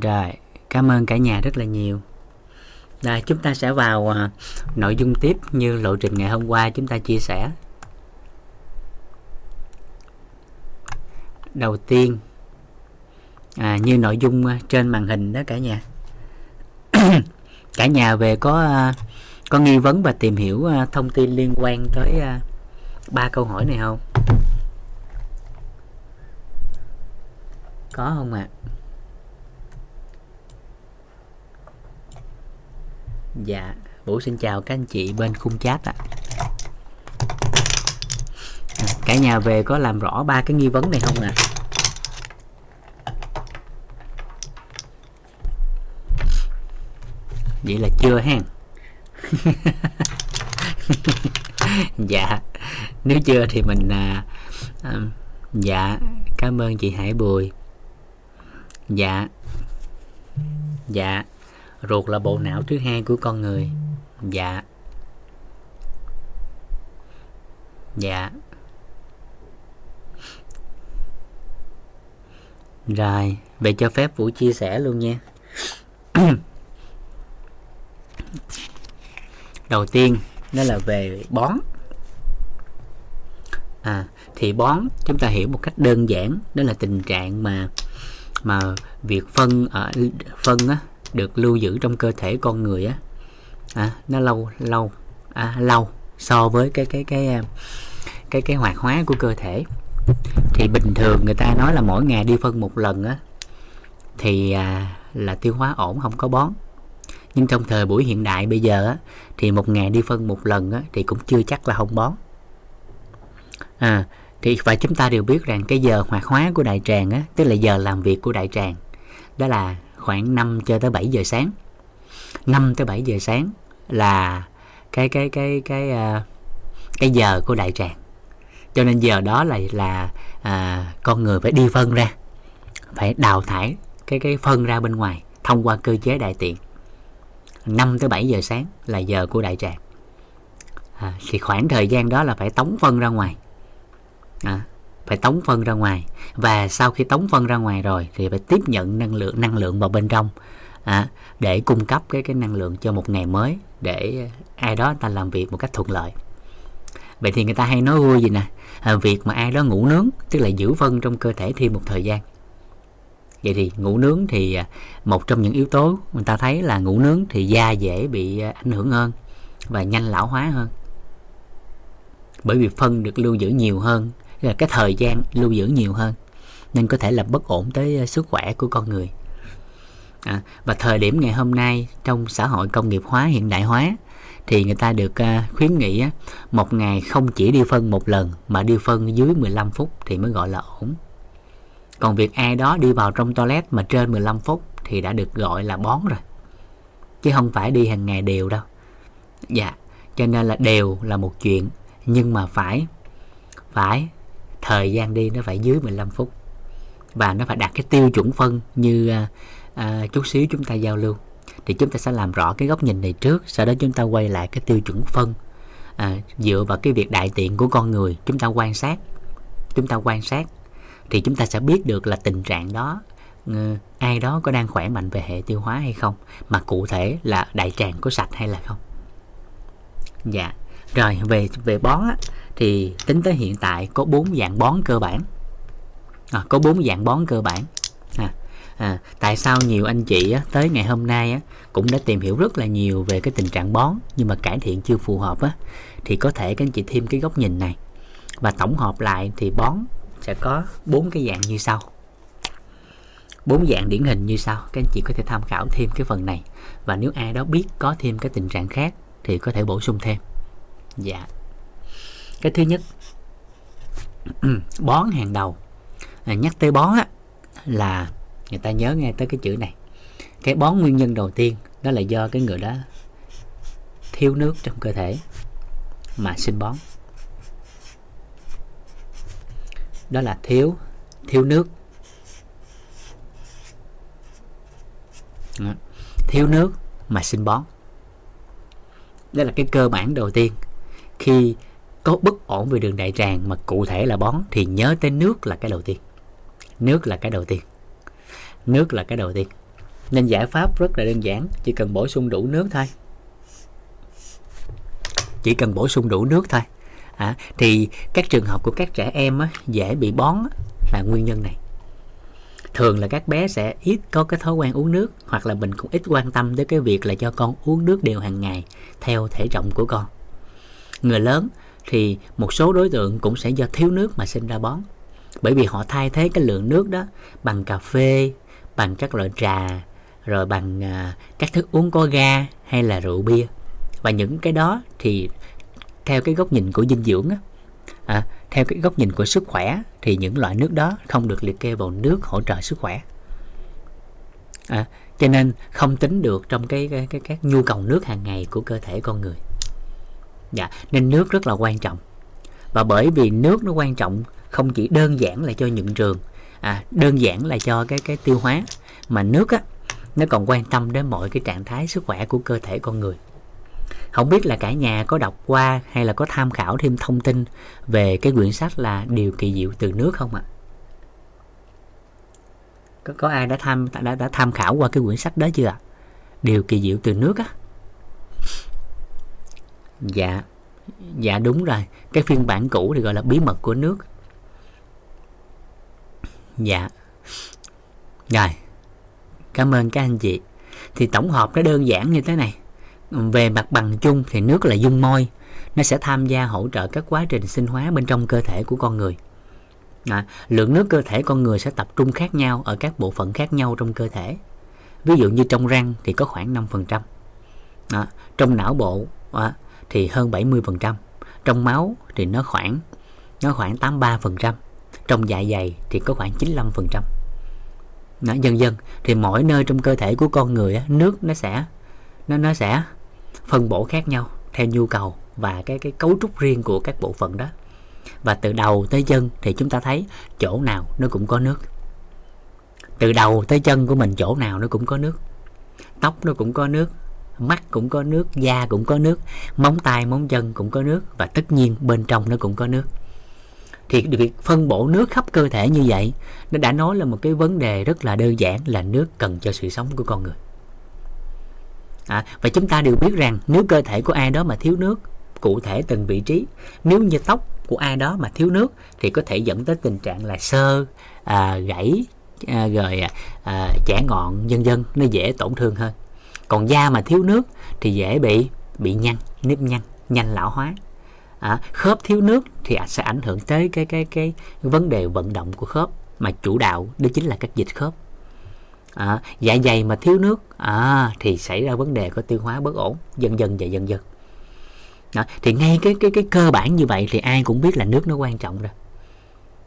Rồi, cảm ơn cả nhà rất là nhiều. Rồi, chúng ta sẽ vào à, nội dung tiếp như lộ trình ngày hôm qua chúng ta chia sẻ. Đầu tiên, à, như nội dung à, trên màn hình đó cả nhà. cả nhà về có à, có nghi vấn và tìm hiểu à, thông tin liên quan tới à, ba câu hỏi này không? Có không ạ? À? Dạ, Vũ xin chào các anh chị bên khung chat ạ. À. Cả nhà về có làm rõ ba cái nghi vấn này không ạ? À? Vậy là chưa ha? dạ, nếu chưa thì mình à, à, dạ cảm ơn chị Hải Bùi. Dạ. Dạ ruột là bộ não thứ hai của con người. Dạ. Dạ. Rồi vậy cho phép vũ chia sẻ luôn nha. Đầu tiên, đó là về bón. À thì bón, chúng ta hiểu một cách đơn giản, đó là tình trạng mà mà việc phân ở phân á được lưu giữ trong cơ thể con người á. À, nó lâu lâu à, lâu so với cái cái cái cái cái, cái hoạt hóa của cơ thể. Thì bình thường người ta nói là mỗi ngày đi phân một lần á thì à, là tiêu hóa ổn không có bón. Nhưng trong thời buổi hiện đại bây giờ á, thì một ngày đi phân một lần á, thì cũng chưa chắc là không bón. À, thì và chúng ta đều biết rằng cái giờ hoạt hóa của đại tràng á, tức là giờ làm việc của đại tràng đó là khoảng 5 cho tới 7 giờ sáng. 5 tới 7 giờ sáng là cái cái cái cái cái, cái giờ của đại tràng. Cho nên giờ đó là là à, con người phải đi phân ra phải đào thải cái cái phân ra bên ngoài thông qua cơ chế đại tiện. 5 tới 7 giờ sáng là giờ của đại tràng. À, thì khoảng thời gian đó là phải tống phân ra ngoài. À, phải tống phân ra ngoài. Và sau khi tống phân ra ngoài rồi thì phải tiếp nhận năng lượng năng lượng vào bên trong à, để cung cấp cái cái năng lượng cho một ngày mới để ai đó ta làm việc một cách thuận lợi. Vậy thì người ta hay nói vui gì nè à, việc mà ai đó ngủ nướng tức là giữ phân trong cơ thể thêm một thời gian. Vậy thì ngủ nướng thì à, một trong những yếu tố người ta thấy là ngủ nướng thì da dễ bị à, ảnh hưởng hơn và nhanh lão hóa hơn. Bởi vì phân được lưu giữ nhiều hơn là cái thời gian lưu giữ nhiều hơn nên có thể là bất ổn tới ờ, sức khỏe của con người. À, và thời điểm ngày hôm nay trong xã hội công nghiệp hóa hiện đại hóa thì người ta được uh, khuyến nghị á, một ngày không chỉ đi phân một lần mà đi phân dưới 15 phút thì mới gọi là ổn. Còn việc ai đó đi vào trong toilet mà trên 15 phút thì đã được gọi là bón rồi chứ không phải đi hàng ngày đều đâu. Dạ cho nên là đều là một chuyện nhưng mà phải phải thời gian đi nó phải dưới 15 phút. Và nó phải đạt cái tiêu chuẩn phân như à, à, chút xíu chúng ta giao lưu. Thì chúng ta sẽ làm rõ cái góc nhìn này trước sau đó chúng ta quay lại cái tiêu chuẩn phân. À, dựa vào cái việc đại tiện của con người chúng ta quan sát chúng ta quan sát thì chúng ta sẽ biết được là tình trạng đó ờ, ai đó có đang khỏe mạnh về hệ tiêu hóa hay không mà cụ thể là đại tràng có sạch hay là không. Dạ rồi về về bón á, thì tính tới hiện tại có bốn dạng bón cơ bản. À, có bốn dạng bón cơ bản. À, à, tại sao nhiều anh chị á, tới ngày hôm nay á, cũng đã tìm hiểu rất là nhiều về cái tình trạng bón nhưng mà cải thiện chưa phù hợp á, thì có thể các anh chị thêm cái góc nhìn này. Và tổng hợp lại thì bón sẽ có bốn cái dạng như sau. Bốn dạng điển hình như sau các anh chị có thể tham khảo thêm cái phần này. Và nếu ai đó biết có thêm cái tình trạng khác thì có thể bổ sung thêm dạ. Cái thứ nhất bón hàng đầu. À, nhắc tới bón á, là người ta nhớ nghe tới cái chữ này. Cái bón nguyên nhân đầu tiên đó là do cái người đó thiếu nước trong cơ thể mà sinh bón. Đó là thiếu thiếu nước. Thiếu nước mà sinh bón. Đó là cái cơ bản đầu tiên khi có bất ổn về đường đại tràng mà cụ thể là bón thì nhớ tới nước là cái đầu tiên. Nước là cái đầu tiên. Nước là cái đầu tiên. Nên giải pháp rất là đơn giản chỉ cần bổ sung đủ nước thôi. Chỉ cần bổ sung đủ nước thôi. À, thì các trường hợp của các trẻ em á, dễ bị bón á, là nguyên nhân này. Thường là các bé sẽ ít có cái thói quen uống nước hoặc là mình cũng ít quan tâm tới cái việc là cho con uống nước đều hàng ngày theo thể trọng của con người lớn thì một số đối tượng cũng sẽ do thiếu nước mà sinh ra bón. Bởi vì họ thay thế cái lượng nước đó bằng cà phê bằng các loại trà rồi bằng à, các thức uống có ga hay là rượu bia. Và những cái đó thì theo cái góc nhìn của dinh dưỡng á, à, theo cái góc nhìn của sức khỏe thì những loại nước đó không được liệt kê vào nước hỗ trợ sức khỏe. À, cho nên không tính được trong cái, cái, cái các nhu cầu nước hàng ngày của cơ thể con người dạ nên nước rất là quan trọng. Và bởi vì nước nó quan trọng không chỉ đơn giản là cho nhuận trường à, đơn giản là cho cái cái tiêu hóa mà nước á nó còn quan tâm đến mọi cái trạng thái sức khỏe của cơ thể con người. Không biết là cả nhà có đọc qua hay là có tham khảo thêm thông tin về cái quyển sách là điều kỳ diệu từ nước không ạ? Có, có ai đã tham đã, đã tham khảo qua cái quyển sách đó chưa ạ? Điều kỳ diệu từ nước á dạ. Dạ đúng rồi. Cái phiên bản cũ thì gọi là bí mật của nước. Dạ. Rồi. Cảm ơn các anh chị. Thì tổng hợp nó đơn giản như thế này. Về mặt bằng chung thì nước là dung môi. Nó sẽ tham gia hỗ trợ các quá trình sinh hóa bên trong cơ thể của con người. À, lượng nước cơ thể con người sẽ tập trung khác nhau ở các bộ phận khác nhau trong cơ thể. Ví dụ như trong răng thì có khoảng 5% à, trong não bộ à, thì hơn 70% trong máu thì nó khoảng nó khoảng 83% trong dạ dày thì có khoảng 95% nó dần dần thì mỗi nơi trong cơ thể của con người á, nước nó sẽ nó nó sẽ phân bổ khác nhau theo nhu cầu và cái cái cấu trúc riêng của các bộ phận đó. Và từ đầu tới chân thì chúng ta thấy chỗ nào nó cũng có nước. Từ đầu tới chân của mình chỗ nào nó cũng có nước. Tóc nó cũng có nước mắt cũng có nước da cũng có nước móng tay móng chân cũng có nước và tất nhiên bên trong nó cũng có nước. Thì việc phân bổ nước khắp cơ thể như vậy nó đã nói là một cái vấn đề rất là đơn giản là nước cần cho sự sống của con người. À, và chúng ta đều biết rằng nếu cơ thể của ai đó mà thiếu nước cụ thể từng vị trí nếu như tóc của ai đó mà thiếu nước thì có thể dẫn tới tình trạng là sơ à, gãy à, rồi à, à chẻ ngọn vân vân nó dễ tổn thương hơn còn da mà thiếu nước thì dễ bị bị nhăn nếp nhăn nhanh lão hóa. À, khớp thiếu nước thì sẽ ảnh hưởng tới cái cái cái vấn đề vận động của khớp mà chủ đạo đó chính là các dịch khớp. À, dạ dày mà thiếu nước à, thì xảy ra vấn đề có tiêu hóa bất ổn dần dần và dần dần. Đó. thì ngay cái cái cái cơ bản như vậy thì ai cũng biết là nước nó quan trọng rồi.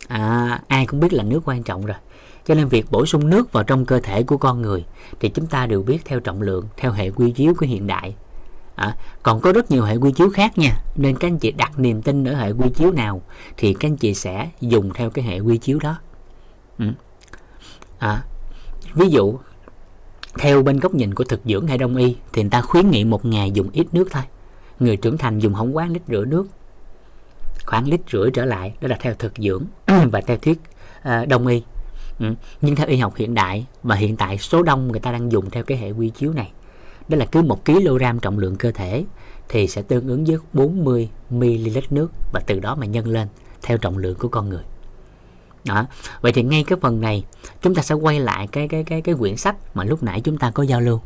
À, ai cũng biết là nước quan trọng rồi cho nên việc bổ sung nước vào trong cơ thể của con người thì chúng ta đều biết theo trọng lượng theo hệ quy chiếu của hiện đại. À, còn có rất nhiều hệ quy chiếu khác nha. Nên các anh chị đặt niềm tin ở hệ quy chiếu nào thì các anh chị sẽ dùng theo cái hệ quy chiếu đó. Ừ. à, ví dụ theo bên góc nhìn của thực dưỡng hay đông y thì người ta khuyến nghị một ngày dùng ít nước thôi. Người trưởng thành dùng không quá lít rưỡi nước. Khoảng lít rưỡi trở lại đó là theo thực dưỡng và theo thuyết uh, đông y ừ. nhưng theo y học hiện đại và hiện tại số đông người ta đang dùng theo cái hệ quy chiếu này đó là cứ một kg trọng lượng cơ thể thì sẽ tương ứng với 40 ml nước và từ đó mà nhân lên theo trọng lượng của con người. Đó. Vậy thì ngay cái phần này chúng ta sẽ quay lại cái cái cái cái quyển sách mà lúc nãy chúng ta có giao lưu.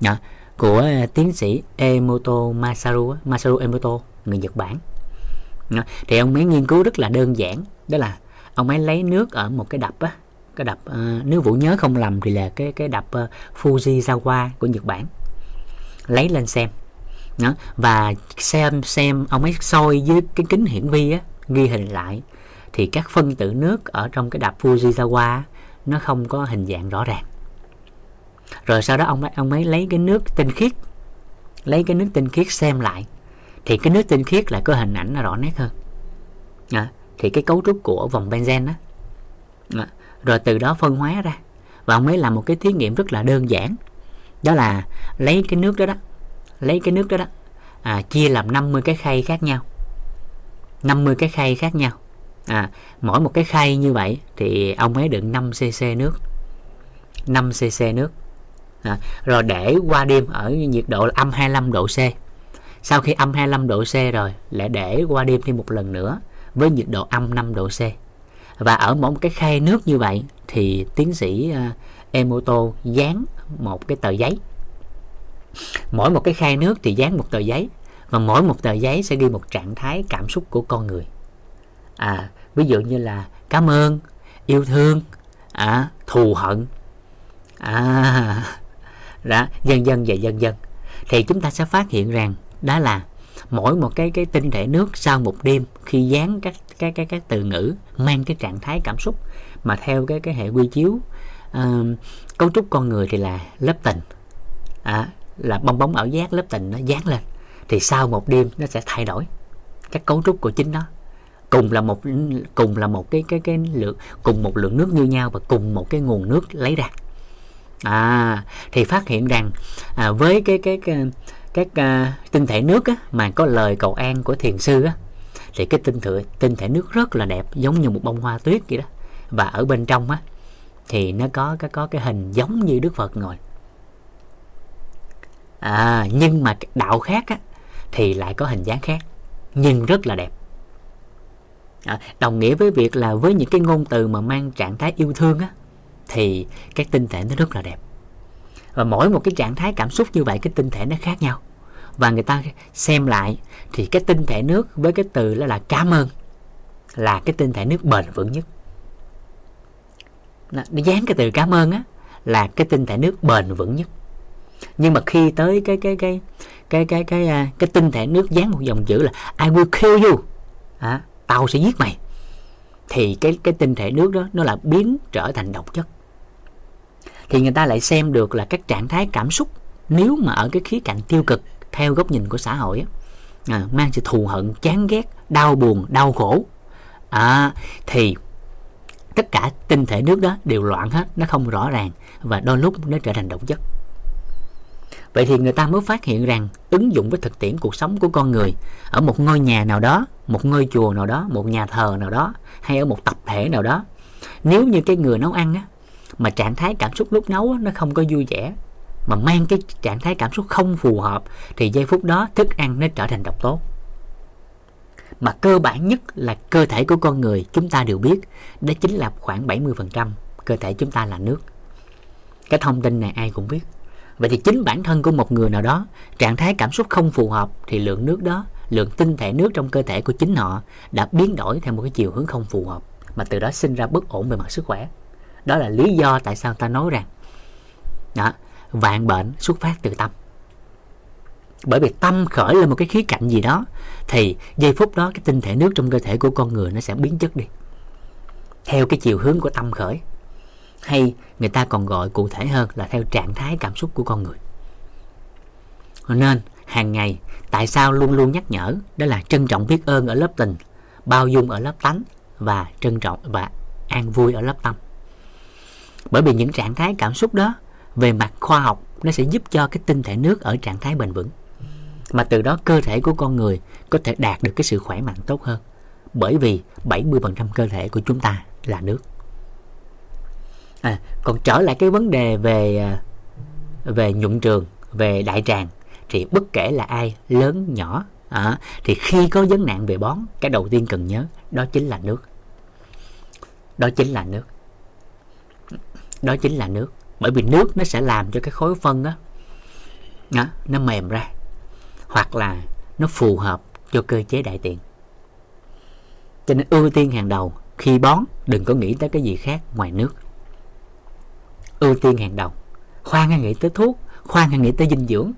Đó, của ờ, tiến sĩ Emoto Masaru Masaru Emoto người Nhật Bản. Đó, thì ông ấy nghiên cứu rất là đơn giản đó là ông ấy lấy nước ở một cái đập á cái đập uh, nếu vũ nhớ không lầm thì là cái cái đập uh, Fujisawa của Nhật Bản. Lấy lên xem. Đó, và xem xem ông ấy soi với cái kính hiển vi á ghi hình lại thì các phân tử nước ở trong cái đập Fujisawa nó không có hình dạng rõ ràng. Rồi sau đó ông ấy, ông ấy lấy cái nước tinh khiết lấy cái nước tinh khiết xem lại thì cái nước tinh khiết lại có hình ảnh nó rõ nét hơn. À, thì cái cấu trúc của vòng benzen đó à, rồi từ đó phân hóa ra. Và ông ấy làm một cái thí nghiệm rất là đơn giản. Đó là lấy cái nước đó đó lấy cái nước đó đó à, chia làm 50 cái khay khác nhau. 50 cái khay khác nhau. À, mỗi một cái khay như vậy thì ông ấy đựng 5 cc nước. 5 cc nước. À, rồi để qua đêm ở nhiệt độ là âm 25 độ C. Sau khi âm 25 độ C rồi lại để qua đêm thêm một lần nữa với nhiệt độ âm 5 độ C và ở mỗi một cái khay nước như vậy thì tiến sĩ uh, Emoto dán một cái tờ giấy. Mỗi một cái khay nước thì dán một tờ giấy và mỗi một tờ giấy sẽ ghi một trạng thái cảm xúc của con người. À ví dụ như là cảm ơn yêu thương à, thù hận. À đó dân dân và dân dân thì chúng ta sẽ phát hiện rằng đó là mỗi một cái cái tinh thể nước sau một đêm khi dán các cái cái các từ ngữ mang cái trạng thái cảm xúc mà theo cái cái hệ quy chiếu. Uh, cấu trúc con người thì là lớp tình. À, là bong bóng ảo giác lớp tình nó dán lên thì sau một đêm nó sẽ thay đổi. Các cấu trúc của chính nó cùng là một cùng là một cái cái cái lượng cùng một lượng nước như nhau và cùng một cái nguồn nước lấy ra. À thì phát hiện rằng à, với cái cái, cái các uh, tinh thể nước á, mà có lời cầu an của thiền sư á, thì cái tinh thể tinh thể nước rất là đẹp giống như một bông hoa tuyết vậy đó. Và ở bên trong á thì nó có cái có cái hình giống như Đức Phật ngồi. À nhưng mà đạo khác á thì lại có hình dáng khác nhưng rất là đẹp. À, đồng nghĩa với việc là với những cái ngôn từ mà mang trạng thái yêu thương á thì các tinh thể nó rất là đẹp. Và mỗi một cái trạng thái cảm xúc như vậy cái tinh thể nó khác nhau và người ta xem lại thì cái tinh thể nước với cái từ đó là cảm ơn là cái tinh thể nước bền vững nhất. Nó dán cái từ cảm ơn á là cái tinh thể nước bền vững nhất. Nhưng mà khi tới cái cái cái cái cái cái cái, cái tinh thể nước dán một dòng chữ là I will kill you à, tao sẽ giết mày thì cái cái tinh thể nước đó nó là biến trở thành độc chất. Thì người ta lại xem được là các trạng thái cảm xúc nếu mà ở cái khía cạnh tiêu cực theo góc nhìn của xã hội à, mang sự thù hận chán ghét đau buồn đau khổ. À, thì tất cả tinh thể nước đó đều loạn hết nó không rõ ràng và đôi lúc nó trở thành độc chất. Vậy thì người ta mới phát hiện rằng ứng dụng với thực tiễn cuộc sống của con người ở một ngôi nhà nào đó một ngôi chùa nào đó một nhà thờ nào đó hay ở một tập thể nào đó nếu như cái người nấu ăn á mà trạng thái cảm xúc lúc nấu á, nó không có vui vẻ mà mang cái trạng thái cảm xúc không phù hợp thì giây phút đó thức ăn nó trở thành độc tố. Mà cơ bản nhất là cơ thể của con người chúng ta đều biết đó chính là khoảng 70% cơ thể chúng ta là nước. Cái thông tin này ai cũng biết. Vậy thì chính bản thân của một người nào đó trạng thái cảm xúc không phù hợp thì lượng nước đó lượng tinh thể nước trong cơ thể của chính họ đã biến đổi theo một cái chiều hướng không phù hợp mà từ đó sinh ra bất ổn về mặt sức khỏe. Đó là lý do tại sao ta nói rằng đó, vạn bệnh xuất phát từ tâm. Bởi vì tâm khởi lên một cái khía cạnh gì đó, thì giây phút đó cái tinh thể nước trong cơ thể của con người nó sẽ biến chất đi. Theo cái chiều hướng của tâm khởi. Hay người ta còn gọi cụ thể hơn là theo trạng thái cảm xúc của con người. Nên, hàng ngày, tại sao luôn luôn nhắc nhở, đó là trân trọng biết ơn ở lớp tình, bao dung ở lớp tánh và trân trọng và an vui ở lớp tâm. Bởi vì những trạng thái cảm xúc đó về mặt khoa học nó sẽ giúp cho cái tinh thể nước ở trạng thái bền vững. Mà từ đó cơ thể của con người có thể đạt được cái sự khỏe mạnh tốt hơn. Bởi vì 70% cơ thể của chúng ta là nước. À, còn trở lại cái vấn đề về à, về nhuận trường về đại tràng thì bất kể là ai lớn nhỏ à, thì khi có vấn nạn về bón cái đầu tiên cần nhớ đó chính là nước. Đó chính là nước. Đó chính là nước bởi vì nước nó sẽ làm cho cái khối phân đó, đó nó mềm ra. Hoặc là nó phù hợp cho cơ chế đại tiện. Cho nên ưu tiên hàng đầu khi bón đừng có nghĩ tới cái gì khác ngoài nước. Ưu tiên hàng đầu khoan hay nghĩ tới thuốc khoan hay nghĩ tới dinh dưỡng.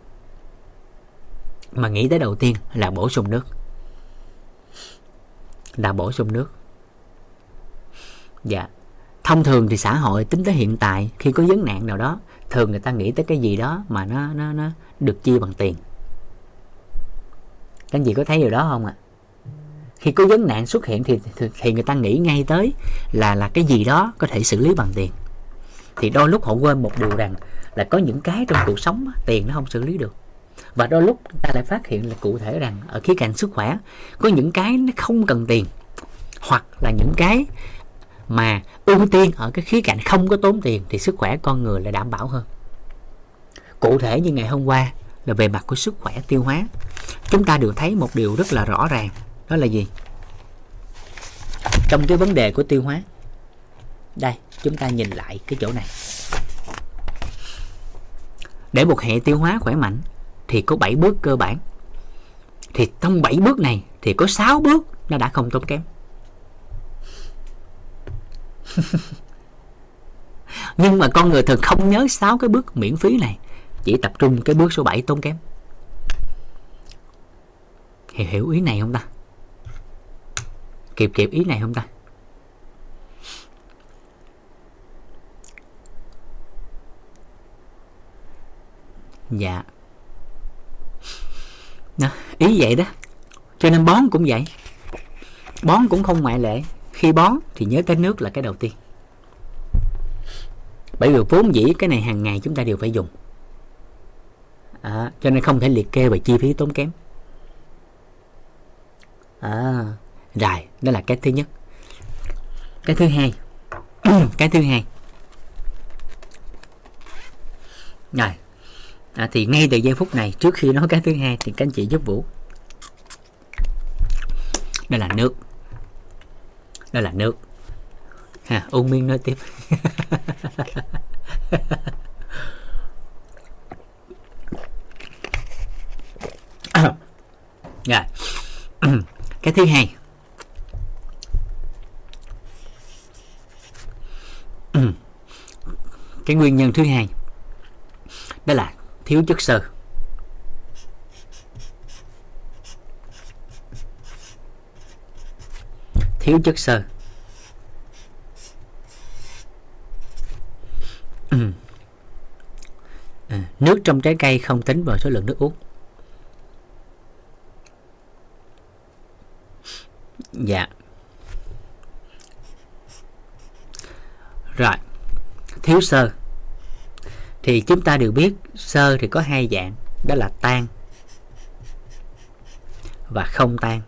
Mà nghĩ tới đầu tiên là bổ sung nước. Là bổ sung nước. Dạ thông thường thì xã hội tính tới hiện tại khi có vấn nạn nào đó thường người ta nghĩ tới cái gì đó mà nó nó nó được chia bằng tiền. Các anh chị có thấy điều đó không ạ? Khi có vấn nạn xuất hiện thì, thì thì người ta nghĩ ngay tới là là cái gì đó có thể xử lý bằng tiền. Thì đôi lúc họ quên một điều rằng là có những cái trong cuộc sống tiền nó không xử lý được. Và đôi lúc ta lại phát hiện là cụ thể rằng ở khía cạnh sức khỏe có những cái nó không cần tiền hoặc là những cái mà ưu tiên ở cái khía cạnh không có tốn tiền thì sức khỏe con người là đảm bảo hơn. Cụ thể như ngày hôm qua là về mặt của sức khỏe tiêu hóa, chúng ta đều thấy một điều rất là rõ ràng, đó là gì? Trong cái vấn đề của tiêu hóa, đây, chúng ta nhìn lại cái chỗ này. Để một hệ tiêu hóa khỏe mạnh thì có 7 bước cơ bản. Thì trong 7 bước này thì có 6 bước nó đã không tốn kém. nhưng mà con người thường không nhớ sáu cái bước miễn phí này. Chỉ tập trung cái bước số 7 tốn kém. Hiểu, hiểu ý này không ta? Kịp kịp ý này không ta? Dạ. Đó, ý vậy đó. Cho nên bón cũng vậy. Bón cũng không ngoại lệ khi bón thì nhớ tới nước là cái đầu tiên. Bởi vì vốn dĩ cái này hàng ngày chúng ta đều phải dùng. À, cho nên không thể liệt kê về chi phí tốn kém. À, rồi đó là cái thứ nhất. Cái thứ hai. Cái thứ hai. Rồi à, thì ngay từ giây phút này trước khi nói cái thứ hai thì các anh chị giúp vũ. Đây là nước đó là nước. Ha, ung miên nói tiếp. Rồi. Cái thứ hai. Cái nguyên nhân thứ hai, đó là thiếu chất xơ. Thiếu chất xơ. Ừ. à, nước trong trái cây không tính vào số lượng nước uống. Dạ. Rồi thiếu xơ. Thì chúng ta đều biết sơ thì có hai dạng đó là tan và không tan.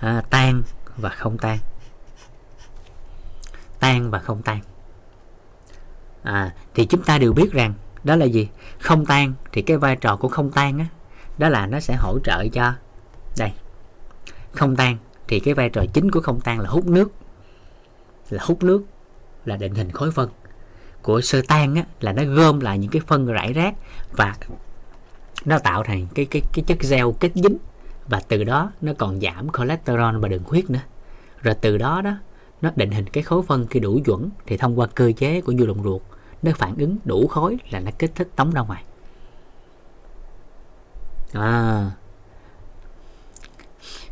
À, tan và không tan. Tan và không tan. À, thì chúng ta đều biết rằng đó là gì? Không tan thì cái vai trò của không tan á đó là nó sẽ hỗ trợ cho đây. Không tan thì cái vai trò chính của không tan là hút nước. Là hút nước là định hình khối phân. Của sơ tan á, là nó gom lại những cái phân rải rác và nó tạo thành cái cái cái chất gel kết dính và từ đó nó còn giảm cholesterol và đường huyết nữa. Rồi từ đó đó, nó định hình cái khối phân khi đủ chuẩn thì thông qua cơ chế của nhu động ruột, nó phản ứng đủ khối là nó kích thích tống ra ngoài. À.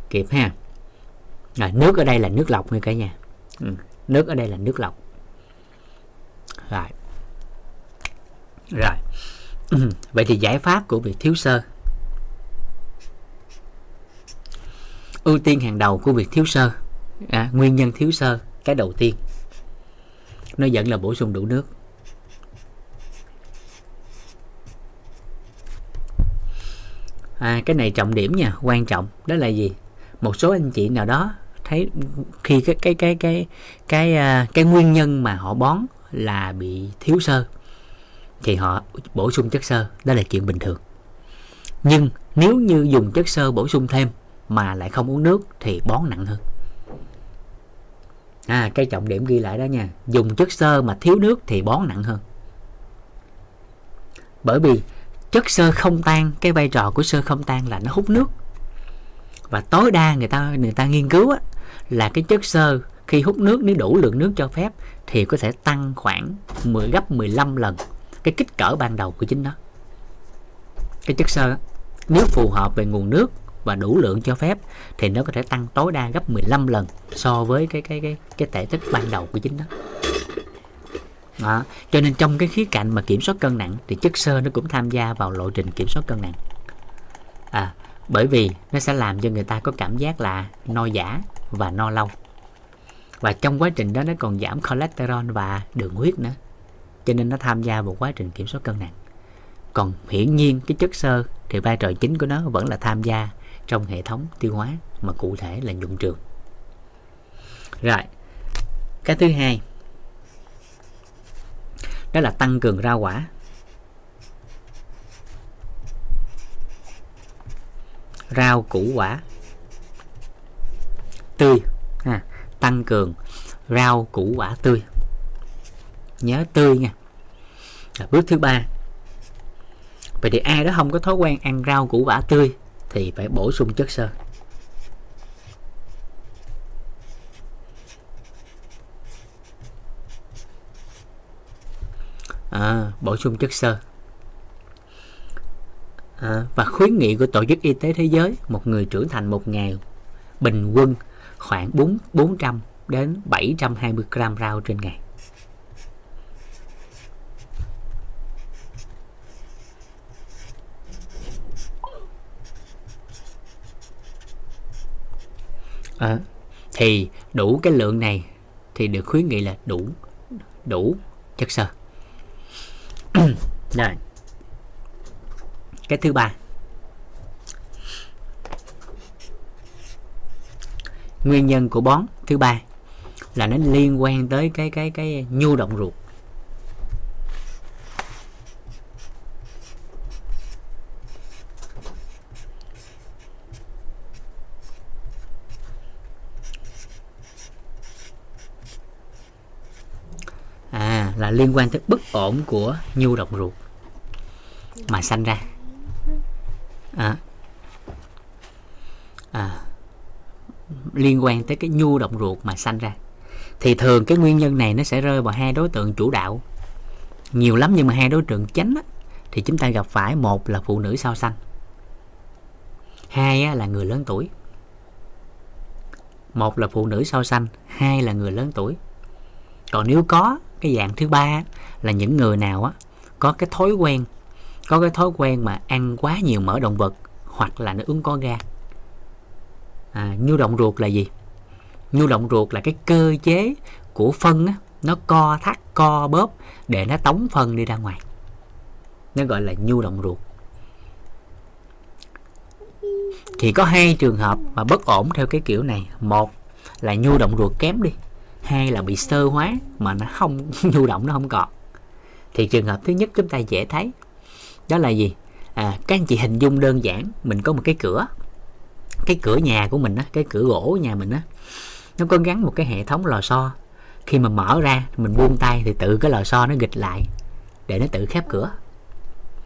Kịp ha. Rồi, nước ở đây là nước lọc nha cả nhà. Ừ. nước ở đây là nước lọc. Rồi. Rồi. Vậy thì giải pháp của việc thiếu sơ. Ưu tiên hàng đầu của việc thiếu sơ. À, nguyên nhân thiếu sơ cái đầu tiên. Nó vẫn là bổ sung đủ nước. À, cái này trọng điểm nha quan trọng. Đó là gì? Một số anh chị nào đó thấy khi cái cái cái cái cái cái, cái nguyên nhân mà họ bón là bị thiếu sơ thì họ bổ sung chất xơ đó là chuyện bình thường. Nhưng nếu như dùng chất xơ bổ sung thêm mà lại không uống nước thì bón nặng hơn. À cái trọng điểm ghi lại đó nha. Dùng chất xơ mà thiếu nước thì bón nặng hơn. Bởi vì chất xơ không tan cái vai trò của xơ không tan là nó hút nước. Và tối đa người ta người ta nghiên cứu á, là cái chất xơ khi hút nước nếu đủ lượng nước cho phép thì có thể tăng khoảng 10 gấp 15 lần cái kích cỡ ban đầu của chính nó. Cái chất xơ nếu phù hợp về nguồn nước và đủ lượng cho phép, thì nó có thể tăng tối đa gấp 15 lần so với cái cái cái cái thể tích ban đầu của chính nó. Đó. cho nên trong cái khía cạnh mà kiểm soát cân nặng, thì chất xơ nó cũng tham gia vào lộ trình kiểm soát cân nặng. À bởi vì nó sẽ làm cho người ta có cảm giác là no giả và no lâu. Và trong quá trình đó nó còn giảm cholesterol và đường huyết nữa. Cho nên nó tham gia vào quá trình kiểm soát cân nặng. Còn hiển nhiên cái chất xơ thì vai trò chính của nó vẫn là tham gia trong hệ thống tiêu hóa mà cụ thể là nhuận trường. Rồi cái thứ hai đó là tăng cường rau quả. Rau củ quả tươi. À, tăng cường rau củ quả tươi. Nhớ tươi nha. Rồi, bước thứ ba vậy thì ai đó không có thói quen ăn rau củ quả tươi thì phải bổ sung chất xơ. À, bổ sung chất xơ. À, và khuyến nghị của tổ chức y tế thế giới một người trưởng thành một ngày bình quân khoảng 4 400 đến 720 gram rau trên ngày. À, thì đủ cái lượng này thì được khuyến nghị là đủ đủ chất xơ. Rồi. Cái thứ ba. Nguyên nhân của bón thứ ba là nó liên quan tới cái cái cái nhu động ruột à là liên quan tới bất ổn của nhu động ruột mà sanh ra. À, à, liên quan tới cái nhu động ruột mà sanh ra. Thì thường cái nguyên nhân này nó sẽ rơi vào hai đối tượng chủ đạo. Nhiều lắm nhưng mà hai đối tượng chánh á, thì chúng ta gặp phải một là phụ nữ sau sanh hai á, là người lớn tuổi. Một là phụ nữ sau sanh hai là người lớn tuổi. Còn nếu có cái dạng thứ ba là những người nào á có cái thói quen có cái thói quen mà ăn quá nhiều mỡ động vật hoặc là nó uống có ga. À, nhu động ruột là gì? Nhu động ruột là cái cơ chế của phân á, nó co thắt co bóp để nó tống phân đi ra ngoài. Nó gọi là nhu động ruột. Thì có hai trường hợp mà bất ổn theo cái kiểu này. Một là nhu động ruột kém đi hai là bị sơ hóa mà nó không nhu động nó không còn? Thì trường hợp thứ nhất chúng ta dễ thấy đó là gì? À, các anh chị hình dung đơn giản mình có một cái cửa. Cái cửa nhà của mình á cái cửa gỗ nhà mình á nó có gắn một cái hệ thống lò xo. Khi mà mở ra mình buông tay thì tự cái lò xo nó gịch lại để nó tự khép cửa.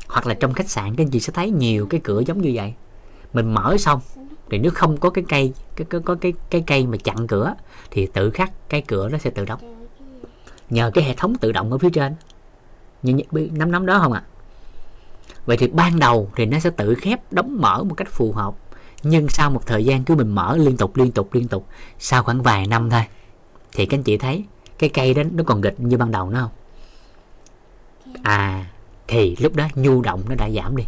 Hoặc là trong khách sạn các anh chị sẽ thấy nhiều cái cửa giống như vậy. Mình mở xong thì nếu không có cái cây cái có, có cái cái cây mà chặn cửa thì tự khắc cái cửa nó sẽ tự đóng nhờ cái hệ thống tự động ở phía trên. Như nắm nắm đó không ạ? À? vậy thì ban đầu thì nó sẽ tự khép đóng mở một cách phù hợp. Nhưng sau một thời gian cứ mình mở liên tục liên tục liên tục sau khoảng vài năm thôi thì các anh chị thấy cái cây đó nó còn nghịch như ban đầu nữa không? À thì lúc đó nhu động nó đã giảm đi.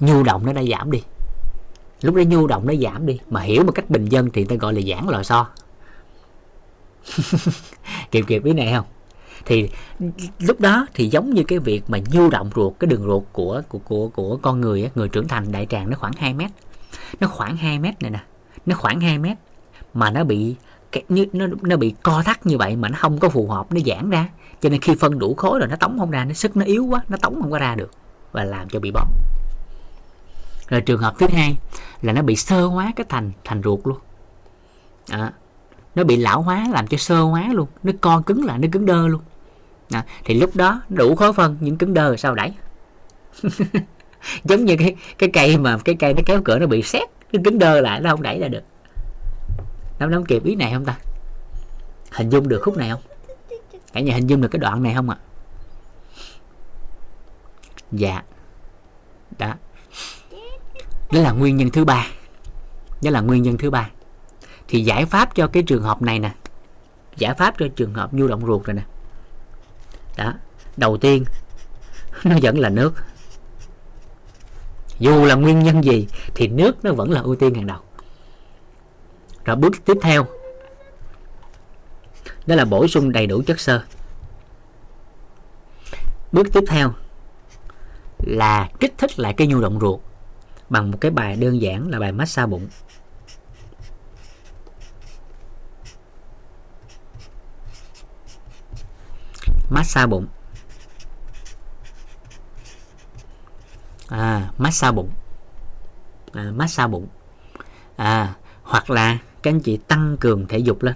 Nhu động nó đã giảm đi lúc đó nhu động nó giảm đi. Mà hiểu một cách bình dân thì ta gọi là giãn lò xo. Kịp kịp ý này không? Thì lúc đó thì giống như cái việc mà nhu động ruột cái đường ruột của của của của con người người trưởng thành đại tràng nó khoảng 2 mét. Nó khoảng 2 mét này nè. Nó khoảng 2 mét mà nó bị cái, như, nó nó bị co thắt như vậy mà nó không có phù hợp nó giãn ra. Cho nên khi phân đủ khối rồi nó tống không ra nó sức nó yếu quá nó tống không có ra được và làm cho bị bón rồi trường hợp thứ hai là nó bị sơ hóa cái thành thành ruột luôn. À, nó bị lão hóa làm cho sơ hóa luôn. Nó co cứng lại nó cứng đơ luôn. À, thì lúc đó đủ khối phân những cứng đơ sao đẩy? Giống như cái cái cây mà cái cây nó kéo cửa nó bị xét cái cứng đơ lại nó không đẩy ra được. Nắm nắm kịp ý này không ta? Hình dung được khúc này không? Cả nhà hình dung được cái đoạn này không ạ? À? dạ. Đó đó là nguyên nhân thứ ba. Đó là nguyên nhân thứ ba. Thì giải pháp cho cái trường hợp này nè. Giải pháp cho trường hợp nhu động ruột rồi nè. Đó, đầu tiên, nó vẫn là nước. Dù là nguyên nhân gì, thì nước nó vẫn là ưu tiên hàng đầu. Rồi bước tiếp theo. Đó là bổ sung đầy đủ chất xơ. Bước tiếp theo là kích thích lại cái nhu động ruột bằng một cái bài đơn giản là bài massage bụng. Massage bụng. À massage bụng. À, massage bụng. À hoặc là các anh chị tăng cường thể dục lên.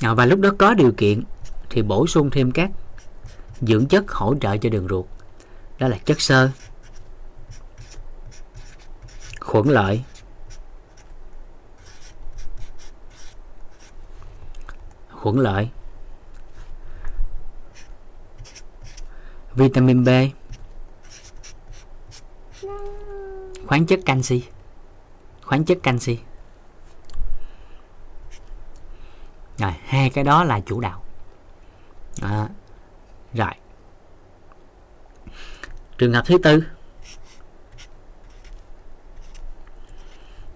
À, và lúc đó có điều kiện thì bổ sung thêm các dưỡng chất hỗ trợ cho đường ruột. Đó là chất xơ, khuẩn lợi khuẩn lợi, vitamin B, khoáng chất canxi, khoáng chất canxi. Rồi, hai cái đó là chủ đạo à, rồi. Trường hợp thứ tư.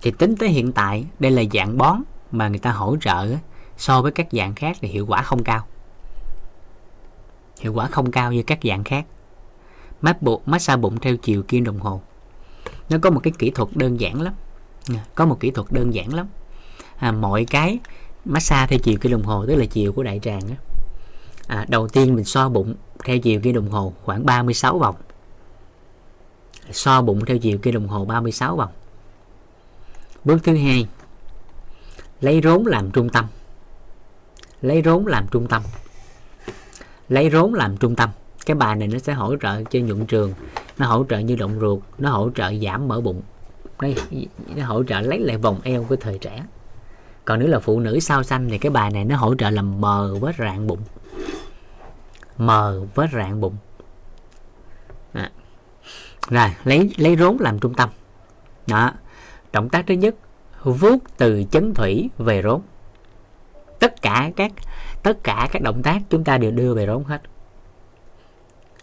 Thì tính tới hiện tại đây là dạng bón mà người ta hỗ trợ so với các dạng khác thì hiệu quả không cao. Hiệu quả không cao như các dạng khác. Mát bụng massage bụng theo chiều kim đồng hồ. Nó có một cái kỹ thuật đơn giản lắm. Có một kỹ thuật đơn giản lắm. À, mọi cái massage theo chiều kim đồng hồ tức là chiều của đại tràng á à, đầu tiên mình so bụng theo chiều kim đồng hồ khoảng 36 vòng. So bụng theo chiều kim đồng hồ 36 vòng. Bước thứ hai lấy rốn làm trung tâm. Lấy rốn làm trung tâm. Lấy rốn làm trung tâm. Cái bài này nó sẽ hỗ trợ cho nhuận trường nó hỗ trợ như động ruột nó hỗ trợ giảm mỡ bụng. Đây nó hỗ trợ lấy lại vòng eo của thời trẻ. Còn nếu là phụ nữ sao xanh thì cái bài này nó hỗ trợ làm mờ vết rạn bụng mờ vết rạn bụng. À. rồi lấy lấy rốn làm trung tâm. Đó. Động tác thứ nhất vuốt từ chấn thủy về rốn. Tất cả các tất cả các động tác chúng ta đều đưa về rốn hết.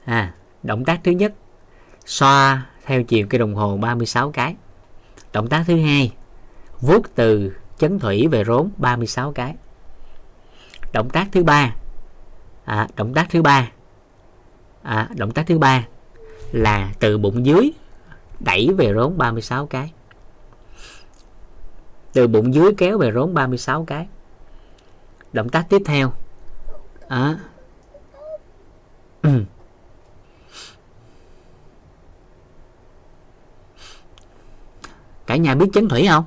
À, động tác thứ nhất xoa theo chiều cái đồng hồ 36 cái. Động tác thứ hai vuốt từ chấn thủy về rốn 36 cái. Động tác thứ ba à, động tác thứ ba. À, động tác thứ ba là từ bụng dưới đẩy về rốn 36 cái. Từ bụng dưới kéo về rốn 36 cái. Động tác tiếp theo. À. cả nhà biết chấn thủy không?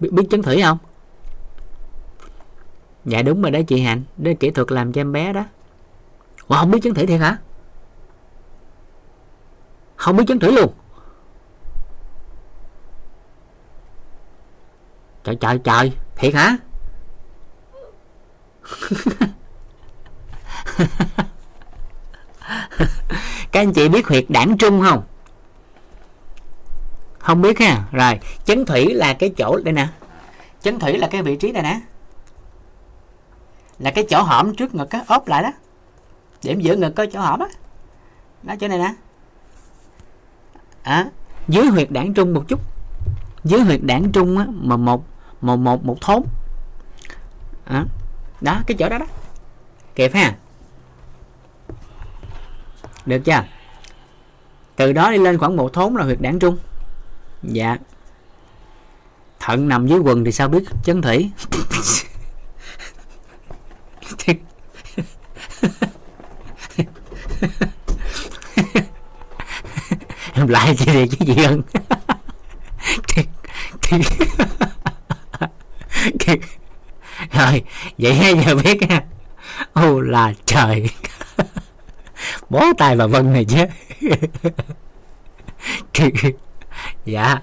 Biết, biết chấn thủy không? Dạ đúng rồi đó chị hạnh đó là kỹ thuật làm cho em bé đó. Ủa, không biết chấn thủy thiệt hả? Không biết chấn thủy luôn. Trời trời trời thiệt hả? Các anh chị biết huyệt đảng trung không? Không biết ha. Rồi chấn thủy là cái chỗ đây nè. Chấn thủy là cái vị trí này nè là cái chỗ hõm trước ngực á ốp lại đó. Điểm giữa ngực có chỗ hõm á. Đó chỗ này nè. À, dưới huyệt đảng trung một chút. Dưới huyệt đảng trung á mà một một một một thốn. À, đó cái chỗ đó đó. Kịp ha. Được chưa? Từ đó đi lên khoảng một thốn là huyệt đảng trung. Dạ. Thận nằm dưới quần thì sao biết chấn thủy? em lại chị đi chứ gì thiệt, rồi vậy hay giờ biết ha. Ô là trời. Bó tay bà vân này chứ. Dạ.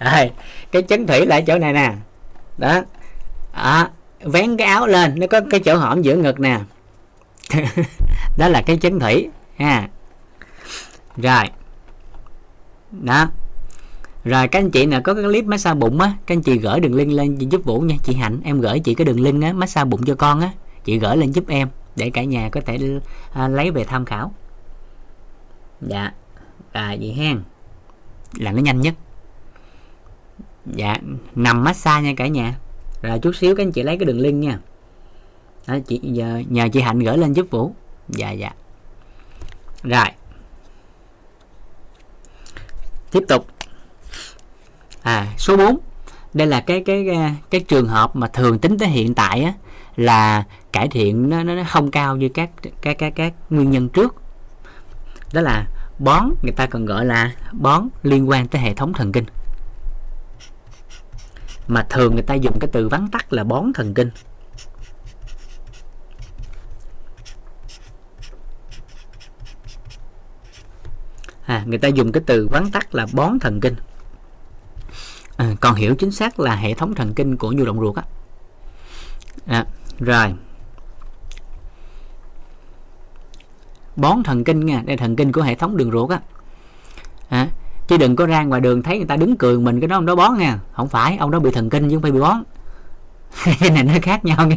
Rồi cái chấn thủy lại chỗ này nè. Đó. À, vén cái áo lên nó có cái chỗ hõm giữa ngực nè. Đó là cái chấn thủy ha. Rồi. Đó. Rồi các anh chị nào có cái clip massage bụng á các anh chị gửi đường link lên giúp vũ nha. Chị hạnh em gửi chị cái đường link á massage bụng cho con á. Chị gửi lên giúp em để cả nhà có thể à, lấy về tham khảo. Dạ. À vậy hen là nó nhanh nhất. Dạ. Nằm massage nha cả nhà rồi chút xíu các anh chị lấy cái đường link nha. Đó, chị nhờ, nhờ chị hạnh gửi lên giúp vũ. Dạ dạ. Rồi. Tiếp tục. À số 4 đây là cái cái cái, cái trường hợp mà thường tính tới hiện tại á, là cải thiện nó, nó không cao như các các các các nguyên nhân trước. Đó là bón người ta còn gọi là bón liên quan tới hệ thống thần kinh mà thường người ta dùng cái từ vắn tắt là bón thần kinh. À, người ta dùng cái từ vắn tắt là bón thần kinh. À, còn hiểu chính xác là hệ thống thần kinh của nhu động ruột á. À, rồi. Bón thần kinh nha đây thần kinh của hệ thống đường ruột á. À, chứ đừng có ra ngoài đường thấy người ta đứng cười mình, cái đó ông đó bón nha. Không phải, ông đó bị thần kinh chứ không phải bị bón. Cái này nó khác nhau nghe.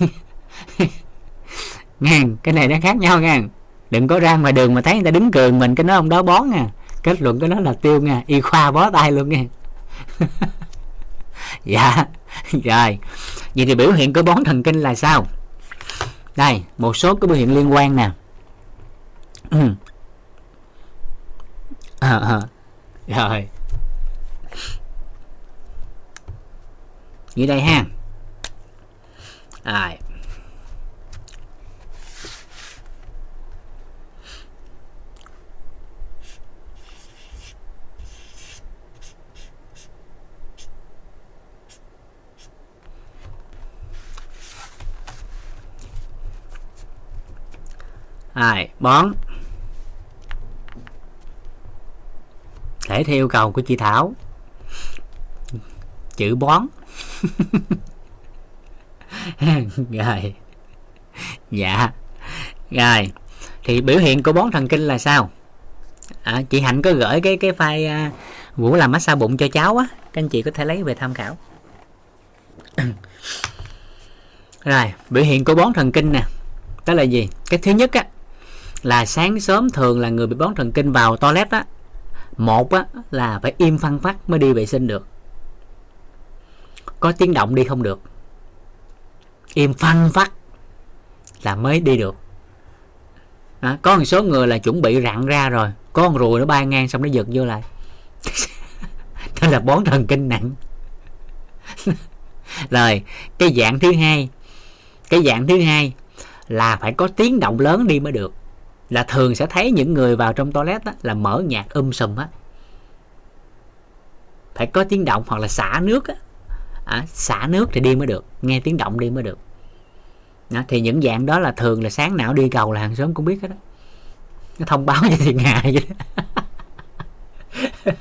Nghe, cái này nó khác nhau nha đừng có ra ngoài đường mà thấy người ta đứng cười mình, cái đó ông đó bón nha. Kết luận cái đó là tiêu nha y khoa bó tay luôn nha dạ rồi. Vậy thì biểu hiện của bón thần kinh là sao? Đây, một số cái biểu hiện liên quan nè. à, à. rồi. Như đây ha. Rồi. Rồi, bón. Thể theo yêu cầu của chị Thảo. Chữ bón. Rồi. Dạ. Rồi. Thì biểu hiện của bón thần kinh là sao? À, Chị Hạnh có gửi cái cái file uh, Vũ làm massage bụng cho cháu á. Các anh chị có thể lấy về tham khảo. Rồi Biểu hiện của bón thần kinh nè. Đó là gì? Cái thứ nhất á là sáng sớm thường là người bị bón thần kinh vào toilet á một á là phải im phăng phát mới đi vệ sinh được. Có tiếng động đi không được. Im phăng phát là mới đi được. À, có một số người là chuẩn bị rặn ra rồi có con ruồi nó bay ngang xong nó giật vô lại. Đó là bón thần kinh nặng. Rồi cái dạng thứ hai cái dạng thứ hai là phải có tiếng động lớn đi mới được là thường sẽ thấy những người vào trong toilet á, là mở nhạc um sùm á. Phải có tiếng động hoặc là xả nước á. À, xả nước thì đi mới được nghe tiếng động đi mới được. Đó, thì những dạng đó là thường là sáng não đi cầu là hàng xóm cũng biết hết đó nó thông báo cho thiên hạ vậy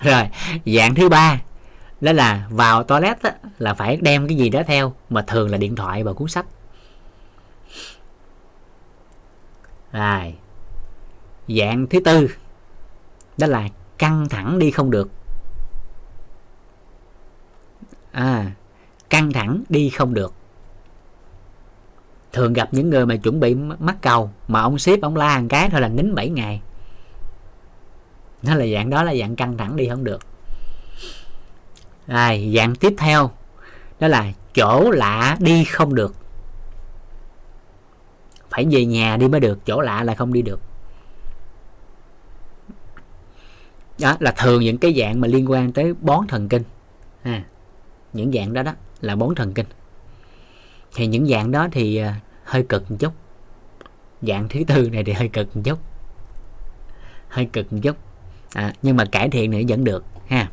rồi dạng thứ ba đó là vào toilet á, là phải đem cái gì đó theo mà thường là điện thoại và cuốn sách. Rồi. Dạng thứ tư, đó là căng thẳng đi không được. À căng thẳng đi không được. Thường gặp những người mà chuẩn bị mắc cầu mà ông ship ông la một cái thôi là nín 7 ngày. Nó là dạng đó là dạng căng thẳng đi không được. Rồi, dạng tiếp theo, đó là chỗ lạ đi không được phải về nhà đi mới được chỗ lạ là không đi được. Đó là thường những cái dạng mà liên quan tới bón thần kinh. À, những dạng đó đó là bón thần kinh. Thì những dạng đó thì à, hơi cực một chút. Dạng thứ tư này thì hơi cực một chút. Hơi cực một chút. À, nhưng mà cải thiện nữa vẫn được ha.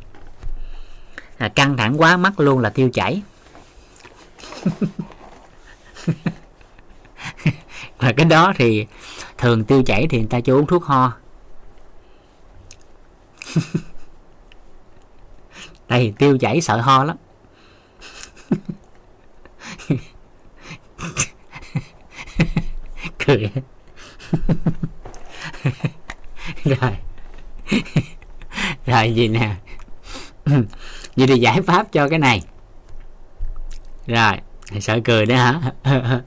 À, căng thẳng quá mắt luôn là tiêu chảy. và cái đó thì thường tiêu chảy thì người ta cho uống thuốc ho. Đây tiêu chảy sợ ho lắm. Cười. Rồi. Rồi, gì nè? Vậy thì giải pháp cho cái này. Rồi sợ cười đó hả?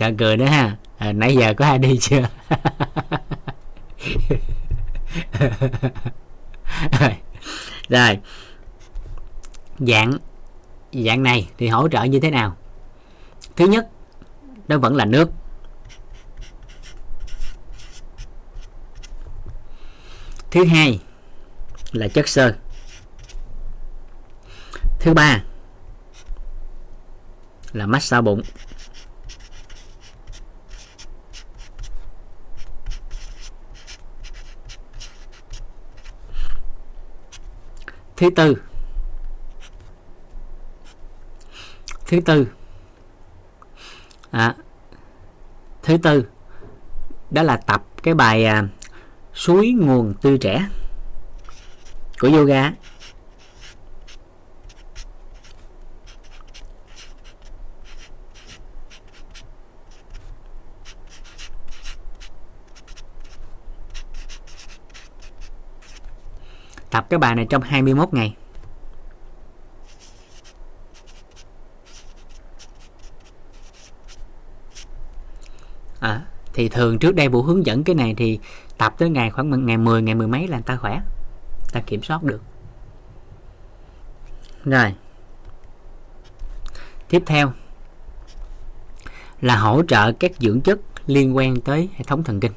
Sợ cười đó ha. À, nãy giờ có ai đi chưa? Rồi. Dạng dạng này thì hỗ trợ như thế nào? Thứ nhất nó vẫn là nước. Thứ hai là chất xơ. Thứ ba là massage bụng. Thứ tư. Thứ tư. À, thứ tư đó là tập cái bài à, suối nguồn tươi trẻ của yoga. Tập cái bài này trong 21 ngày. À, thì thường trước đây vũ hướng dẫn cái này thì tập tới ngày khoảng ngày 10 ngày mười mấy là người ta khỏe ta kiểm soát được. Rồi. Tiếp theo là hỗ trợ các dưỡng chất liên quan tới hệ thống thần kinh.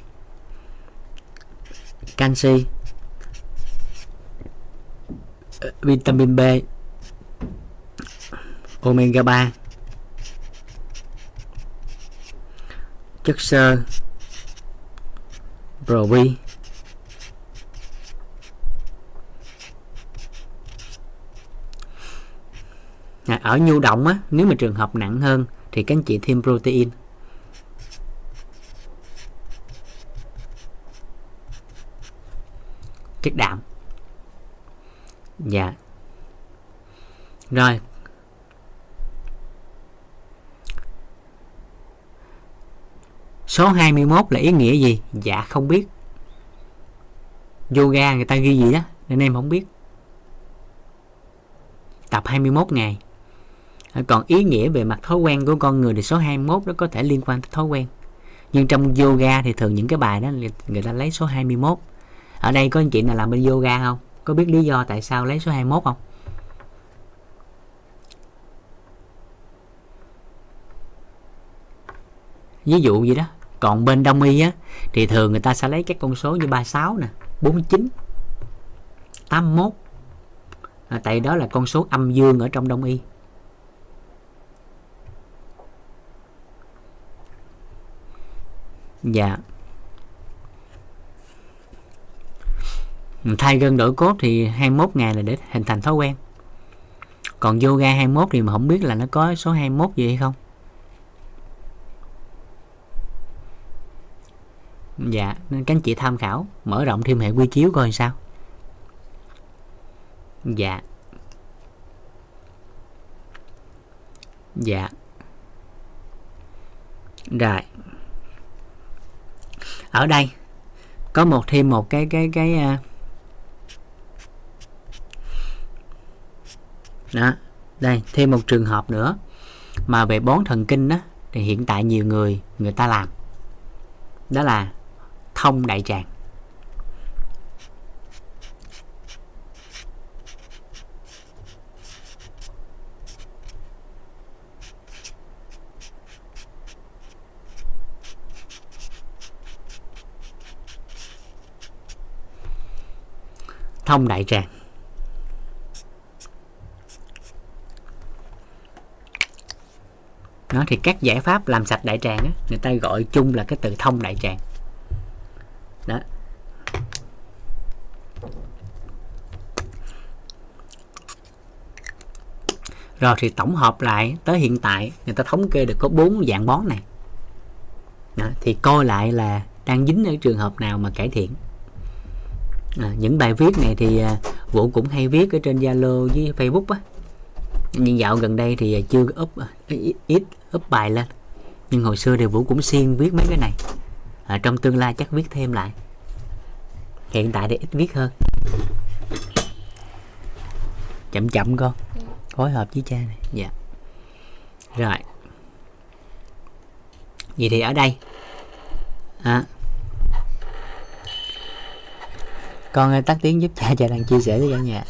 Canxi vitamin B omega 3 chất xơ probi à, ở nhu động á nếu mà trường hợp nặng hơn thì các anh chị thêm protein. Chất đạm dạ. Rồi. Số 21 là ý nghĩa gì? Dạ không biết. Yoga người ta ghi gì đó, nên em không biết. Tập 21 ngày. Còn ý nghĩa về mặt thói quen của con người thì số 21 nó có thể liên quan tới thói quen. Nhưng trong yoga thì thường những cái bài đó người ta lấy số 21 ở đây có anh chị nào làm bên yoga không? Có biết lý do tại sao lấy số 21 không? Ví dụ gì đó còn bên đông y á thì thường người ta sẽ lấy các con số như 36 nè 49 81 à, tại đó là con số âm dương ở trong đông y. Dạ. yeah. Thay gân đổi cốt thì 21 ngày là để hình thành thói quen. Còn yoga 21 thì mà không biết là nó có số 21 gì hay không. Dạ nên các anh chị tham khảo mở rộng thêm hệ quy chiếu coi sao. Dạ. Dạ. Rồi. Ở đây có một thêm một cái cái cái uh, đó. Đây, thêm một trường hợp nữa. Mà về bón thần kinh đó, thì hiện tại nhiều người người ta làm. Đó là thông đại tràng. Thông đại tràng. Đó thì các giải pháp làm sạch đại tràng á, người ta gọi chung là cái từ thông đại tràng. Đó. Rồi thì tổng hợp lại tới hiện tại người ta thống kê được có bốn dạng bón này. Đó, thì coi lại là đang dính ở trường hợp nào mà cải thiện. À, những bài viết này thì à, vũ cũng hay viết ở trên zalo với facebook á nhưng dạo gần đây thì chưa up ít, up bài lên. Nhưng hồi xưa thì vũ cũng xuyên viết mấy cái này. À, trong tương lai chắc viết thêm lại. Hiện tại thì ít viết hơn. Chậm chậm con. Phối hợp với cha này. Dạ. Rồi. Vậy thì ở đây. À, con tắt tiếng giúp cha cha đang chia sẻ với cả nhà.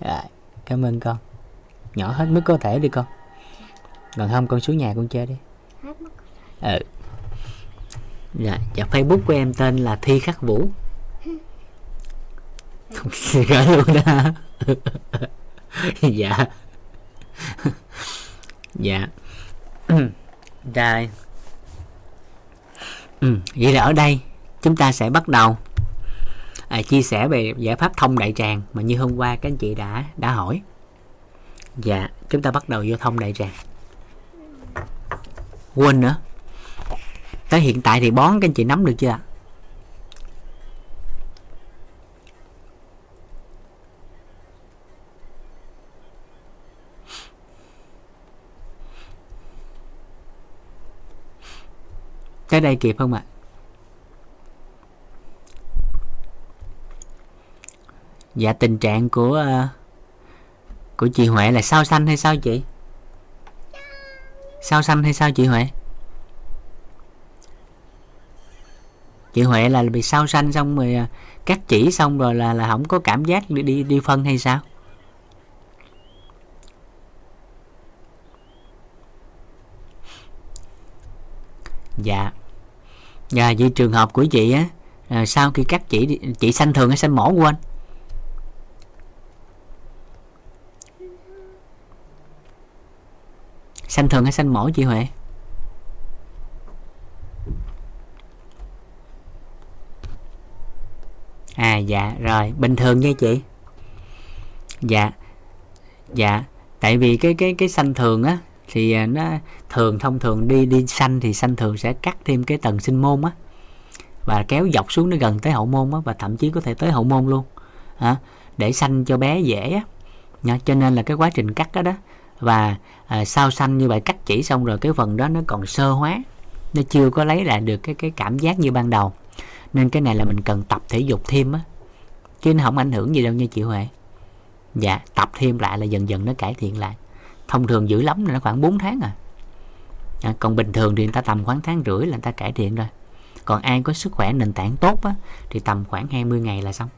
Rồi. Cảm ơn con nhỏ hết mức có thể đi con. Còn không con xuống nhà con chơi đi. Ừ. Dạ dạ facebook của em tên là thi khắc vũ. Gửi luôn đó. Dạ. Dạ. Rồi ừ, vậy là ở đây chúng ta sẽ bắt đầu à, chia sẻ về giải pháp thông đại tràng mà như hôm qua các anh chị đã đã hỏi dạ chúng ta bắt đầu vô thông đại tràng quên nữa. Tới hiện tại thì bón các anh chị nắm được chưa ạ? Tới đây kịp không ạ? Dạ tình trạng của uh, của chị Huệ là sao xanh hay sao chị? Sao xanh hay sao chị Huệ? Chị Huệ là bị sao xanh xong rồi à, cắt chỉ xong rồi là là không có cảm giác đi đi, đi phân hay sao? Dạ. Dạ vậy trường hợp của chị á à, sau khi cắt chỉ chị xanh thường hay xanh mổ quên? Xanh thường hay xanh mổ chị huệ? À dạ rồi bình thường nha chị. Dạ dạ tại vì cái cái cái xanh thường á thì à, nó thường thông thường đi đi xanh thì xanh thường sẽ cắt thêm cái tầng sinh môn á và kéo dọc xuống nó gần tới hậu môn á và thậm chí có thể tới hậu môn luôn à, để xanh cho bé dễ á Nha, cho nên là cái quá trình cắt đó đó và à, sao xanh như vậy cắt chỉ xong rồi cái phần đó nó còn sơ hóa. Nó chưa có lấy lại được cái cái cảm giác như ban đầu. Nên cái này là mình cần tập thể dục thêm á. Chứ nó không ảnh hưởng gì đâu nha chị Huệ. Dạ tập thêm lại là dần dần nó cải thiện lại. Thông thường dữ lắm là nó khoảng 4 tháng à. à còn bình thường thì người ta tầm khoảng tháng rưỡi là người ta cải thiện rồi. Còn ai có sức khỏe nền tảng tốt á, thì tầm khoảng 20 ngày là xong.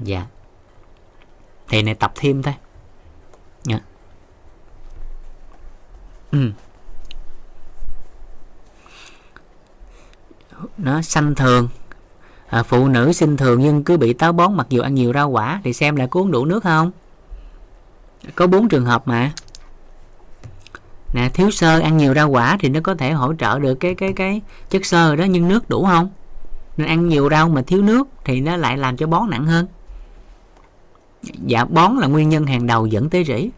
Dạ. Thì này tập thêm thôi nhá ừ. nó xanh thường. À, phụ nữ sinh thường nhưng cứ bị táo bón mặc dù ăn nhiều rau quả thì xem lại có uống đủ nước không? Có bốn trường hợp mà. Nè thiếu sơ ăn nhiều rau quả thì nó có thể hỗ trợ được cái cái cái chất xơ đó nhưng nước đủ không? Nên ăn nhiều rau mà thiếu nước thì nó lại làm cho bón nặng hơn dạ bón là nguyên nhân hàng đầu dẫn tới rỉ.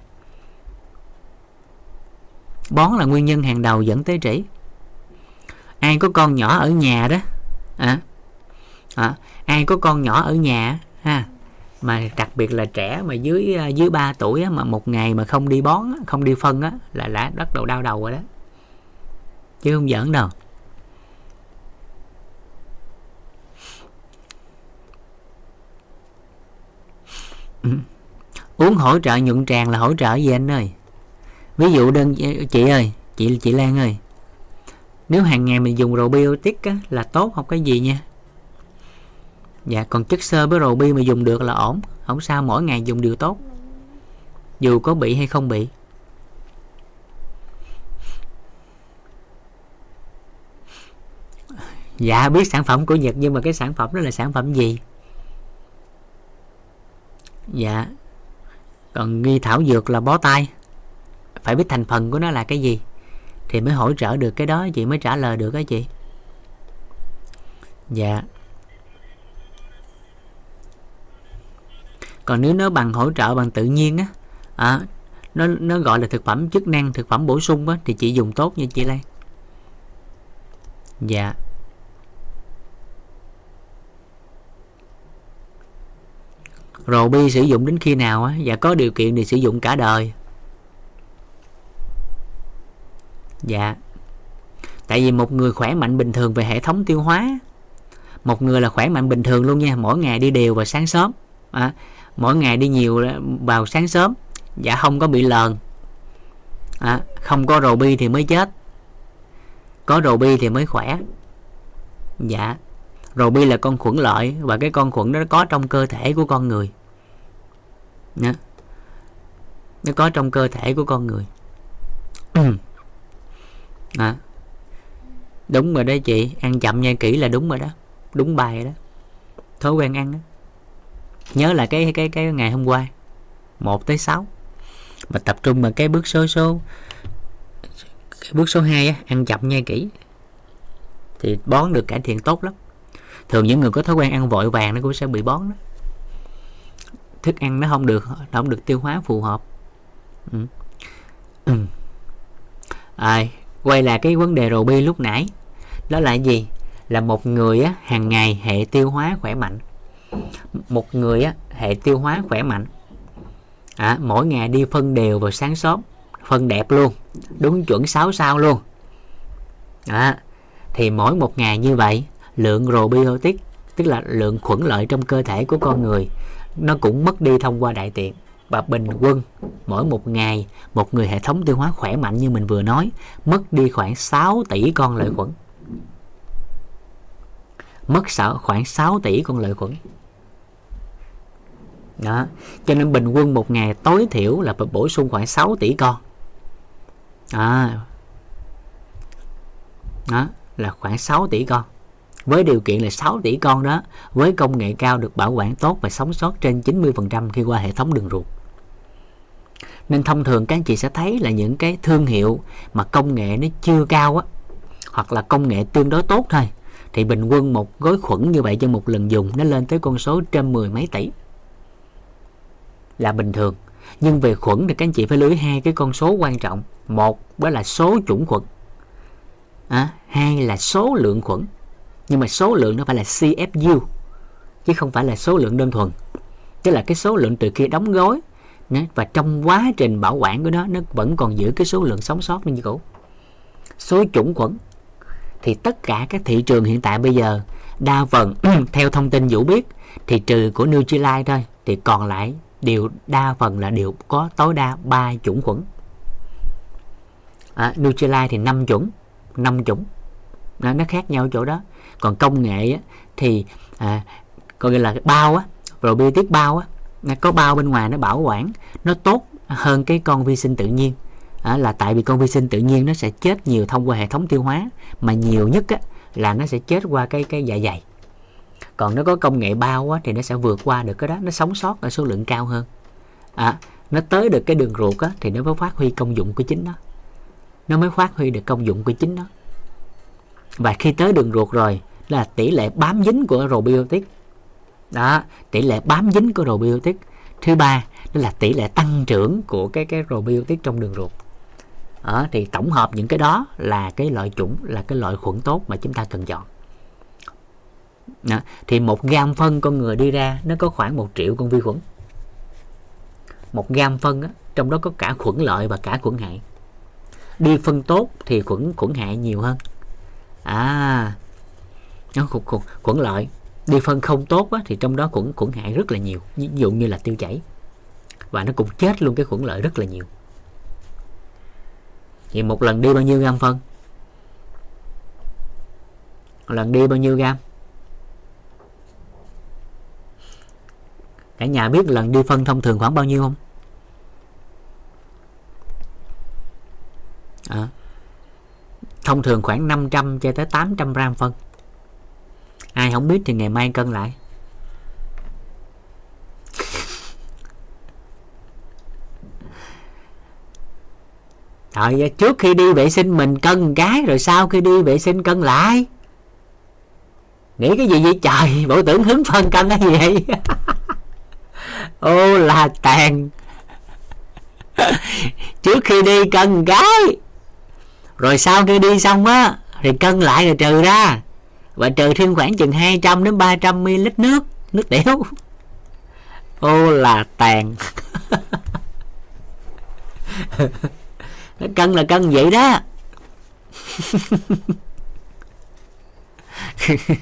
Bón là nguyên nhân hàng đầu dẫn tới rỉ. Ai có con nhỏ ở nhà đó à, à, ai có con nhỏ ở nhà ha mà đặc biệt là trẻ mà dưới à, dưới 3 tuổi á, mà một ngày mà không đi bón không đi phân á là đã bắt đầu đau đầu rồi đó. Chứ không giỡn đâu. Ừ. uống hỗ trợ nhuận tràng là hỗ trợ gì anh ơi? Ví dụ đơn chị ơi chị chị Lan ơi. Nếu hàng ngày mình dùng probiotic á, là tốt không cái gì nha. Dạ còn chất xơ với rầu mà dùng được là ổn. Không sao mỗi ngày dùng đều tốt. Dù có bị hay không bị. Dạ biết sản phẩm của nhật nhưng mà cái sản phẩm đó là sản phẩm gì? Dạ. Còn nghi thảo dược là bó tay. Phải biết thành phần của nó là cái gì thì mới hỗ trợ được cái đó chị mới trả lời được cái chị. Dạ. Còn nếu nó bằng hỗ trợ bằng tự nhiên á à, nó nó gọi là thực phẩm chức năng thực phẩm bổ sung á thì chị dùng tốt như chị Lan. Dạ. Rồi bi sử dụng đến khi nào á? Dạ có điều kiện thì sử dụng cả đời. Dạ. Tại vì một người khỏe mạnh bình thường về hệ thống tiêu hóa. Một người là khỏe mạnh bình thường luôn nha. Mỗi ngày đi đều vào sáng sớm. À, mỗi ngày đi nhiều vào sáng sớm. Dạ không có bị lờn. À, không có rồ bi thì mới chết. Có rồ bi thì mới khỏe. Dạ. Rồi bi là con khuẩn lợi và cái con khuẩn đó có trong cơ thể của con người. Nha. nó có trong cơ thể của con người. À, đúng rồi đó chị ăn chậm nhai kỹ là đúng rồi đó. Đúng bài đó. Thói quen ăn đó. Nhớ là cái cái cái ngày hôm qua một tới sáu mà tập trung vào cái bước số số cái bước số 2 á, ăn chậm nhai kỹ. Thì bón được cải thiện tốt lắm thường những người có thói quen ăn vội vàng nó cũng sẽ bị bón đó. Thức ăn nó không được nó không được tiêu hóa phù hợp. Ừ. Ừ. À, quay lại cái vấn đề rầu bi lúc nãy. Đó là gì? Là một người á, hàng ngày hệ tiêu hóa khỏe mạnh. Một người á, hệ tiêu hóa khỏe mạnh. À, mỗi ngày đi phân đều vào sáng sớm phân đẹp luôn đúng chuẩn 6 sao luôn. À, thì mỗi một ngày như vậy lượng probiotic tức là lượng khuẩn lợi trong cơ thể của con người nó cũng mất đi thông qua đại tiện. Và bình quân mỗi một ngày một người hệ thống tiêu hóa khỏe mạnh như mình vừa nói mất đi khoảng 6 tỷ con lợi khuẩn. Mất sợ khoảng 6 tỷ con lợi khuẩn. Đó cho nên bình quân một ngày tối thiểu là phải bổ sung khoảng 6 tỷ con. À, đó là khoảng 6 tỷ con với điều kiện là 6 tỷ con đó với công nghệ cao được bảo quản tốt và sống sót trên 90% khi qua hệ thống đường ruột. Nên thông thường các anh chị sẽ thấy là những cái thương hiệu mà công nghệ nó chưa cao á hoặc là công nghệ tương đối tốt thôi thì bình quân một gói khuẩn như vậy cho một lần dùng nó lên tới con số trên mười mấy tỷ. Là bình thường. Nhưng về khuẩn thì các anh chị phải lưu ý hai cái con số quan trọng. Một đó là số chủng khuẩn. À, hai là số lượng khuẩn nhưng mà số lượng nó phải là CFU chứ không phải là số lượng đơn thuần. Tức là cái số lượng từ khi đóng gói và trong quá trình bảo quản của nó nó vẫn còn giữ cái số lượng sống sót như cũ. Số chủng khuẩn thì tất cả các thị trường hiện tại bây giờ đa phần theo thông tin Vũ biết thì trừ của New Zealand thôi thì còn lại đều đa phần là đều có tối đa 3 chủng khuẩn à, Zealand thì 5 chủng 5 chủng. Nó, nó khác nhau chỗ đó còn công nghệ á, thì à, coi như là bao á probiotic bao á nó có bao bên ngoài nó bảo quản nó tốt hơn cái con vi sinh tự nhiên. À, là tại vì con vi sinh tự nhiên nó sẽ chết nhiều thông qua hệ thống tiêu hóa mà nhiều nhất á, là nó sẽ chết qua cái cái dạ dày. Còn nó có công nghệ bao á, thì nó sẽ vượt qua được cái đó nó sống sót ở số lượng cao hơn. À, nó tới được cái đường ruột á, thì nó mới phát huy công dụng của chính nó. Nó mới phát huy được công dụng của chính nó và khi tới đường ruột rồi là tỷ lệ bám dính của probiotic. Đó tỷ lệ bám dính của probiotic. Thứ ba đó là tỷ lệ tăng trưởng của cái cái probiotic trong đường ruột. Đó, thì tổng hợp những cái đó là cái loại chủng là cái loại khuẩn tốt mà chúng ta cần chọn. Đó. thì một gam phân con người đi ra nó có khoảng một triệu con vi khuẩn. Một gam phân á, trong đó có cả khuẩn lợi và cả khuẩn hại. Đi phân tốt thì khuẩn khuẩn hại nhiều hơn à. Nó khuẩn, khuẩn, khuẩn lợi đi phân không tốt á, thì trong đó khuẩn khuẩn hại rất là nhiều. Ví dụ như là tiêu chảy. Và nó cũng chết luôn cái khuẩn lợi rất là nhiều. Thì một lần đi bao nhiêu gam phân? Một lần đi bao nhiêu gam? Cả nhà biết lần đi phân thông thường khoảng bao nhiêu không? À, thông thường khoảng 500 cho tới 800 gram phân. Ai không biết thì ngày mai cân lại. Rồi trước khi đi vệ sinh mình cân cái, rồi sau khi đi vệ sinh cân lại. Nghĩ cái gì vậy? Trời, Bộ tưởng hứng phân cân cái gì vậy? Ô là tàn. Trước khi đi cân cái. Rồi sau khi đi xong á, Thì cân lại rồi trừ ra. Và trừ thêm khoảng chừng 200 đến 300 ml nước Nước tiểu Ô là tàn. Nó cân là cân vậy đó.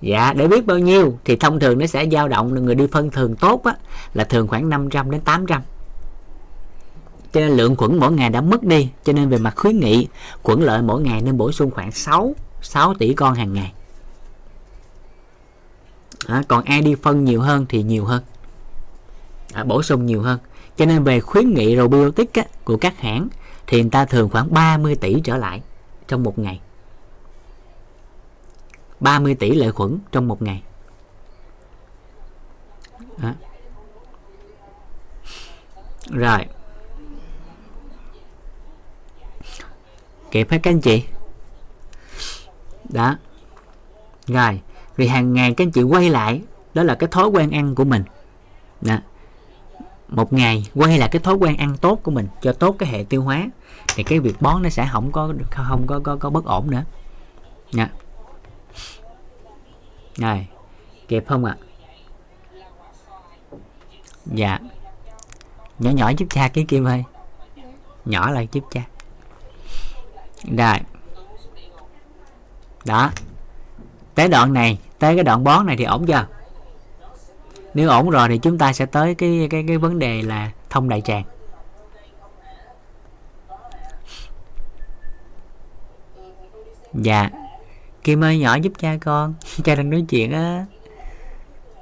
Dạ để biết bao nhiêu thì thông thường nó sẽ dao động người đi phân thường tốt á, là thường khoảng 500 đến 800 cho nên lượng khuẩn mỗi ngày đã mất đi. Cho nên về mặt khuyến nghị khuẩn lợi mỗi ngày nên bổ sung khoảng 6 6 tỷ con hàng ngày. À, còn ai đi phân nhiều hơn thì nhiều hơn. À, bổ sung nhiều hơn. Cho nên về khuyến nghị probiotic á, của các hãng thì người ta thường khoảng 30 tỷ trở lại trong một ngày. 30 tỷ lợi khuẩn trong một ngày. À. rồi. Kịp hết các anh chị. Đó. Rồi vì hàng ngày các anh chị quay lại đó là cái thói quen ăn của mình. Đó. một ngày quay lại cái thói quen ăn tốt của mình cho tốt cái hệ tiêu hóa thì cái việc bón nó sẽ không có không có có, có bất ổn nữa. Nha này kịp không ạ? À? dạ. Nhỏ nhỏ giúp cha cái kim ơi. Nhỏ lại giúp cha rồi. Đó. Tới đoạn này, tới cái đoạn bón này thì ổn chưa? Nếu ổn rồi thì chúng ta sẽ tới cái cái cái vấn đề là thông đại tràng. Dạ. Kim ơi, nhỏ giúp cha con. Cha đang nói chuyện á.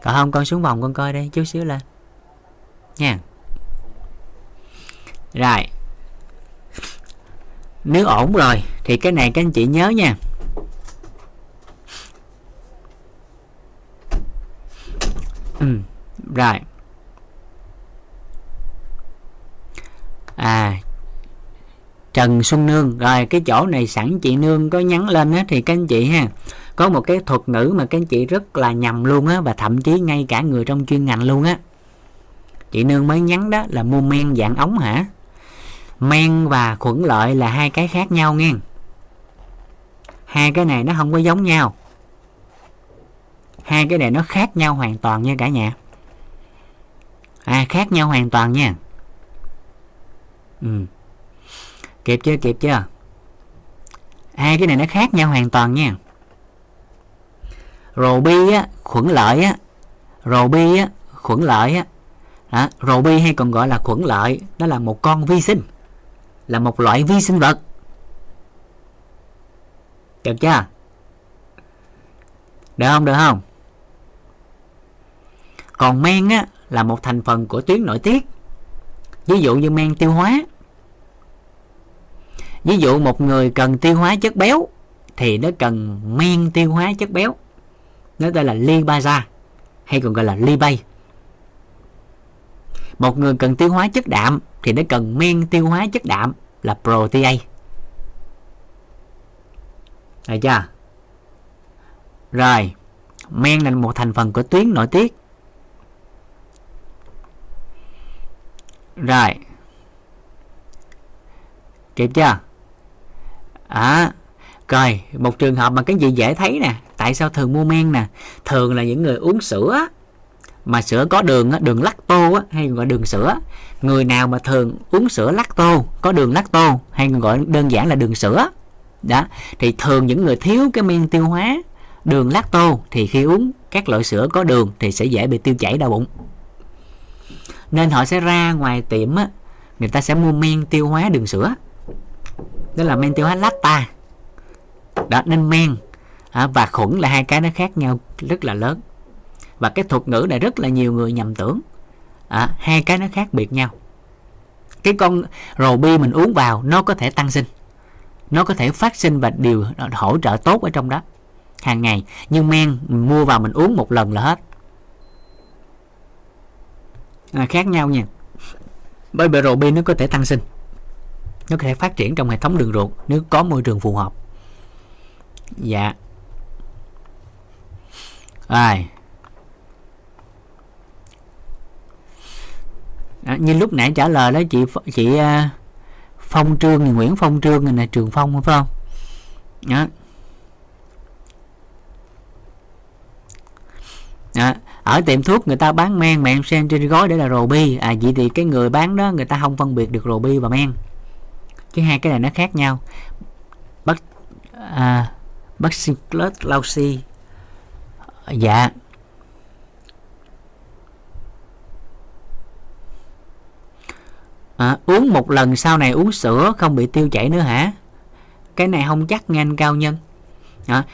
Còn không con xuống vòng con coi đây, chút xíu lên. Nha. Rồi nếu ổn rồi thì cái này các anh chị nhớ nha. Ừ, rồi. À Trần Xuân Nương. Rồi cái chỗ này sẵn chị Nương có nhắn lên á thì các anh chị ha. Có một cái thuật ngữ mà các anh chị rất là nhầm luôn á và thậm chí ngay cả người trong chuyên ngành luôn á. Chị Nương mới nhắn đó là mua men dạng ống hả? Men và khuẩn lợi là hai cái khác nhau nghe. Hai cái này nó không có giống nhau. Hai cái này nó khác nhau hoàn toàn nha cả nhà. À khác nhau hoàn toàn nha. Ừ. Kịp chưa kịp chưa? Hai cái này nó khác nhau hoàn toàn nha. Rồ bi á khuẩn lợi á. Rồ bi á khuẩn lợi á. Đó, rồ bi hay còn gọi là khuẩn lợi đó là một con vi sinh là một loại vi sinh vật. Được chưa? Được không? Được không? Còn men á, là một thành phần của tuyến nội tiết. Ví dụ như men tiêu hóa. Ví dụ một người cần tiêu hóa chất béo, thì nó cần men tiêu hóa chất béo. Nó tên là lipaza hay còn gọi là libay. Một người cần tiêu hóa chất đạm, thì nó cần men tiêu hóa chất đạm là protease được chưa? Rồi, men là một thành phần của tuyến nội tiết. Rồi. Kịp chưa? À rồi, một trường hợp mà cái gì dễ thấy nè, tại sao thường mua men nè? Thường là những người uống sữa mà sữa có đường đường lacto hay gọi đường sữa. Người nào mà thường uống sữa lacto có đường lacto hay gọi đơn giản là đường sữa. Đó thì thường những người thiếu cái men tiêu hóa đường lacto thì khi uống các loại sữa có đường thì sẽ dễ bị tiêu chảy đau bụng. Nên họ sẽ ra ngoài tiệm á người ta sẽ mua men tiêu hóa đường sữa. Đó là men tiêu hóa lacta. Đó nên men à, và khuẩn là hai cái nó khác nhau rất là lớn và cái thuật ngữ này rất là nhiều người nhầm tưởng. À, hai cái nó khác biệt nhau. Cái con rồ bi mình uống vào nó có thể tăng sinh. Nó có thể phát sinh và điều hỗ trợ tốt ở trong đó. Hàng ngày nhưng men mình mua vào mình uống một lần là hết. À, khác nhau nha. Bởi vì rồ bi nó có thể tăng sinh. Nó có thể phát triển trong hệ thống đường ruột nếu có môi trường phù hợp. Dạ. Rồi đó, như lúc nãy trả lời đó chị chị à, phong trương nguyễn phong trương này là trường phong phải không? Đó. đó. ở tiệm thuốc người ta bán men mà em xem trên gói để là rồ bi. À vậy thì cái người bán đó người ta không phân biệt được rồ bi và men. Chứ hai cái này nó khác nhau. Bác à, bác sĩ Lausi. Dạ. À, uống một lần sau này uống sữa không bị tiêu chảy nữa hả? Cái này không chắc nha anh cao nhân. À,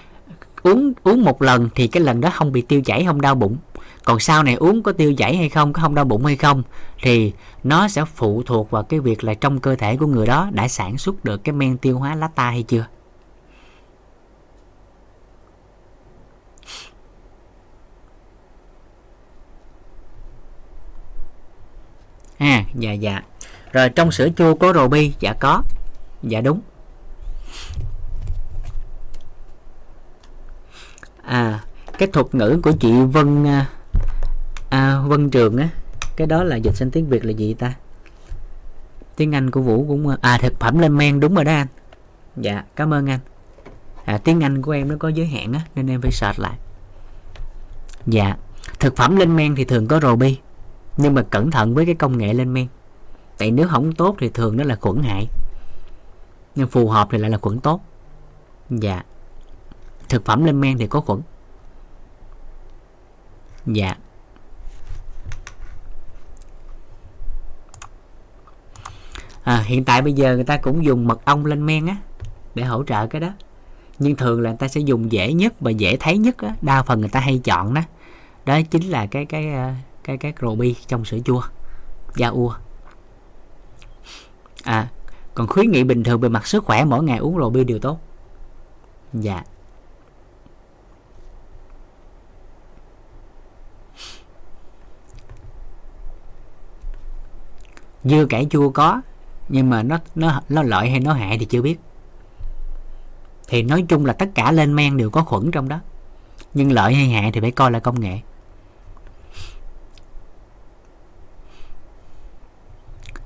uống uống một lần thì cái lần đó không bị tiêu chảy không đau bụng. Còn sau này uống có tiêu chảy hay không có không đau bụng hay không thì nó sẽ phụ thuộc vào cái việc là trong cơ thể của người đó đã sản xuất được cái men tiêu hóa lacta hay chưa. À dạ dạ rồi trong sữa chua có ruby dạ có. Dạ đúng. À cái thuật ngữ của chị Vân à, à Vân Trường á cái đó là dịch sang tiếng Việt là gì ta? Tiếng Anh của Vũ cũng à thực phẩm lên men đúng rồi đó anh. Dạ cảm ơn anh. À, tiếng Anh của em nó có giới hạn á nên em phải search lại. Dạ thực phẩm lên men thì thường có ruby nhưng mà cẩn thận với cái công nghệ lên men tại nếu không tốt thì thường nó là khuẩn hại. Nhưng phù hợp thì lại là khuẩn tốt. Dạ. Thực phẩm lên men thì có khuẩn. Dạ. À, hiện tại bây giờ người ta cũng dùng mật ong lên men á để hỗ trợ cái đó. Nhưng thường là người ta sẽ dùng dễ nhất và dễ thấy nhất á đa phần người ta hay chọn đó. Đó chính là cái cái ờ, cái cái cái ruby trong sữa chua da ua à còn khuyến nghị bình thường về mặt sức khỏe mỗi ngày uống ruby đều tốt. Dạ. Dưa cải chua có, nhưng mà nó nó nó lợi hay nó hại thì chưa biết. Thì nói chung là tất cả lên men đều có khuẩn trong đó. Nhưng lợi hay hại thì phải coi là công nghệ.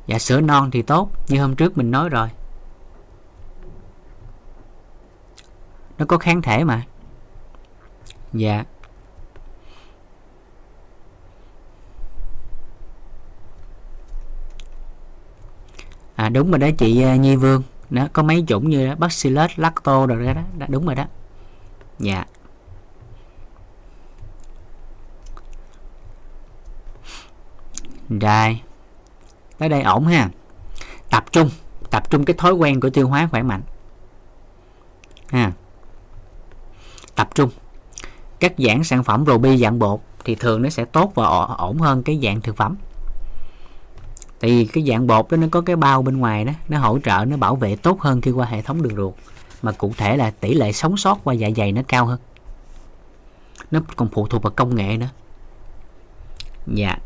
Dạ sữa non thì tốt như hôm trước mình nói rồi. Nó có kháng thể mà. Dạ. À đúng rồi đó chị à, Nhi Vương. Đó có mấy chủng như đó, Bacillus lacto rồi đó, đó đúng rồi đó. Dạ. Rồi tới đây ổn ha. Tập trung tập trung cái thói quen của tiêu hóa khỏe mạnh. Ha. Tập trung. Các dạng sản phẩm ruby dạng bột thì thường nó sẽ tốt và ổn hơn cái dạng thực phẩm. Tại vì cái dạng bột đó nó có cái bao bên ngoài đó, nó hỗ trợ, nó bảo vệ tốt hơn khi qua hệ thống đường ruột. Mà cụ thể là tỷ lệ sống sót qua dạ dày nó cao hơn. Nó còn phụ thuộc vào công nghệ nữa. Dạ.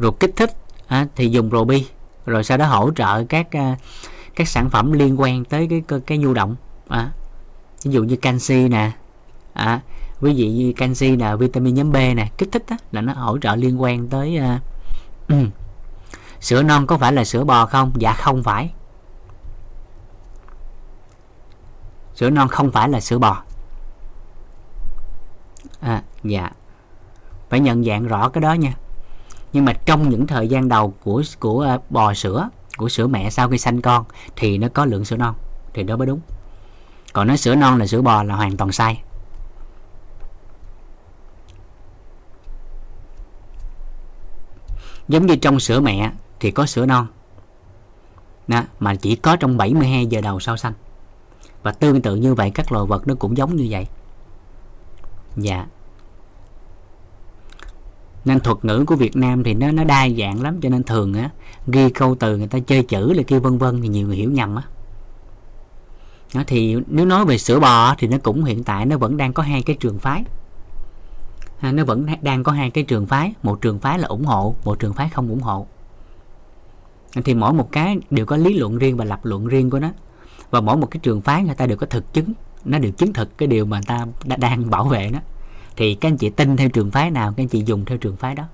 Ruột kích thích à, thì dùng probi rồi sau đó hỗ trợ các à, các sản phẩm liên quan tới cái cái, cái nhu động à, ví dụ như canxi nè à, ví dụ như canxi là vitamin nhóm B nè kích thích đó, là nó hỗ trợ liên quan tới à, sữa non có phải là sữa bò không? Dạ không phải. Sữa non không phải là sữa bò. À dạ. Phải nhận dạng rõ cái đó nha nhưng mà trong những thời gian đầu của của ờ, bò sữa của sữa mẹ sau khi sanh con thì nó có lượng sữa non. Thì đó mới đúng. Còn nói sữa non là sữa bò là hoàn toàn sai. Giống như trong sữa mẹ thì có sữa non. Đó, mà chỉ có trong 72 giờ đầu sau sanh. Và tương tự như vậy các loài vật nó cũng giống như vậy. Dạ nên thuật ngữ của Việt Nam thì nó nó đa dạng lắm cho nên thường á ghi câu từ người ta chơi chữ là kia vân vân thì nhiều người hiểu nhầm á. Nó thì nếu nói về sữa bò thì nó cũng hiện tại nó vẫn đang có hai cái trường phái. À, nó vẫn đang có hai cái trường phái một trường phái là ủng hộ một trường phái không ủng hộ. Thì mỗi một cái đều có lý luận riêng và lập luận riêng của nó. Và mỗi một cái trường phái người ta đều có thực chứng nó đều chứng thực cái điều mà người ta đã đang bảo vệ nó thì các anh chị tin theo trường phái nào, các anh chị dùng theo trường phái đó.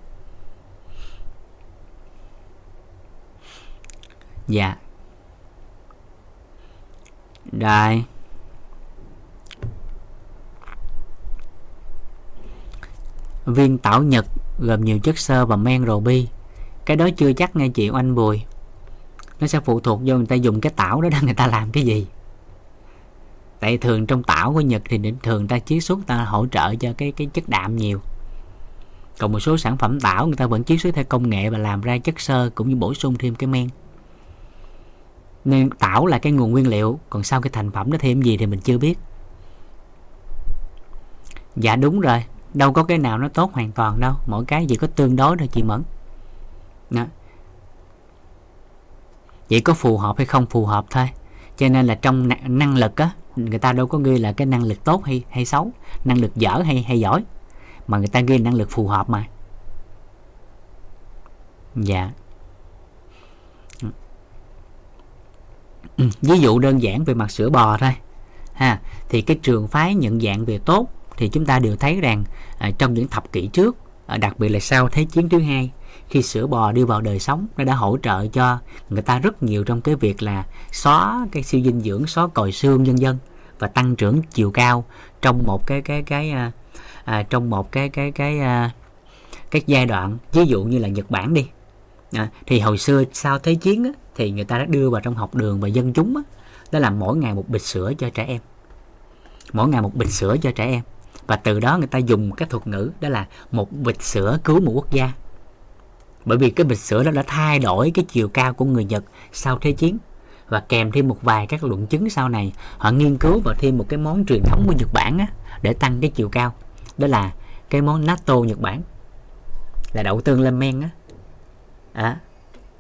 Dạ. Rồi. Viên tảo nhật gồm nhiều chất xơ và men ruby cái đó chưa chắc nghe chị anh bùi. Nó sẽ phụ thuộc vô người ta dùng cái tảo đó để người ta làm cái gì tại thường trong tảo của nhật thì thường ta chiết xuất, ta hỗ trợ cho cái cái chất đạm nhiều. Còn một số sản phẩm tảo người ta vẫn chiết xuất theo công nghệ và làm ra chất xơ cũng như bổ sung thêm cái men. Nên tảo là cái nguồn nguyên liệu, còn sau cái thành phẩm nó thêm gì thì mình chưa biết. Dạ đúng rồi, đâu có cái nào nó tốt hoàn toàn đâu, mỗi cái chỉ có tương đối thôi chị mẫn. Đó. chỉ có phù hợp hay không phù hợp thôi, cho nên là trong năng lực á người ta đâu có ghi là cái năng lực tốt hay hay xấu năng lực dở hay hay giỏi mà người ta ghi năng lực phù hợp mà. Dạ. Ừ, ví dụ đơn giản về mặt sữa bò thôi. Ha thì cái trường phái nhận dạng về tốt thì chúng ta đều thấy rằng à, trong những thập kỷ trước à, đặc biệt là sau thế chiến thứ hai khi sữa bò đi vào đời sống nó đã hỗ trợ cho người ta rất nhiều trong cái việc là xóa cái siêu dinh dưỡng xóa còi xương nhân dân và tăng trưởng chiều cao trong một cái cái cái à, à, trong một cái cái cái à, cái giai đoạn ví dụ như là Nhật Bản đi. À, thì hồi xưa sau thế chiến á, thì người ta đã đưa vào trong học đường và dân chúng á, đó là mỗi ngày một bịch sữa cho trẻ em. Mỗi ngày một bịch sữa cho trẻ em. Và từ đó người ta dùng cái thuật ngữ đó là một bịch sữa cứu một quốc gia. Bởi vì cái bịch sữa đó đã thay đổi cái chiều cao của người Nhật sau thế chiến và kèm thêm một vài các luận chứng sau này. Họ nghiên cứu vào thêm một cái món truyền thống của Nhật Bản á, để tăng cái chiều cao. Đó là cái món natto Nhật Bản. Là đậu tương lên men á. À,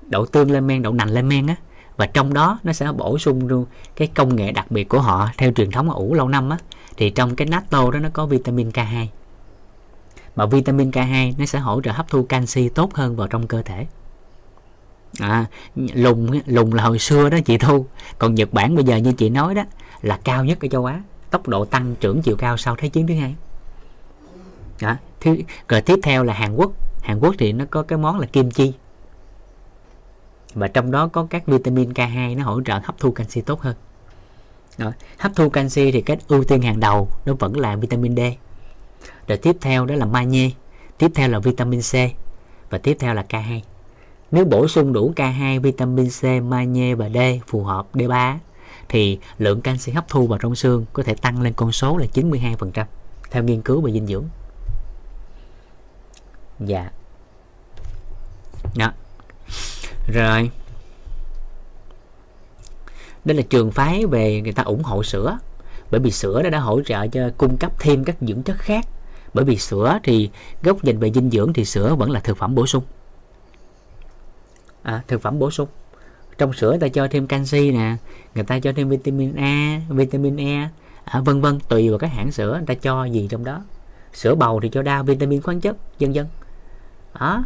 đậu tương lên men đậu nành lên men á. Và trong đó nó sẽ bổ sung luôn cái công nghệ đặc biệt của họ theo truyền thống ủ lâu năm á. Thì trong cái natto đó nó có vitamin K2 mà vitamin K2 nó sẽ hỗ trợ hấp thu canxi tốt hơn vào trong cơ thể à, lùng lùng là hồi xưa đó chị thu. Còn Nhật Bản bây giờ như chị nói đó là cao nhất ở châu Á. Tốc độ tăng trưởng chiều cao sau thế chiến thứ hai. Đó. Thứ, rồi tiếp theo là Hàn Quốc. Hàn Quốc thì nó có cái món là kim chi. Và trong đó có các vitamin K2 nó hỗ trợ hấp thu canxi tốt hơn. Đó. hấp thu canxi thì cái ưu tiên hàng đầu nó vẫn là vitamin D. Rồi tiếp theo đó là magie tiếp theo là vitamin C và tiếp theo là K2 nếu bổ sung đủ K2 vitamin C, magie và D phù hợp D3 thì lượng canxi hấp thu vào trong xương có thể tăng lên con số là 92% theo nghiên cứu về dinh dưỡng. Dạ. Đó. Rồi. Đây là trường phái về người ta ủng hộ sữa. Bởi vì sữa đã đã hỗ trợ cho cung cấp thêm các dưỡng chất khác. Bởi vì sữa thì gốc nhìn về dinh dưỡng thì sữa vẫn là thực phẩm bổ sung à, thực phẩm bổ sung. Trong sữa ta cho thêm canxi nè người ta cho thêm vitamin A vitamin E à, vân vân tùy vào các hãng sữa người ta cho gì trong đó. Sữa bầu thì cho đa vitamin khoáng chất vân vân. Đó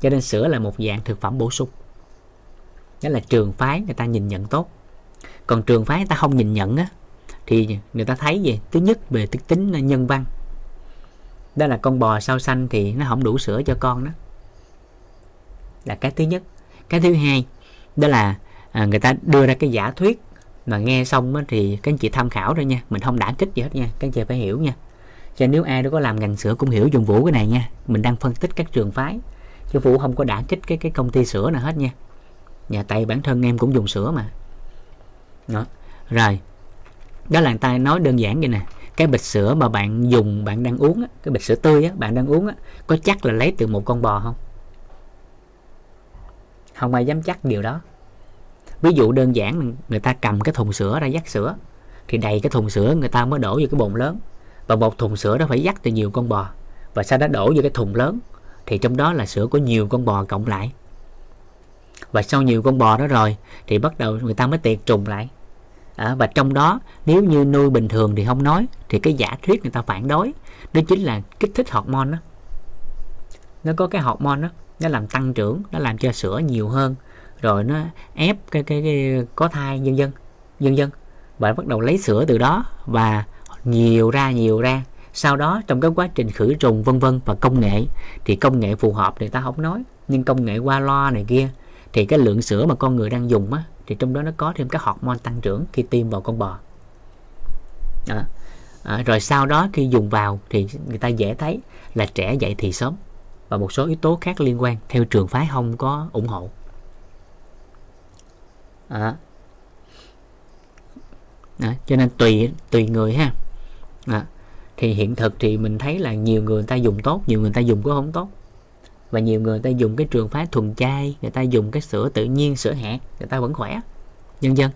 cho nên sữa là một dạng thực phẩm bổ sung. Đó là trường phái người ta nhìn nhận tốt. Còn trường phái người ta không nhìn nhận á thì người ta thấy gì? Thứ nhất về tính nhân văn. Đó là con bò sao xanh thì nó không đủ sữa cho con đó. Là cái thứ nhất cái thứ hai đó là à, người ta đưa ra cái giả thuyết mà nghe xong á, thì các anh chị tham khảo thôi nha mình không đả kích gì hết nha các anh chị phải hiểu nha. Cho nếu ai đó có làm ngành sữa cũng hiểu dùng vũ cái này nha mình đang phân tích các trường phái chứ vũ không có đả kích cái cái công ty sữa nào hết nha. Nhà tại bản thân em cũng dùng sữa mà. Đó rồi đó là người ta nói đơn giản vậy nè cái bịch sữa mà bạn dùng bạn đang uống á, cái bịch sữa tươi á, bạn đang uống á, có chắc là lấy từ một con bò không? Không ai dám chắc điều đó. Ví dụ đơn giản người ta cầm cái thùng sữa ra dắt sữa thì đầy cái thùng sữa người ta mới đổ vô cái bồn lớn. Và một thùng sữa đó phải dắt từ nhiều con bò và sau đó đổ vô cái thùng lớn thì trong đó là sữa của nhiều con bò cộng lại. Và sau nhiều con bò đó rồi thì bắt đầu người ta mới tiệt trùng lại. À, và trong đó nếu như nuôi bình thường thì không nói thì cái giả thuyết người ta phản đối đó chính là kích thích hormone đó. Nó có cái hormone đó nó làm tăng trưởng nó làm cho sữa nhiều hơn. Rồi nó ép cái cái, cái có thai nhân dân nhân dân và bắt đầu lấy sữa từ đó và nhiều ra nhiều ra. Sau đó trong cái quá trình khử trùng vân vân và công nghệ thì công nghệ phù hợp thì ta không nói. Nhưng công nghệ qua loa này kia thì cái lượng sữa mà con người đang dùng á thì trong đó nó có thêm các hormone tăng trưởng khi tiêm vào con bò. À, à, rồi sau đó khi dùng vào thì người ta dễ thấy là trẻ dậy thì sớm và một số yếu tố khác liên quan theo trường phái không có ủng hộ. À. À, cho nên tùy tùy người ha. À, thì hiện thực thì mình thấy là nhiều người, người ta dùng tốt nhiều người ta dùng cũng không tốt. Và nhiều người ta dùng cái trường phái thuần chay người ta dùng cái sữa tự nhiên sữa hạt người ta vẫn khỏe. Nhân dân.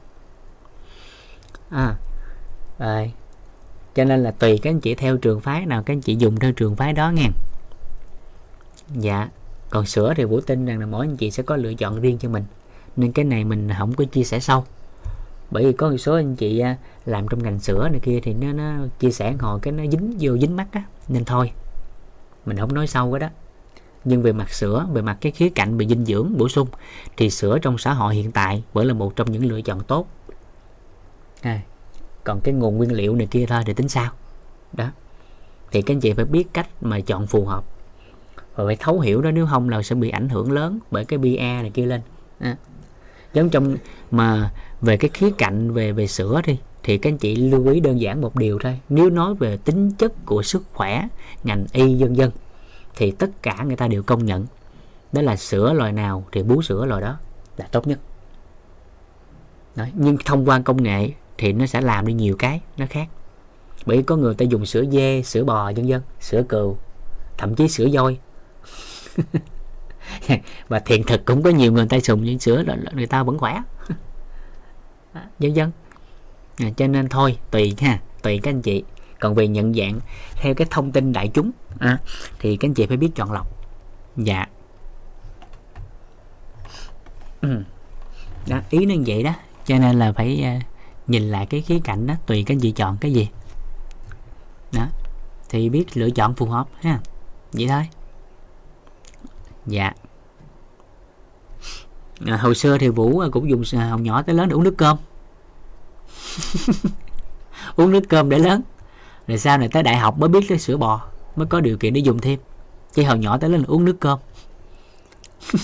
À rồi. Cho nên là tùy các anh chị theo trường phái nào các anh chị dùng theo trường phái đó nghe dạ còn sữa thì vũ tin rằng là mỗi anh chị sẽ có lựa chọn riêng cho mình nên cái này mình không có chia sẻ sâu. Bởi vì có một số anh chị à, làm trong ngành sữa này kia thì nó, nó chia sẻ hồi cái nó dính vô dính mắt á nên thôi mình không nói sâu cái đó. Nhưng về mặt sữa về mặt cái khía cạnh về dinh dưỡng bổ sung thì sữa trong xã hội hiện tại vẫn là một trong những lựa chọn tốt. À, còn cái nguồn nguyên liệu này kia thôi thì tính sao? Đó thì các anh chị phải biết cách mà chọn phù hợp và phải thấu hiểu đó, nếu không là sẽ bị ảnh hưởng lớn bởi cái BA này kia lên. À. giống trong mà về cái khía cạnh về về sữa đi, thì các anh chị lưu ý đơn giản một điều thôi. Nếu nói về tính chất của sức khỏe, ngành y dân dân thì tất cả người ta đều công nhận. Đó là sữa loài nào thì bú sữa loài đó là tốt nhất. Đấy. nhưng thông qua công nghệ thì nó sẽ làm đi nhiều cái nó khác. Bởi có người ta dùng sữa dê, sữa bò dân dân sữa cừu, thậm chí sữa voi và thiện thực cũng có nhiều người ta dùng những sữa là người ta vẫn khỏe. Vân vân à, cho nên thôi tùy ha tùy các anh chị. Còn về nhận dạng theo cái thông tin đại chúng à, thì các anh chị phải biết chọn lọc. Dạ. Ừ. đó, ý nó như vậy đó. Cho nên là phải uh, nhìn lại cái khía cạnh đó tùy các anh chị chọn cái gì. Đó. Thì biết lựa chọn phù hợp ha. Vậy thôi dạ. À, hồi xưa thì vũ cũng dùng hồng nhỏ tới lớn để uống nước cơm. Uống nước cơm để lớn. Rồi sau này tới đại học mới biết tới sữa bò mới có điều kiện để dùng thêm. Chứ hồi nhỏ tới lớn uống nước cơm.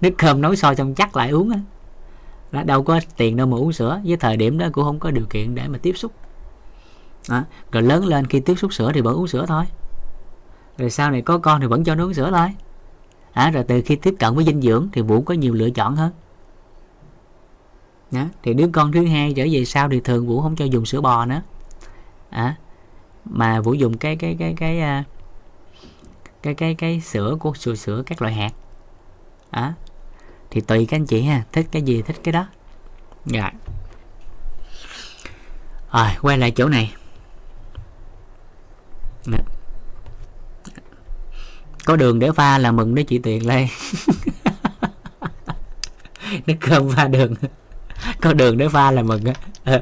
Nước cơm nấu sôi xong chắc lại uống á. Đó, đâu có tiền đâu mà uống sữa với thời điểm đó cũng không có điều kiện để mà tiếp xúc. Đó. rồi lớn lên khi tiếp xúc sữa thì vẫn uống sữa thôi. Rồi sau này có con thì vẫn cho nó uống sữa thôi à, rồi từ khi tiếp cận với dinh dưỡng thì vũ có nhiều lựa chọn hơn. Đó. thì đứa con thứ hai trở về sau thì thường vũ không cho dùng sữa bò nữa. À, mà vũ dùng cái cái cái cái cái cái cái, cái sữa của sữa sữa các loại hạt. À, thì tùy các anh chị ha thích cái gì thích cái đó. Dạ. Rồi quay lại chỗ này. Nè có đường để pha là mừng đó chị tiền lên nước cơm pha đường. Có đường để pha là mừng á.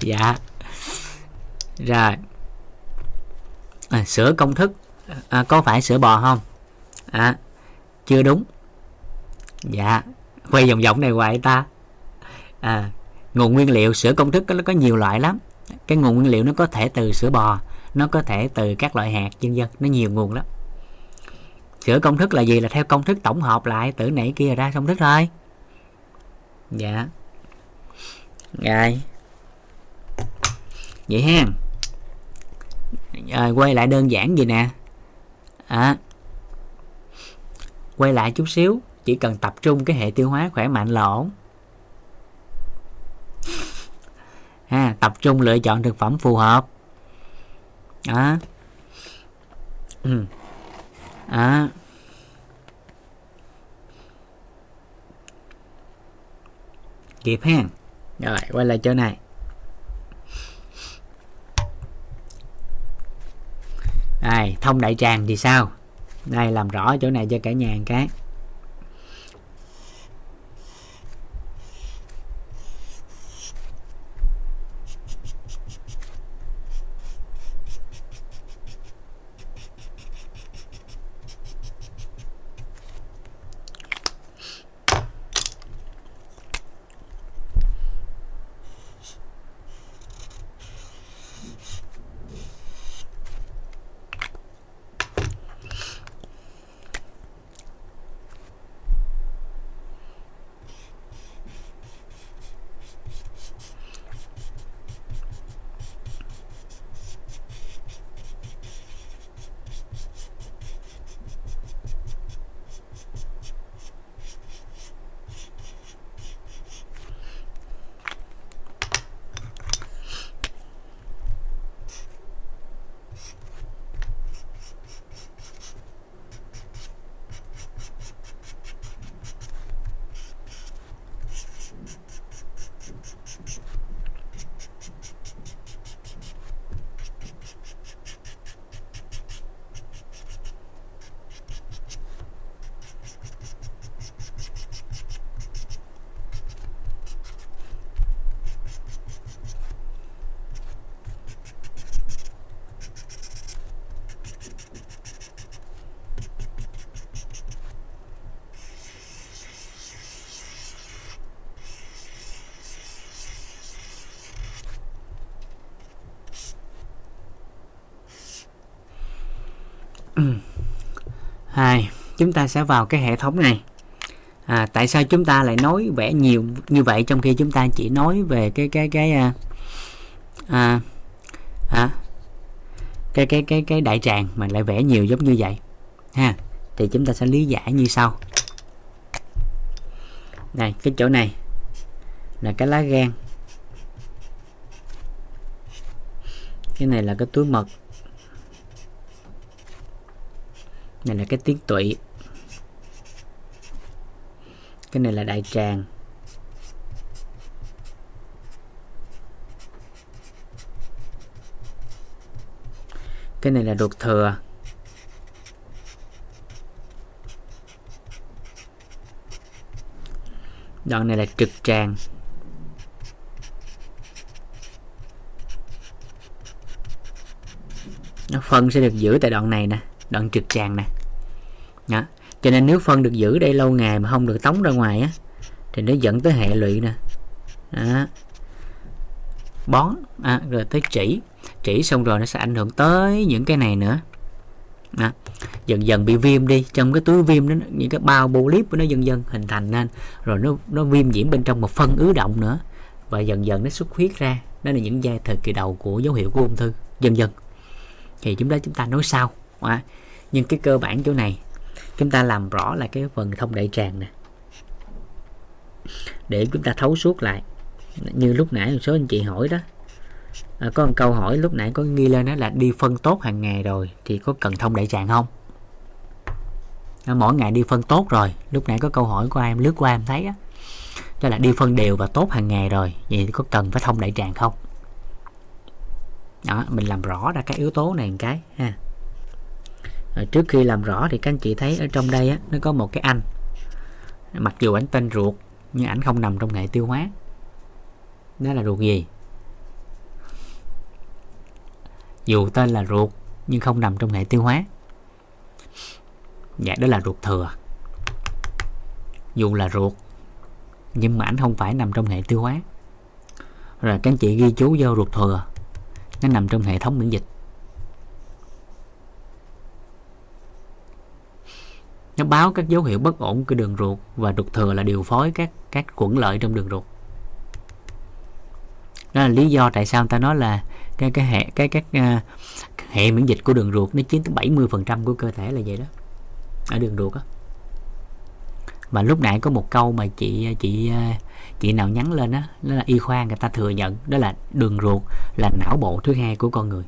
Dạ. Rồi. À, sữa công thức. À, có phải sữa bò không? À, chưa đúng. Dạ. Quay vòng vòng này hoài ta. À, nguồn nguyên liệu sữa công thức nó có nhiều loại lắm. Cái nguồn nguyên liệu nó có thể từ sữa bò nó có thể từ các loại hạt vân vân. Nó nhiều nguồn lắm. Sữa công thức là gì? Là theo công thức tổng hợp lại từ nãy kia ra công thức thôi. Dạ. Rồi. Vậy ha. Rồi quay lại đơn giản gì nè? À, quay lại chút xíu. Chỉ cần tập trung cái hệ tiêu hóa khỏe mạnh là ổn. Ha tập trung lựa chọn thực phẩm phù hợp đó. Ừ. đó. Kịp ha. Rồi, quay lại chỗ này. Đây, thông đại tràng thì sao? Đây, làm rõ chỗ này cho cả nhà một cái. Chúng ta sẽ vào cái hệ thống này. À, tại sao chúng ta lại nói vẽ nhiều như vậy trong khi chúng ta chỉ nói về cái cái cái à, à, à, cái cái cái cái đại tràng mà lại vẽ nhiều giống như vậy ha? Thì chúng ta sẽ lý giải như sau. Này cái chỗ này là cái lá gan. Cái này là cái túi mật. Này là cái tiếng tụy cái này là đại tràng. Cái này là ruột thừa. Đoạn này là trực tràng. Nó phân sẽ được giữ tại đoạn này nè, đoạn trực tràng nè. Đó cho nên nếu phân được giữ đây lâu ngày mà không được tống ra ngoài á thì nó dẫn tới hệ lụy nè. Đó. bón à, rồi tới chỉ chỉ xong rồi nó sẽ ảnh hưởng tới những cái này nữa. Đó. dần dần bị viêm đi trong cái túi viêm đó những cái bao polyp của nó dần dần hình thành nên rồi nó nó viêm nhiễm bên trong một phân ứ động nữa. Và dần dần nó xuất huyết ra. Đó là những giai thời kỳ đầu của dấu hiệu của ung thư dần dần. Thì chúng ta chúng ta nói sau. À, nhưng cái cơ bản chỗ này chúng ta làm rõ là cái phần thông đại tràng nè. Để chúng ta thấu suốt lại. Như lúc nãy một số anh chị hỏi đó. À, có một câu hỏi lúc nãy có ghi lên đó là đi phân tốt hàng ngày rồi thì có cần thông đại tràng không? À, mỗi ngày đi phân tốt rồi. Lúc nãy có câu hỏi của em lướt qua em thấy á. Đó là đi phân đều và tốt hàng ngày rồi. Vậy thì có cần phải thông đại tràng không? Đó mình làm rõ ra các yếu tố này một cái ha. Ờ, trước khi làm rõ thì các anh chị thấy ở trong đây á, nó có một cái anh. Mặc dù ảnh tên ruột nhưng ảnh không nằm trong hệ tiêu hóa. Đó là ruột gì? Dù tên là ruột nhưng không nằm trong hệ tiêu hóa. Dạ đó là ruột thừa. Dù là ruột nhưng mà ảnh không phải nằm trong hệ tiêu hóa. Rồi các anh chị ghi chú vô ruột thừa nó nằm trong hệ thống miễn dịch. Nó báo các dấu hiệu bất ổn của đường ruột và ruột thừa là điều phối các các khuẩn lợi trong đường ruột. Đó là lý do tại sao ta nói là cái cái hệ cái các uh, hệ miễn dịch của đường ruột nó chiếm tới 70 phần trăm của cơ thể là vậy đó ở đường ruột á. Và lúc nãy có một câu mà chị chị à, chị nào nhắn lên đó, đó là y khoa người ta thừa nhận đó là đường ruột là não bộ thứ hai của con người.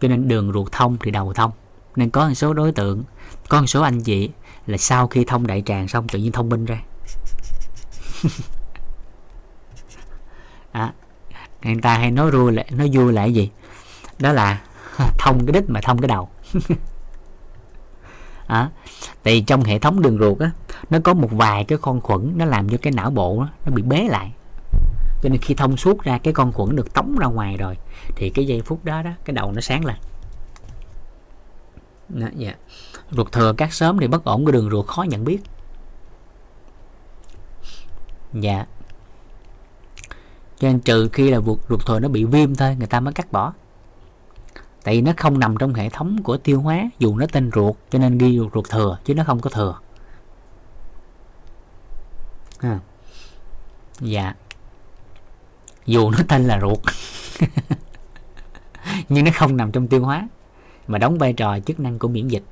Cho nên đường ruột thông thì đầu thông nên có một số đối tượng có một số anh chị là sau khi thông đại tràng xong tự nhiên thông minh ra. À, người ta hay nói vui lại nói vui là cái gì? Đó là thông cái đích mà thông cái đầu. À, thì trong hệ thống đường ruột á nó có một vài cái con khuẩn nó làm cho cái não bộ đó, nó bị bế lại. Cho nên khi thông suốt ra cái con khuẩn được tống ra ngoài rồi thì cái giây phút đó đó cái đầu nó sáng lên đó, dạ. ruột thừa các sớm thì bất ổn của đường ruột khó nhận biết. Dạ. Cho nên trừ khi là ruột, ruột thừa nó bị viêm thôi người ta mới cắt bỏ. Tại vì nó không nằm trong hệ thống của tiêu hóa dù nó tên ruột cho nên ghi ruột, ruột thừa chứ nó không có thừa. À. dạ. Dù nó tên là ruột nhưng nó không nằm trong tiêu hóa mà đóng vai trò chức năng của miễn dịch.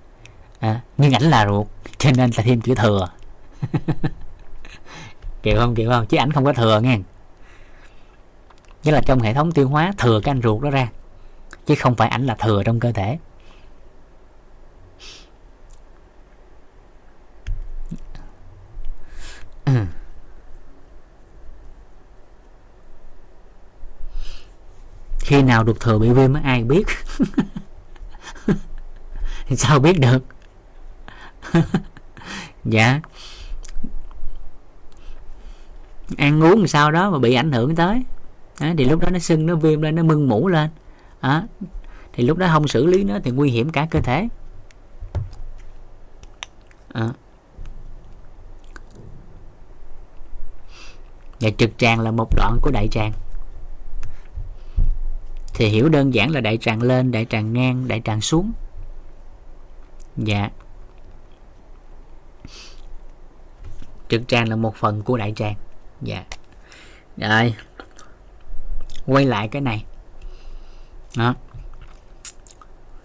À, nhưng ảnh là ruột cho nên là thêm chữ thừa. Kiểu không kiểu không chứ ảnh không có thừa nghe. Nghĩa là trong hệ thống tiêu hóa thừa cái anh ruột đó ra chứ không phải ảnh là thừa trong cơ thể. Khi nào được thừa bị viêm ai biết? sao biết được? Dạ. Ăn uống sao đó mà bị ảnh hưởng tới. À, thì lúc đó nó sưng nó viêm lên nó mưng mũ lên. À, thì lúc đó không xử lý nó thì nguy hiểm cả cơ thể. À. và dạ, trực tràng là một đoạn của đại tràng. Thì hiểu đơn giản là đại tràng lên đại tràng ngang đại tràng xuống dạ. Trực tràng là một phần của đại tràng. Dạ. Rồi. Quay lại cái này. Đó.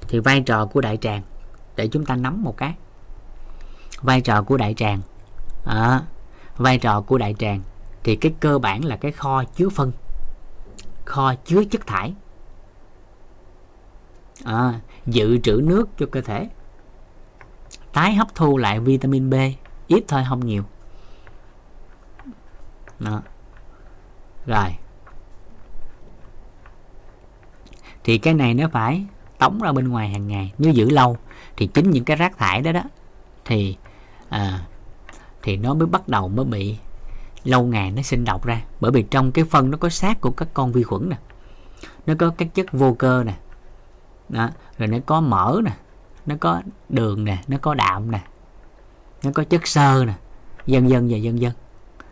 Thì vai trò của đại tràng để chúng ta nắm một cái. Vai trò của đại tràng. À, vai trò của đại tràng thì cái cơ bản là cái kho chứa phân. Kho chứa chất thải. À, dự trữ nước cho cơ thể tái hấp thu lại vitamin B ít thôi không nhiều đó. rồi thì cái này nó phải tống ra bên ngoài hàng ngày nếu giữ lâu thì chính những cái rác thải đó đó thì à, thì nó mới bắt đầu mới bị lâu ngày nó sinh độc ra bởi vì trong cái phân nó có xác của các con vi khuẩn nè nó có các chất vô cơ nè đó. rồi nó có mỡ nè nó có đường nè nó có đạm nè nó có chất xơ nè dân dân và dân dân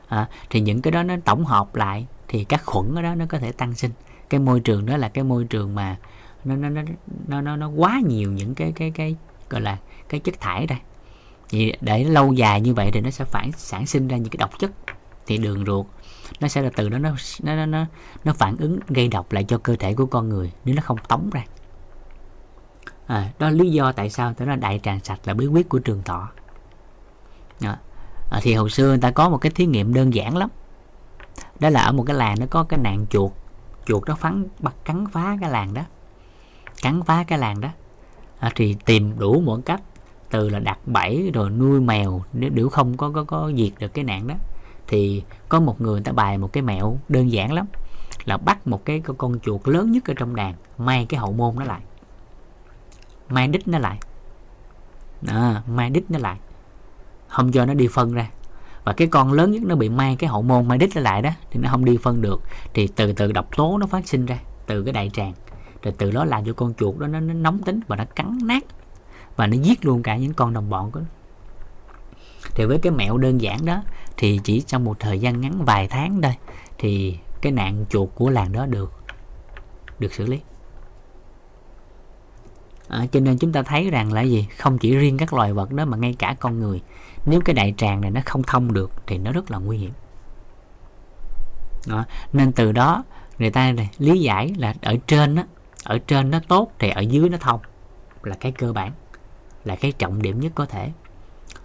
à, thì những cái đó nó tổng hợp lại thì các khuẩn ở đó nó có thể tăng sinh. Cái môi trường đó là cái môi trường mà nó nó nó nó nó, nó quá nhiều những cái cái cái gọi là cái chất thải đây thì để lâu dài như vậy thì nó sẽ phản sản sinh ra những cái độc chất. Thì đường ruột nó sẽ là từ đó nó nó nó nó phản ứng gây độc lại cho cơ thể của con người nếu nó không tống ra à, đó là lý do tại sao tôi nói đại tràng sạch là bí quyết của trường thọ. À, à, thì hồi xưa người ta có một cái thí nghiệm đơn giản lắm. Đó là ở một cái làng nó có cái nạn chuột. Chuột nó phắn bắt cắn phá cái làng đó. Cắn phá cái làng đó. À, thì tìm đủ mọi cách. Từ là đặt bẫy rồi nuôi mèo nếu đều không có có có diệt được cái nạn đó. Thì có một người người ta bài một cái mẹo đơn giản lắm. Là bắt một cái con chuột lớn nhất ở trong đàn may cái hậu môn nó lại may đích nó lại. À, may đích nó lại. Không cho nó đi phân ra. Và cái con lớn nhất nó bị may cái hậu môn may đích nó lại đó thì nó không đi phân được. Thì từ từ độc tố nó phát sinh ra từ cái đại tràng. Rồi từ đó làm cho con chuột đó nó, nó nóng tính và nó cắn nát. Và nó giết luôn cả những con đồng bọn của nó. Thì với cái mẹo đơn giản đó thì chỉ trong một thời gian ngắn vài tháng thôi thì cái nạn chuột của làng đó được được xử lý à, cho nên chúng ta thấy rằng là gì? Không chỉ riêng các loài vật đó mà ngay cả con người. Nếu cái đại tràng này nó không thông được thì nó rất là nguy hiểm. Đó. nên từ đó người ta này, lý giải là ở trên đó, ở trên nó tốt thì ở dưới nó thông là cái cơ bản là cái trọng điểm nhất có thể.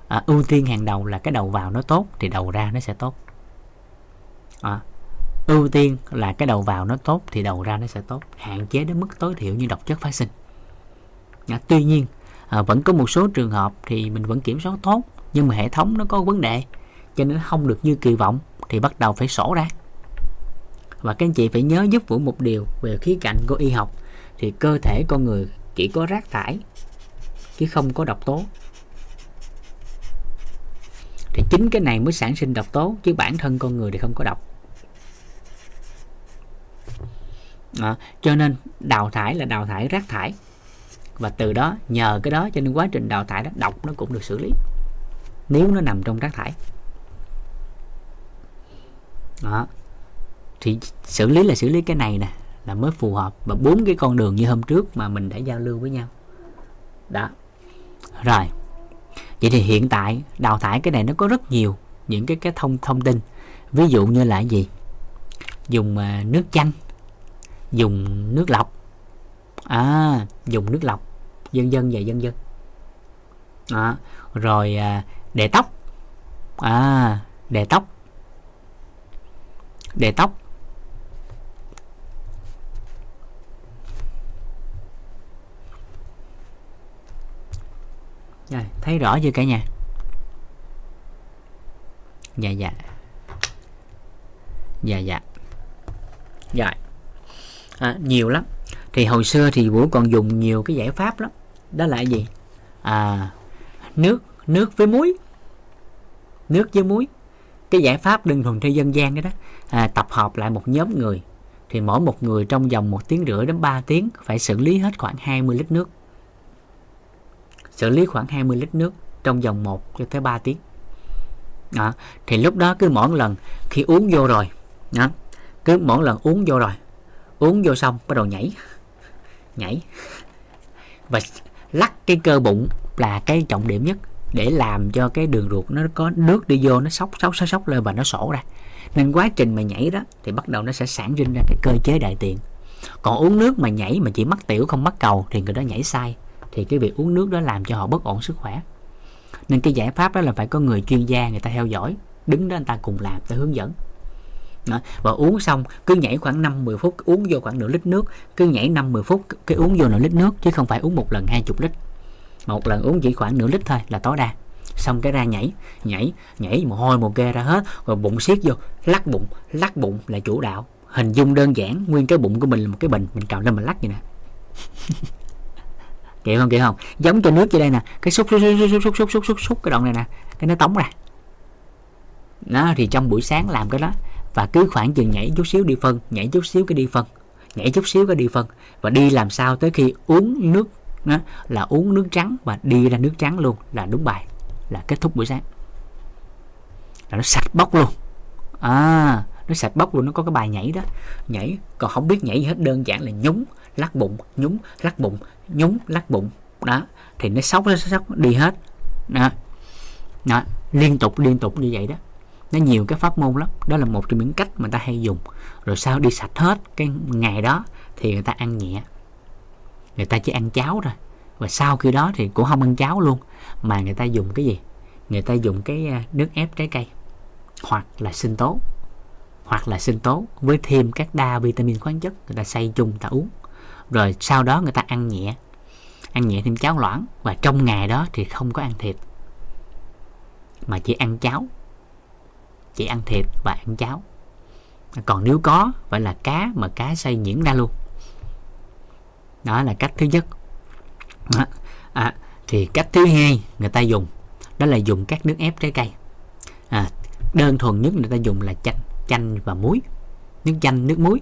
À, ưu tiên hàng đầu là cái đầu vào nó tốt thì đầu ra nó sẽ tốt. À, ưu tiên là cái đầu vào nó tốt thì đầu ra nó sẽ tốt. Hạn chế đến mức tối thiểu như độc chất phát sinh à, tuy nhiên à, vẫn có một số trường hợp thì mình vẫn kiểm soát tốt nhưng mà hệ thống nó có vấn đề cho nên không được như kỳ vọng thì bắt đầu phải sổ ra. Và các anh chị phải nhớ giúp Vũ một điều về khía cạnh của y học thì cơ thể con người chỉ có rác thải chứ không có độc tố. Thì chính cái này mới sản sinh độc tố chứ bản thân con người thì không có độc. À, cho nên đào thải là đào thải rác thải và từ đó, nhờ cái đó cho nên quá trình đào thải đó, độc nó cũng được xử lý. Nếu nó nằm trong rác thải. Đó. Thì xử lý là xử lý cái này nè, là mới phù hợp. Và bốn cái con đường như hôm trước mà mình đã giao lưu với nhau. Đó. Rồi. Vậy thì hiện tại, đào thải cái này nó có rất nhiều những cái cái thông thông tin. Ví dụ như là gì? Dùng à, nước chanh, dùng nước lọc à dùng nước lọc. Dân dân và dân dân. À, rồi à, để tóc. À để tóc. Để tóc. Rồi thấy rõ chưa cả nhà? Dạ dạ. Dạ dạ. Rồi. À, nhiều lắm thì hồi xưa thì vũ còn dùng nhiều cái giải pháp lắm. Đó là gì? À nước nước với muối. Nước với muối. Cái giải pháp đơn thuần theo dân gian đó đó. À, tập hợp lại một nhóm người. Thì mỗi một người trong vòng một tiếng rưỡi đến 3 tiếng phải xử lý hết khoảng 20 lít nước. Xử lý khoảng 20 lít nước trong vòng 1 cho tới 3 tiếng. Đó. thì lúc đó cứ mỗi lần khi uống vô rồi đó, cứ mỗi lần uống vô rồi uống vô xong bắt đầu nhảy nhảy. Và lắc cái cơ bụng là cái trọng điểm nhất để làm cho cái đường ruột nó có nước đi vô, nó sóc sóc sóc sóc lên và nó sổ ra. Nên quá trình mà nhảy đó thì bắt đầu nó sẽ sản sinh ra cái cơ chế đại tiện còn uống nước mà nhảy mà chỉ mắc tiểu không mắc cầu thì người đó nhảy sai, thì cái việc uống nước đó làm cho họ bất ổn sức khỏe. Nên cái giải pháp đó là phải có người chuyên gia, người ta theo dõi, đứng đó người ta cùng làm ta hướng dẫn đó. và uống xong cứ nhảy khoảng 5-10 phút uống vô khoảng nửa lít nước cứ nhảy 5-10 phút cái uống vô nửa lít nước chứ không phải uống một lần 20 lít một lần uống chỉ khoảng nửa lít thôi là tối đa xong cái ra nhảy nhảy nhảy mồ hôi mồ kê ra hết rồi bụng siết vô lắc bụng lắc bụng là chủ đạo hình dung đơn giản nguyên cái bụng của mình là một cái bình mình trào lên mình lắc vậy nè kiểu không kiểu không giống cho nước vô đây nè cái xúc xúc xúc xúc xúc xúc xúc xúc cái đoạn này nè cái nó tống ra nó thì trong buổi sáng làm cái đó và cứ khoảng chừng nhảy chút xíu đi phân nhảy chút xíu cái đi phân nhảy chút xíu cái đi phân. Và đi làm sao tới khi uống nước đó, là uống nước trắng và đi ra nước trắng luôn là đúng bài là kết thúc buổi sáng. Là nó sạch bóc luôn. À nó sạch bóc luôn nó có cái bài nhảy đó. Nhảy còn không biết nhảy gì hết đơn giản là nhúng lắc bụng nhúng lắc bụng nhúng lắc bụng. Đó thì nó sóc nó sóc đi hết. Đó. đó liên tục liên tục như vậy đó nó nhiều cái pháp môn lắm. Đó là một trong những cách mà ta hay dùng. Rồi sau đi sạch hết cái ngày đó thì người ta ăn nhẹ. Người ta chỉ ăn cháo thôi. Và sau khi đó thì cũng không ăn cháo luôn. Mà người ta dùng cái gì? Người ta dùng cái à, nước ép trái cây. Hoặc là sinh tố. Hoặc là sinh tố với thêm các đa vitamin khoáng chất người ta xay chung ta uống. Rồi sau đó người ta ăn nhẹ. Ăn nhẹ thêm cháo loãng. Và trong ngày đó thì không có ăn thịt. Mà chỉ ăn cháo chỉ ăn thịt và ăn cháo. Còn nếu có phải là cá mà cá xay nhuyễn ra luôn. Đó là cách thứ nhất. Đó. À, thì cách thứ hai người ta dùng đó là dùng các nước ép trái cây. À, đơn thuần nhất người ta dùng là chanh chanh và muối. Nước chanh nước muối.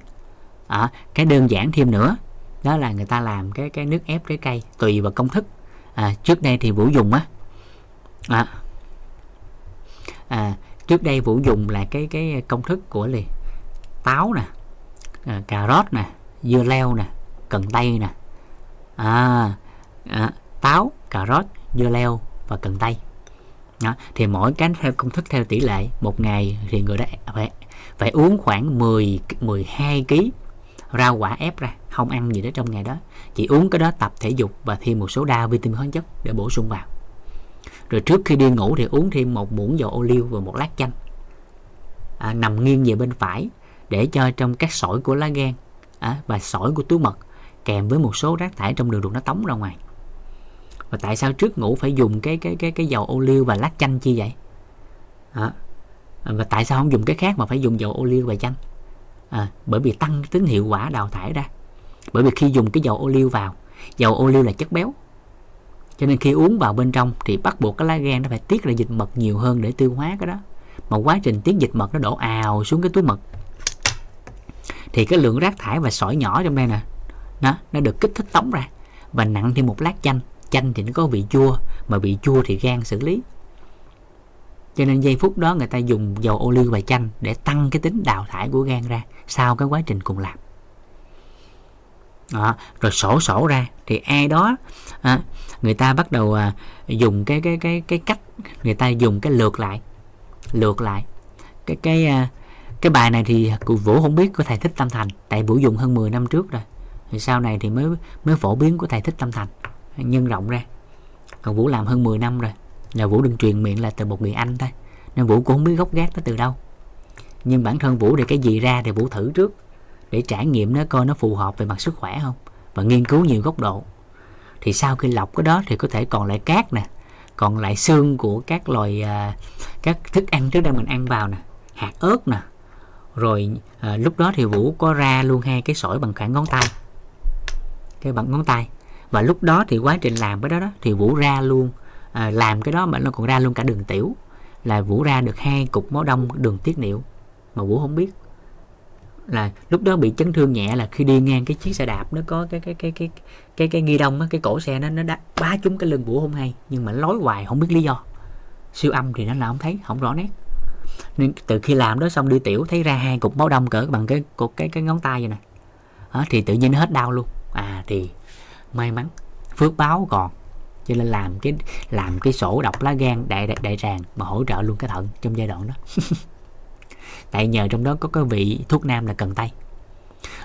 À, cái đơn giản thêm nữa đó là người ta làm cái cái nước ép trái cây tùy vào công thức. À, trước đây thì vũ dùng á. À, à, trước đây vũ dùng là cái cái công thức của liền táo nè à, cà rốt nè dưa leo nè cần tây nè. À, à táo cà rốt dưa leo và cần tây. Đó. thì mỗi cái theo công thức theo tỷ lệ một ngày thì người đó phải phải uống khoảng 10 12 kg rau quả ép ra không ăn gì đó trong ngày đó. Chỉ uống cái đó tập thể dục và thêm một số đa vitamin khoáng chất để bổ sung vào rồi trước khi đi ngủ thì uống thêm một muỗng dầu ô liu và một lát chanh. À, nằm nghiêng về bên phải để cho trong các sỏi của lá gan à, và sỏi của túi mật kèm với một số rác thải trong đường ruột nó tống ra ngoài. Và tại sao trước ngủ phải dùng cái cái cái cái dầu ô liu và lát chanh chi vậy? À, và tại sao không dùng cái khác mà phải dùng dầu ô liu và chanh? À, bởi vì tăng tính hiệu quả đào thải ra. Bởi vì khi dùng cái dầu ô liu vào dầu ô liu là chất béo cho nên khi uống vào bên trong thì bắt buộc cái lá gan nó phải tiết ra dịch mật nhiều hơn để tiêu hóa cái đó. Mà quá trình tiết dịch mật nó đổ ào xuống cái túi mật. Thì cái lượng rác thải và sỏi nhỏ trong đây nè, nó nó được kích thích tống ra và nặng thêm một lát chanh. Chanh thì nó có vị chua, mà vị chua thì gan xử lý. Cho nên giây phút đó người ta dùng dầu ô liu và chanh để tăng cái tính đào thải của gan ra sau cái quá trình cùng làm đó, rồi sổ sổ ra. Thì ai đó à, người ta bắt đầu à, dùng cái cái cái cái cách người ta dùng cái lượt lại lượt lại. Cái cái à, cái bài này thì cụ vũ không biết của thầy thích tâm thành tại vũ dùng hơn 10 năm trước rồi. Thì sau này thì mới mới phổ biến của thầy thích tâm thành nhân rộng ra. Còn vũ làm hơn 10 năm rồi là vũ đừng truyền miệng là từ một người anh thôi. Nên vũ cũng không biết gốc gác nó từ đâu. Nhưng bản thân vũ để cái gì ra thì vũ thử trước để trải nghiệm nó coi nó phù hợp về mặt sức khỏe không? Và nghiên cứu nhiều góc độ. Thì sau khi lọc cái đó thì có thể còn lại cát nè còn lại xương của các loài à, các thức ăn trước đây mình ăn vào nè hạt ớt nè. Rồi à, lúc đó thì vũ có ra luôn hai cái sỏi bằng khoảng ngón tay cái bằng ngón tay. Và lúc đó thì quá trình làm cái đó đó thì vũ ra luôn à, làm cái đó mà nó còn ra luôn cả đường tiểu là vũ ra được hai cục máu đông đường tiết niệu mà vũ không biết là lúc đó bị chấn thương nhẹ là khi đi ngang cái chiếc xe đạp nó có cái cái cái cái cái cái ghi đông á cái cổ xe nó nó đã bá trúng cái lưng bủa không hay nhưng mà lối hoài không biết lý do. Siêu âm thì nó là không thấy không rõ nét. Nên từ khi làm đó xong đi tiểu thấy ra hai cục máu đông cỡ bằng cái cục cái cái ngón tay vậy nè. Đó, thì tự nhiên nó hết đau luôn. À thì may mắn phước báo còn. Cho nên làm cái làm cái sổ độc lá gan đại đại, đại tràng mà hỗ trợ luôn cái thận trong giai đoạn đó. tại nhờ trong đó có cái vị thuốc nam là cần tây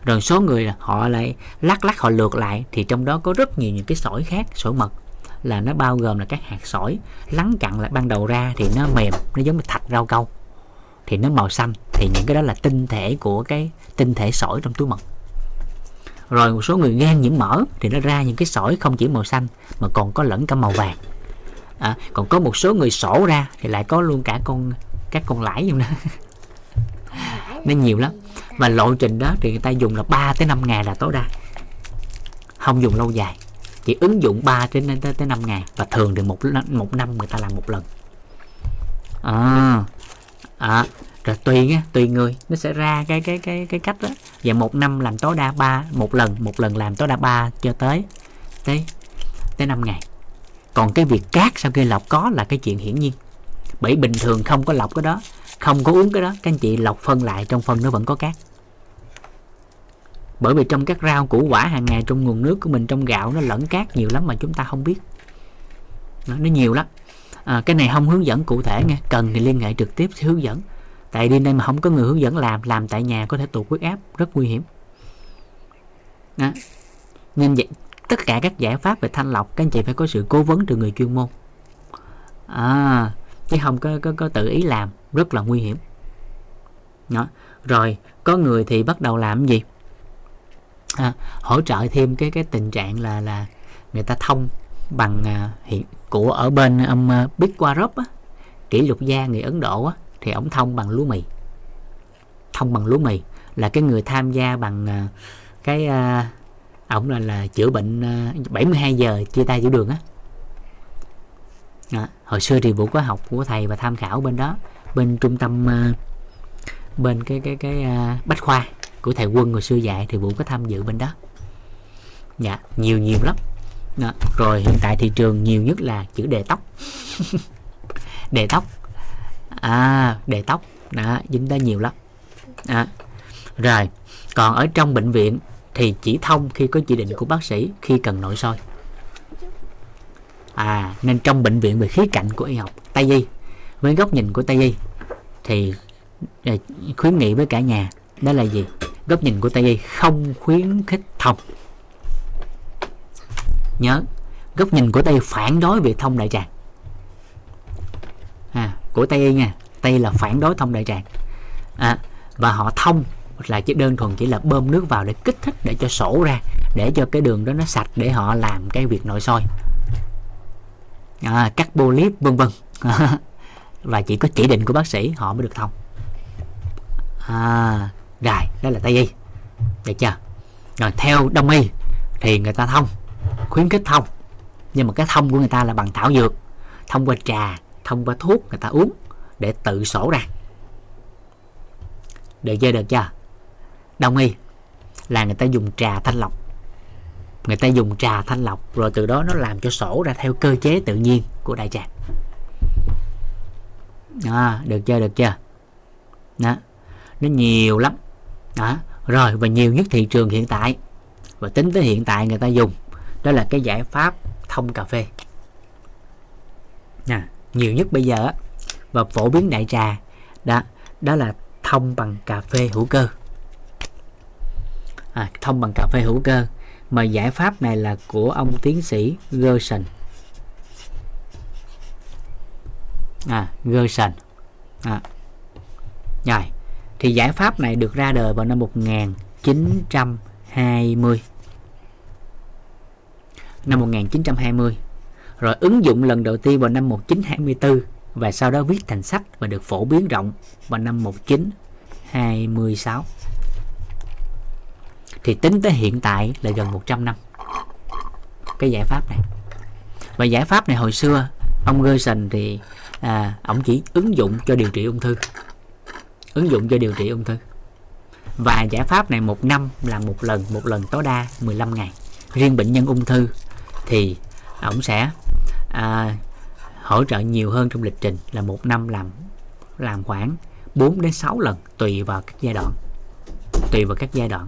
rồi số người họ lại lắc lắc họ lượt lại thì trong đó có rất nhiều những cái sỏi khác sỏi mật. Là nó bao gồm là các hạt sỏi lắng cặn lại ban đầu ra thì nó mềm nó giống như thạch rau câu. Thì nó màu xanh thì những cái đó là tinh thể của cái tinh thể sỏi trong túi mật. Rồi một số người gan nhiễm mỡ thì nó ra những cái sỏi không chỉ màu xanh mà còn có lẫn cả màu vàng. À, còn có một số người sổ ra thì lại có luôn cả con các con lãi trong đó. nó nhiều lắm. Và lộ trình đó thì người ta dùng là 3 tới 5 ngày là tối đa. Không dùng lâu dài. Chỉ ứng dụng 3 đến tới, tới 5 ngày. Và thường thì một một năm người ta làm một lần. À, à rồi tùy nha tùy người. Nó sẽ ra cái cái cái cái cách đó. Và một năm làm tối đa ba một lần một lần làm tối đa ba cho tới tới tới 5 ngày. Còn cái việc cát sau khi lọc có là cái chuyện hiển nhiên. Bởi bình thường không có lọc cái đó không có uống cái đó. Các anh chị lọc phân lại trong phân nó vẫn có cát. Bởi vì trong các rau củ quả hàng ngày trong nguồn nước của mình trong gạo nó lẫn cát nhiều lắm mà chúng ta không biết. Nó, nó nhiều lắm. À, cái này không hướng dẫn cụ thể nghe, cần thì liên hệ trực tiếp hướng dẫn. Tại đi đây mà không có người hướng dẫn làm làm tại nhà có thể tụt huyết áp rất nguy hiểm. Đó. nên vậy tất cả các giải pháp về thanh lọc các anh chị phải có sự cố vấn từ người chuyên môn. À chứ không có, có, có tự ý làm rất là nguy hiểm đó. rồi có người thì bắt đầu làm gì à, hỗ trợ thêm cái cái tình trạng là là người ta thông bằng à, hiện của ở bên um, ông uh, Bikwarop á kỷ lục gia người Ấn Độ á thì ông thông bằng lúa mì thông bằng lúa mì là cái người tham gia bằng à, cái à, ổng là là chữa bệnh à, 72 giờ chia tay giữa đường á đó hồi xưa thì vũ có học của thầy và tham khảo bên đó, bên trung tâm ờ, bên cái cái cái ờ, bách khoa của thầy quân hồi xưa dạy thì vũ có tham dự bên đó. Dạ nhiều nhiều lắm. Đó. rồi hiện tại thị trường nhiều nhất là chữ đề tóc. Đề tóc. À đề tóc. Đó, dính tới nhiều lắm. Đó. rồi, còn ở trong bệnh viện thì chỉ thông khi có chỉ định của bác sĩ khi cần nội soi à nên trong bệnh viện về khía cạnh của y học tây y với góc nhìn của tây y thì ờ, khuyến nghị với cả nhà đó là gì? Góc nhìn của tây y không khuyến khích thông. Nhớ góc nhìn của tây phản đối việc thông đại tràng. À, của tây y nha tây là phản đối thông đại tràng. À, và họ thông là chỉ đơn thuần chỉ là bơm nước vào để kích thích để cho sổ ra để cho cái đường đó nó sạch để họ làm cái việc nội soi à, cắt polyp vân vân. Và chỉ có chỉ định của bác sĩ họ mới được thông. À, rồi đó là tây y. Được chưa? Rồi theo đông y thì người ta thông khuyến khích thông. Nhưng mà cái thông của người ta là bằng thảo dược. Thông qua trà thông qua thuốc người ta uống để tự sổ ra. Được chưa được chưa? Đông y là người ta dùng trà thanh lọc người ta dùng trà thanh lọc rồi từ đó nó làm cho sổ ra theo cơ chế tự nhiên của đại tràng. À, được chưa được chưa? Đó nó nhiều lắm. Đó rồi và nhiều nhất thị trường hiện tại. Và tính tới hiện tại người ta dùng đó là cái giải pháp thông cà phê. À, nhiều nhất bây giờ và phổ biến đại trà đó đó là thông bằng cà phê hữu cơ. À, thông bằng cà phê hữu cơ mà giải pháp này là của ông tiến sĩ Gerson. À Gerson. À. rồi, thì giải pháp này được ra đời vào năm 1920 năm 1920 rồi ứng dụng lần đầu tiên vào năm 1924 và sau đó viết thành sách và được phổ biến rộng vào năm 1926 thì tính tới hiện tại là gần 100 năm. Cái giải pháp này. Và giải pháp này hồi xưa ông Gerson thì à, ông chỉ ứng dụng cho điều trị ung thư. Ứng dụng cho điều trị ung thư. Và giải pháp này một năm là một lần một lần tối đa 15 ngày. Riêng bệnh nhân ung thư thì ông sẽ à, hỗ trợ nhiều hơn trong lịch trình là một năm làm làm khoảng 4 đến 6 lần tùy vào các giai đoạn. Tùy vào các giai đoạn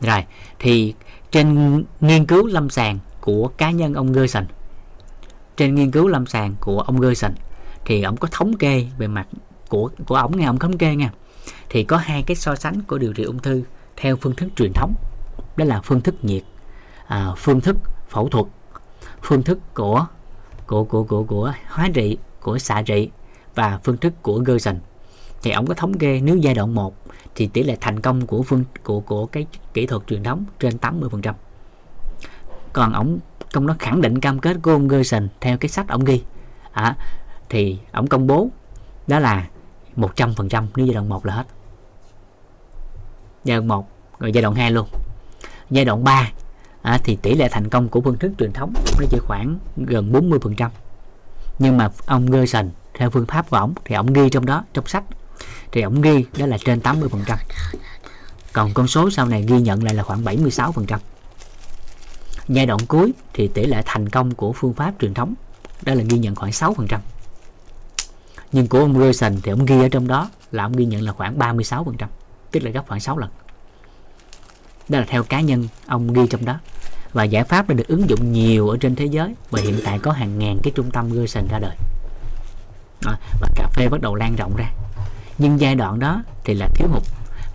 rồi thì trên nghiên cứu lâm sàng của cá nhân ông Gerson. Trên nghiên cứu lâm sàng của ông Gerson thì ông có thống kê về mặt của của ông nghe ông thống kê nha. Thì có hai cái so sánh của điều trị ung thư theo phương thức truyền thống. Đó là phương thức nhiệt à, phương thức phẫu thuật phương thức của của của của của hóa trị của xạ trị và phương thức của Gerson. Thì ông có thống kê nếu giai đoạn 1 thì tỷ lệ thành công của phương của của cái kỹ thuật truyền thống trên 80%. Còn ông công nó khẳng định cam kết của ông Gerson theo cái sách ông ghi à, thì ông công bố đó là 100% nếu giai đoạn 1 là hết. Giai đoạn 1 rồi giai đoạn 2 luôn. Giai đoạn 3 à, thì tỷ lệ thành công của phương thức truyền thống nó chỉ khoảng gần 40%. Nhưng mà ông Gerson theo phương pháp của ông thì ông ghi trong đó trong sách thì ông ghi đó là trên 80%. Còn con số sau này ghi nhận lại là khoảng 76%. Giai đoạn cuối thì tỷ lệ thành công của phương pháp truyền thống đó là ghi nhận khoảng 6%. Nhưng của ông Gerson thì ông ghi ở trong đó là ông ghi nhận là khoảng 36%, tức là gấp khoảng 6 lần. Đó là theo cá nhân ông ghi trong đó. Và giải pháp đã được ứng dụng nhiều ở trên thế giới và hiện tại có hàng ngàn cái trung tâm Gerson ra đời. À, và cà phê bắt đầu lan rộng ra nhưng giai đoạn đó thì là thiếu hụt.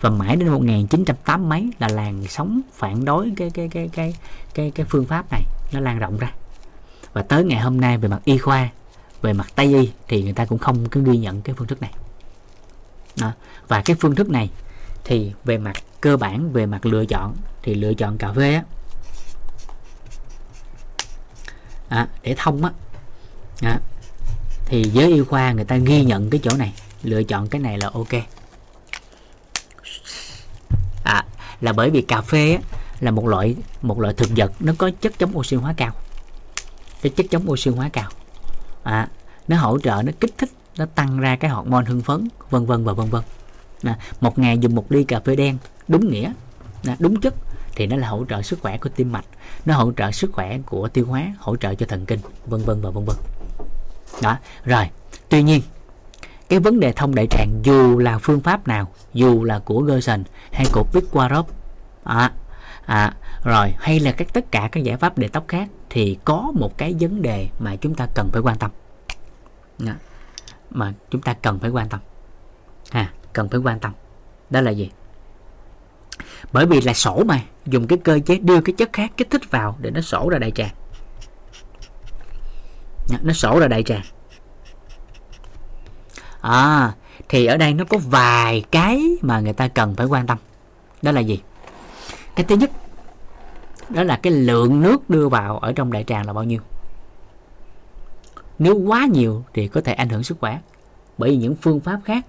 Và mãi đến 1980 mấy là làn sóng phản đối cái cái cái cái cái cái phương pháp này nó lan rộng ra. Và tới ngày hôm nay về mặt y khoa về mặt tây y thì người ta cũng không có ghi nhận cái phương thức này. Đó. và cái phương thức này thì về mặt cơ bản về mặt lựa chọn thì lựa chọn cà phê á. À, để thông á. À, thì giới y khoa người ta ghi nhận cái chỗ này lựa chọn cái này là ok. À là bởi vì cà phê á, là một loại một loại thực vật nó có chất chống oxy hóa cao. Cái chất chống oxy hóa cao. À, nó hỗ trợ nó kích thích nó tăng ra cái hormone hưng phấn vân vân và vân vân. À, một ngày dùng một ly cà phê đen đúng nghĩa à, đúng chất thì nó là hỗ trợ sức khỏe của tim mạch. Nó hỗ trợ sức khỏe của tiêu hóa hỗ trợ cho thần kinh vân vân và vân vân. Đó rồi tuy nhiên cái vấn đề thông đại tràng dù là phương pháp nào dù là của Gerson hay của Pitwarov à, à, rồi hay là các tất cả các giải pháp để tóc khác thì có một cái vấn đề mà chúng ta cần phải quan tâm. À, mà chúng ta cần phải quan tâm. À, cần phải quan tâm. Đó là gì? Bởi vì là sổ mà dùng cái cơ chế đưa cái chất khác kích thích vào để nó sổ ra đại tràng. Dạ, nó sổ ra đại tràng à thì ở đây nó có vài cái mà người ta cần phải quan tâm. Đó là gì? Cái thứ nhất, đó là cái lượng nước đưa vào ở trong đại tràng là bao nhiêu? Nếu quá nhiều thì có thể ảnh hưởng sức khỏe. Bởi vì những phương pháp khác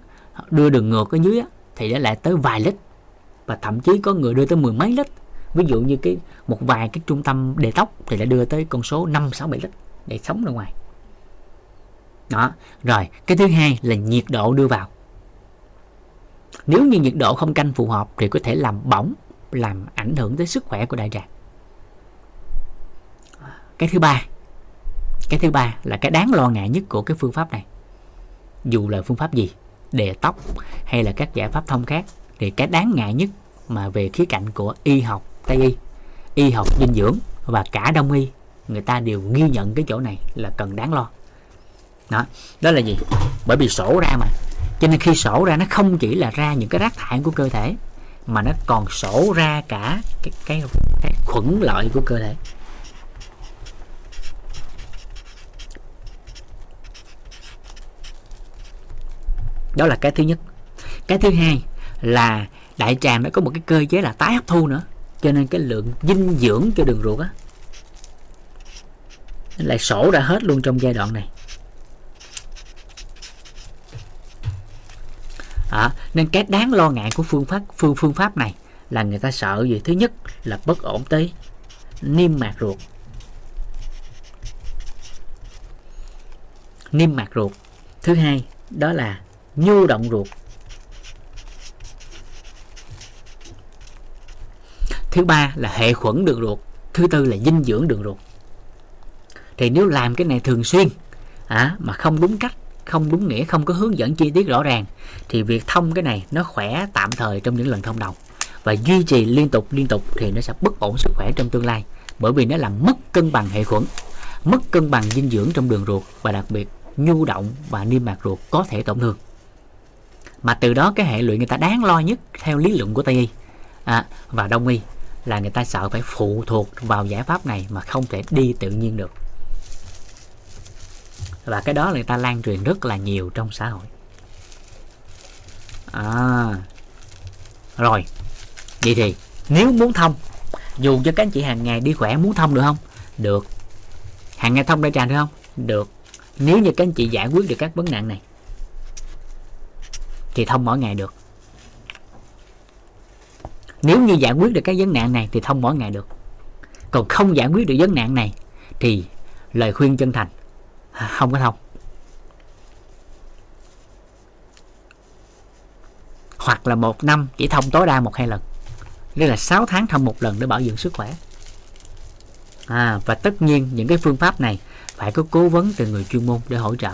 đưa đường ngược ở dưới thì nó lại tới vài lít. Và thậm chí có người đưa tới mười mấy lít. Ví dụ như cái, một vài cái trung tâm đề tóc thì lại đưa tới con số 5 6 7 lít để sống ra ngoài đó, rồi, cái thứ hai là nhiệt độ đưa vào. Nếu như nhiệt độ không canh phù hợp thì có thể làm bỏng, làm ảnh hưởng tới sức khỏe của đại tràng cái thứ ba, cái thứ ba là cái đáng lo ngại nhất của cái phương pháp này. Dù là phương pháp gì, đề tóc hay là các giải pháp thông khác, thì cái đáng ngại nhất mà về khía cạnh của y học tây y y học dinh dưỡng và cả đông y, người ta đều ghi nhận cái chỗ này là cần đáng lo đó đó là gì? Bởi vì sổ ra mà. Cho nên khi sổ ra nó không chỉ là ra những cái rác thải của cơ thể mà nó còn sổ ra cả cái cái, cái khuẩn lợi của cơ thể. Đó là cái thứ nhất. Cái thứ hai là đại tràng nó có một cái cơ chế là tái hấp thu nữa. Cho nên cái lượng dinh dưỡng cho đường ruột á lại sổ ra hết luôn trong giai đoạn này. À, nên cái đáng lo ngại của phương pháp phương phương pháp này là người ta sợ gì? Thứ nhất là bất ổn tới niêm mạc ruột. Niêm mạc ruột. Thứ hai đó là nhu động ruột. Thứ ba là hệ khuẩn đường ruột. Thứ tư là dinh dưỡng đường ruột. Thì nếu làm cái này thường xuyên à, mà không đúng cách không đúng nghĩa không có hướng dẫn chi tiết rõ ràng thì việc thông cái này nó khỏe tạm thời trong những lần thông đầu và duy trì liên tục liên tục thì nó sẽ bất ổn sức khỏe trong tương lai bởi vì nó làm mất cân bằng hệ khuẩn mất cân bằng dinh dưỡng trong đường ruột và đặc biệt nhu động và niêm mạc ruột có thể tổn thương. Mà từ đó cái hệ lụy người ta đáng lo nhất theo lý luận của tây y à, và đông y là người ta sợ phải phụ thuộc vào giải pháp này mà không thể đi tự nhiên được và cái đó là người ta lan truyền rất là nhiều trong xã hội. À. Rồi. Vậy thì, nếu muốn thông, dù cho các anh chị hàng ngày đi khỏe muốn thông được không? Được. Hàng ngày thông đại tràng được không? Được. Nếu như các anh chị giải quyết được các vấn nạn này, thì thông mỗi ngày được. Nếu như giải quyết được cái vấn nạn này, thì thông mỗi ngày được. Còn không giải quyết được vấn nạn này, thì lời khuyên chân thành không có thông. Hoặc là một năm chỉ thông tối đa một hai lần. Nghĩa là 6 tháng thông một lần để bảo dưỡng sức khỏe. À, và tất nhiên những cái phương pháp này phải có cố vấn từ người chuyên môn để hỗ trợ.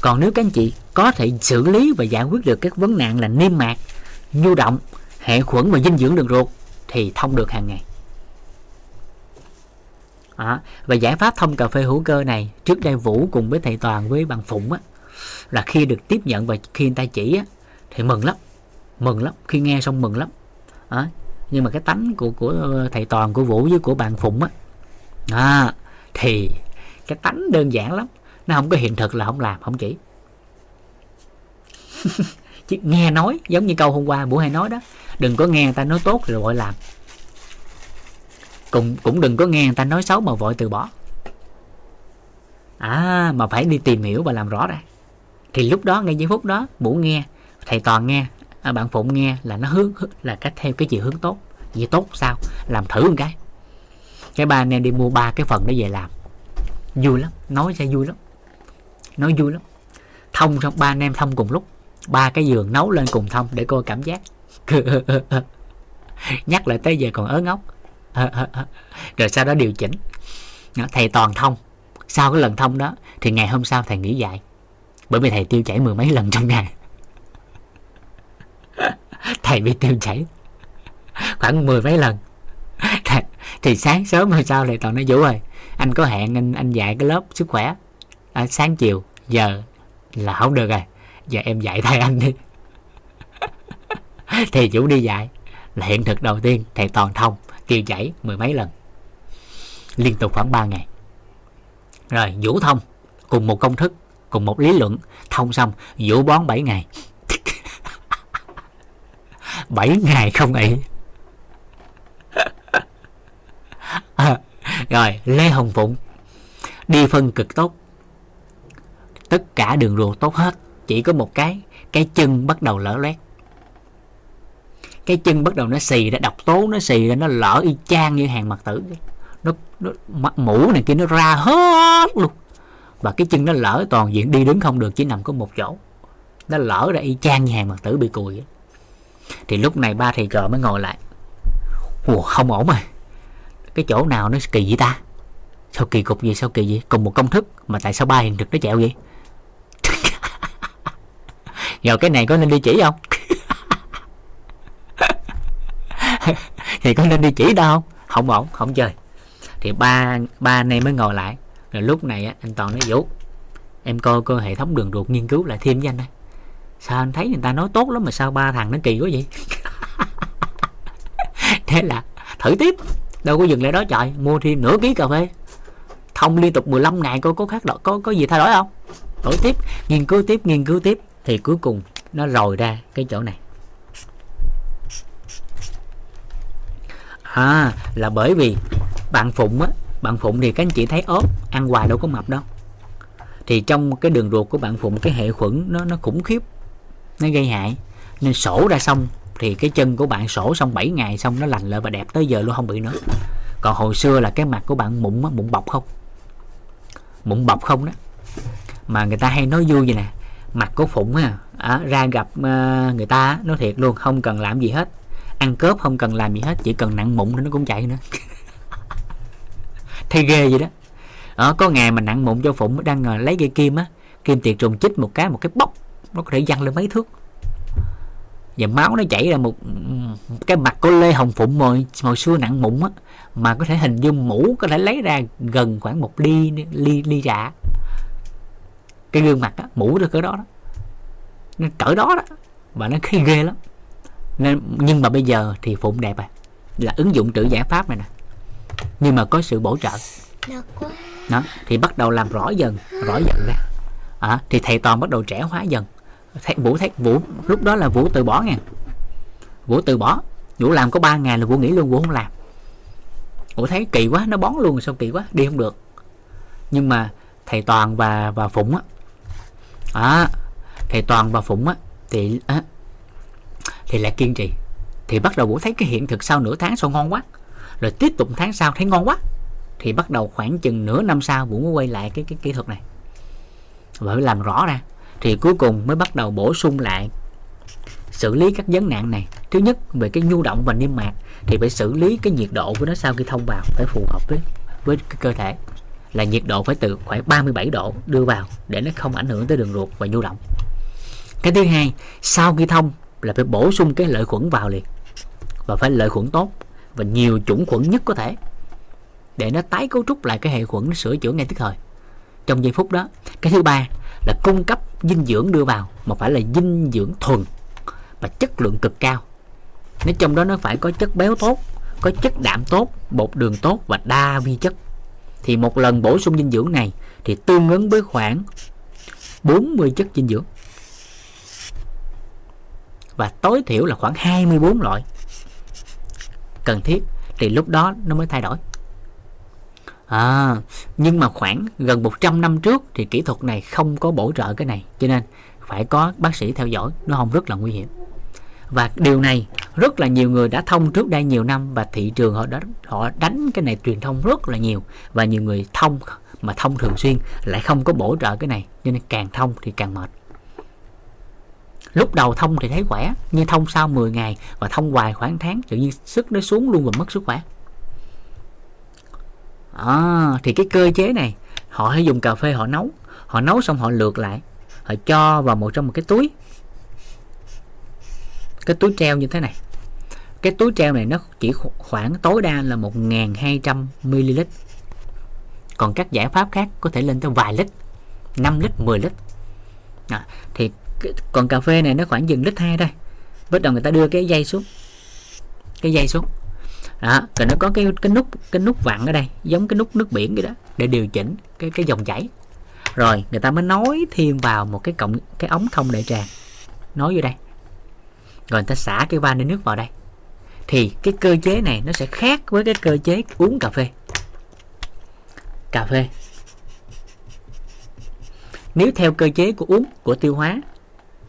Còn nếu các anh chị có thể xử lý và giải quyết được các vấn nạn là niêm mạc nhu động hệ khuẩn và dinh dưỡng đường ruột thì thông được hàng ngày à, và giải pháp thông cà phê hữu cơ này trước đây vũ cùng với thầy toàn với bằng phụng á là khi được tiếp nhận và khi người ta chỉ á thì mừng lắm mừng lắm khi nghe xong mừng lắm. À, nhưng mà cái tánh của của ờ, thầy toàn của vũ với của bạn phụng á à, thì cái tánh đơn giản lắm nó không có hiện thực là không làm không chỉ. Chứ nghe nói giống như câu hôm qua vũ hay nói đó đừng có nghe người ta nói tốt rồi gọi làm cũng cũng đừng có nghe người ta nói xấu mà vội từ bỏ. À mà phải đi tìm hiểu và làm rõ ra. Thì lúc đó ngay giây phút đó mũ nghe thầy toàn nghe à, bạn phụng nghe là nó hướng là cách theo cái chiều hướng tốt. Gì tốt sao? Làm thử một cái. Cái ba anh em đi mua ba cái phần đó về làm. Vui lắm nói sẽ vui lắm. Nói vui lắm. Thông xong ba anh em thông cùng lúc. Ba cái giường nấu lên cùng thông để coi cảm giác. Nhắc lại tới giờ còn ớ ngốc rồi sau đó điều chỉnh. Thầy toàn thông. Sau cái lần thông đó thì ngày hôm sau thầy nghỉ dạy. Bởi vì thầy tiêu chảy mười mấy lần trong ngày. Thầy bị tiêu chảy khoảng mười mấy lần. Thì sáng sớm hôm sau thầy toàn nói vũ ơi anh có hẹn anh anh dạy cái lớp sức khỏe. À, sáng chiều giờ là không được rồi giờ em dạy thay anh đi. Thì vũ đi dạy. Là hiện thực đầu tiên thầy toàn thông tiêu chảy mười mấy lần. Liên tục khoảng 3 ngày. Rồi vũ thông cùng một công thức cùng một lý luận thông xong vũ bón 7 ngày. 7 ngày không nghỉ. À, rồi lê hồng phụng đi phân cực tốt. Tất cả đường ruột tốt hết chỉ có một cái cái chân bắt đầu lở loét cái chân bắt đầu nó xì ra độc tố nó xì ra nó lở y chang như hàng mặt tử nó, nó mặt mũ này kia nó ra hết luôn. Và cái chân nó lỡ toàn diện đi đứng không được chỉ nằm có một chỗ. Nó lỡ ra y chang như hàng mặt tử bị cùi thì lúc này ba thầy trò mới ngồi lại. Ủa, không ổn rồi. Cái chỗ nào nó kỳ vậy ta? Sao kỳ cục gì sao kỳ gì cùng một công thức mà tại sao ba hiện thực nó chẹo vậy? Giờ cái này có nên đi chỉ không? Thì có nên đi chỉ đâu? Không ổn, không chơi. Thì ba ba anh em mới ngồi lại. Rồi lúc này anh toàn nói, vũ, em coi coi hệ thống đường ruột nghiên cứu lại thêm với anh đây. Sao anh thấy người ta nói tốt lắm mà sao ba thằng nó kỳ quá vậy? Thế là thử tiếp. Đâu có dừng lại đó, trời, mua thêm nửa ký cà phê. Thông liên tục 15 ngày coi có khác đó có có gì thay đổi không? Đổi tiếp, nghiên cứu tiếp, nghiên cứu tiếp. Thì cuối cùng nó rồi ra cái chỗ này. À là bởi vì bạn phụng á bạn phụng thì các anh chị thấy ốp ăn hoài đâu có mập đâu. Thì trong cái đường ruột của bạn phụng cái hệ khuẩn nó nó khủng khiếp nó gây hại. Nên sổ ra xong thì cái chân của bạn sổ xong 7 ngày xong nó lành lại và đẹp tới giờ luôn không bị nữa. Còn hồi xưa là cái mặt của bạn mụn á, mụn bọc không? Mụn bọc không đó. Mà người ta hay nói vui vậy nè mặt của phụng á à, ra gặp uh, người ta nói thiệt luôn không cần làm gì hết ăn cớp không cần làm gì hết, chỉ cần nặng mụn nó cũng chạy nữa. Thấy ghê vậy đó. Ở có ngày mà nặng mụn cho phụng đang ờ, lấy cây kim á, kim tiệt trùng chích một cái một cái bóc nó có thể văng lên mấy thước. Và máu nó chảy ra một cái mặt của lê hồng phụng hồi hồi xưa nặng mụn á, mà có thể hình dung mũ có thể lấy ra gần khoảng một ly ly ly trà cái gương mặt á, mũ được cỡ đó đó. Nó cỡ đó đó, và nó khi ghê lắm nên nhưng mà bây giờ thì phụng đẹp à. Là ứng dụng trữ giải pháp này nè. Nhưng mà có sự bổ trợ. Đó thì bắt đầu làm rõ dần rõ dần ra. À, thì thầy toàn bắt đầu trẻ hóa dần. Thầy vũ thấy vũ lúc đó là vũ từ bỏ nha. Vũ từ bỏ. Vũ làm có 3 ngày là vũ nghỉ luôn vũ không làm. Vũ thấy kỳ quá nó bón luôn sao kỳ quá đi không được. Nhưng mà thầy toàn và và phụng á. À, thầy toàn và phụng á thì á, thì lại kiên trì. Thì bắt đầu bố thấy cái hiện thực sau nửa tháng sau ngon quá. Rồi tiếp tục tháng sau thấy ngon quá. Thì bắt đầu khoảng chừng nửa năm sau vũ mới quay lại cái cái kỹ thuật này. Và phải làm rõ ra. Thì cuối cùng mới bắt đầu bổ sung lại xử lý các vấn nạn này. Thứ nhất, về cái nhu động và niêm mạc. Thì phải xử lý cái nhiệt độ của nó sau khi thông vào phải phù hợp với với cái cơ thể. Là nhiệt độ phải từ khoảng 37 độ đưa vào để nó không ảnh hưởng tới đường ruột và nhu động. Cái thứ hai, sau khi thông là phải bổ sung cái lợi khuẩn vào liền. Và phải lợi khuẩn tốt. Và nhiều chủng khuẩn nhất có thể. Để nó tái cấu trúc lại cái hệ khuẩn nó sửa chữa ngay tức thời. Trong giây phút đó, cái thứ ba là cung cấp dinh dưỡng đưa vào, mà phải là dinh dưỡng thuần và chất lượng cực cao. Nếu trong đó nó phải có chất béo tốt, có chất đạm tốt, bột đường tốt và đa vi chất. Thì một lần bổ sung dinh dưỡng này thì tương ứng với khoảng 40 chất dinh dưỡng và tối thiểu là khoảng 24 loại. Cần thiết thì lúc đó nó mới thay đổi. À, nhưng mà khoảng gần 100 năm trước thì kỹ thuật này không có bổ trợ cái này cho nên phải có bác sĩ theo dõi nó không rất là nguy hiểm. Và điều này rất là nhiều người đã thông trước đây nhiều năm và thị trường họ đã họ đánh cái này truyền thông rất là nhiều và nhiều người thông mà thông thường xuyên lại không có bổ trợ cái này cho nên càng thông thì càng mệt lúc đầu thông thì thấy khỏe nhưng thông sau 10 ngày và thông hoài khoảng tháng tự nhiên sức nó xuống luôn và mất sức khỏe. À, thì cái cơ chế này họ hay dùng cà phê họ nấu. Họ nấu xong họ lượt lại họ cho vào một trong một cái túi. Cái túi treo như thế này. Cái túi treo này nó chỉ khoảng tối đa là 1.200 ml. Còn các giải pháp khác có thể lên tới vài lít 5 lít 10 lít. À, thì còn cà phê này nó khoảng dừng lít hai thôi. Bắt đầu người ta đưa cái dây xuống. Cái dây xuống. Đó, rồi nó có cái cái nút cái nút vặn ở đây, giống cái nút nước biển vậy đó, để điều chỉnh cái cái dòng chảy. Rồi, người ta mới nối thêm vào một cái cộng cái ống thông đại tràng. Nối vô đây. Rồi người ta xả cái van nước vào đây. Thì cái cơ chế này nó sẽ khác với cái cơ chế uống cà phê. Cà phê. Nếu theo cơ chế của uống, của tiêu hóa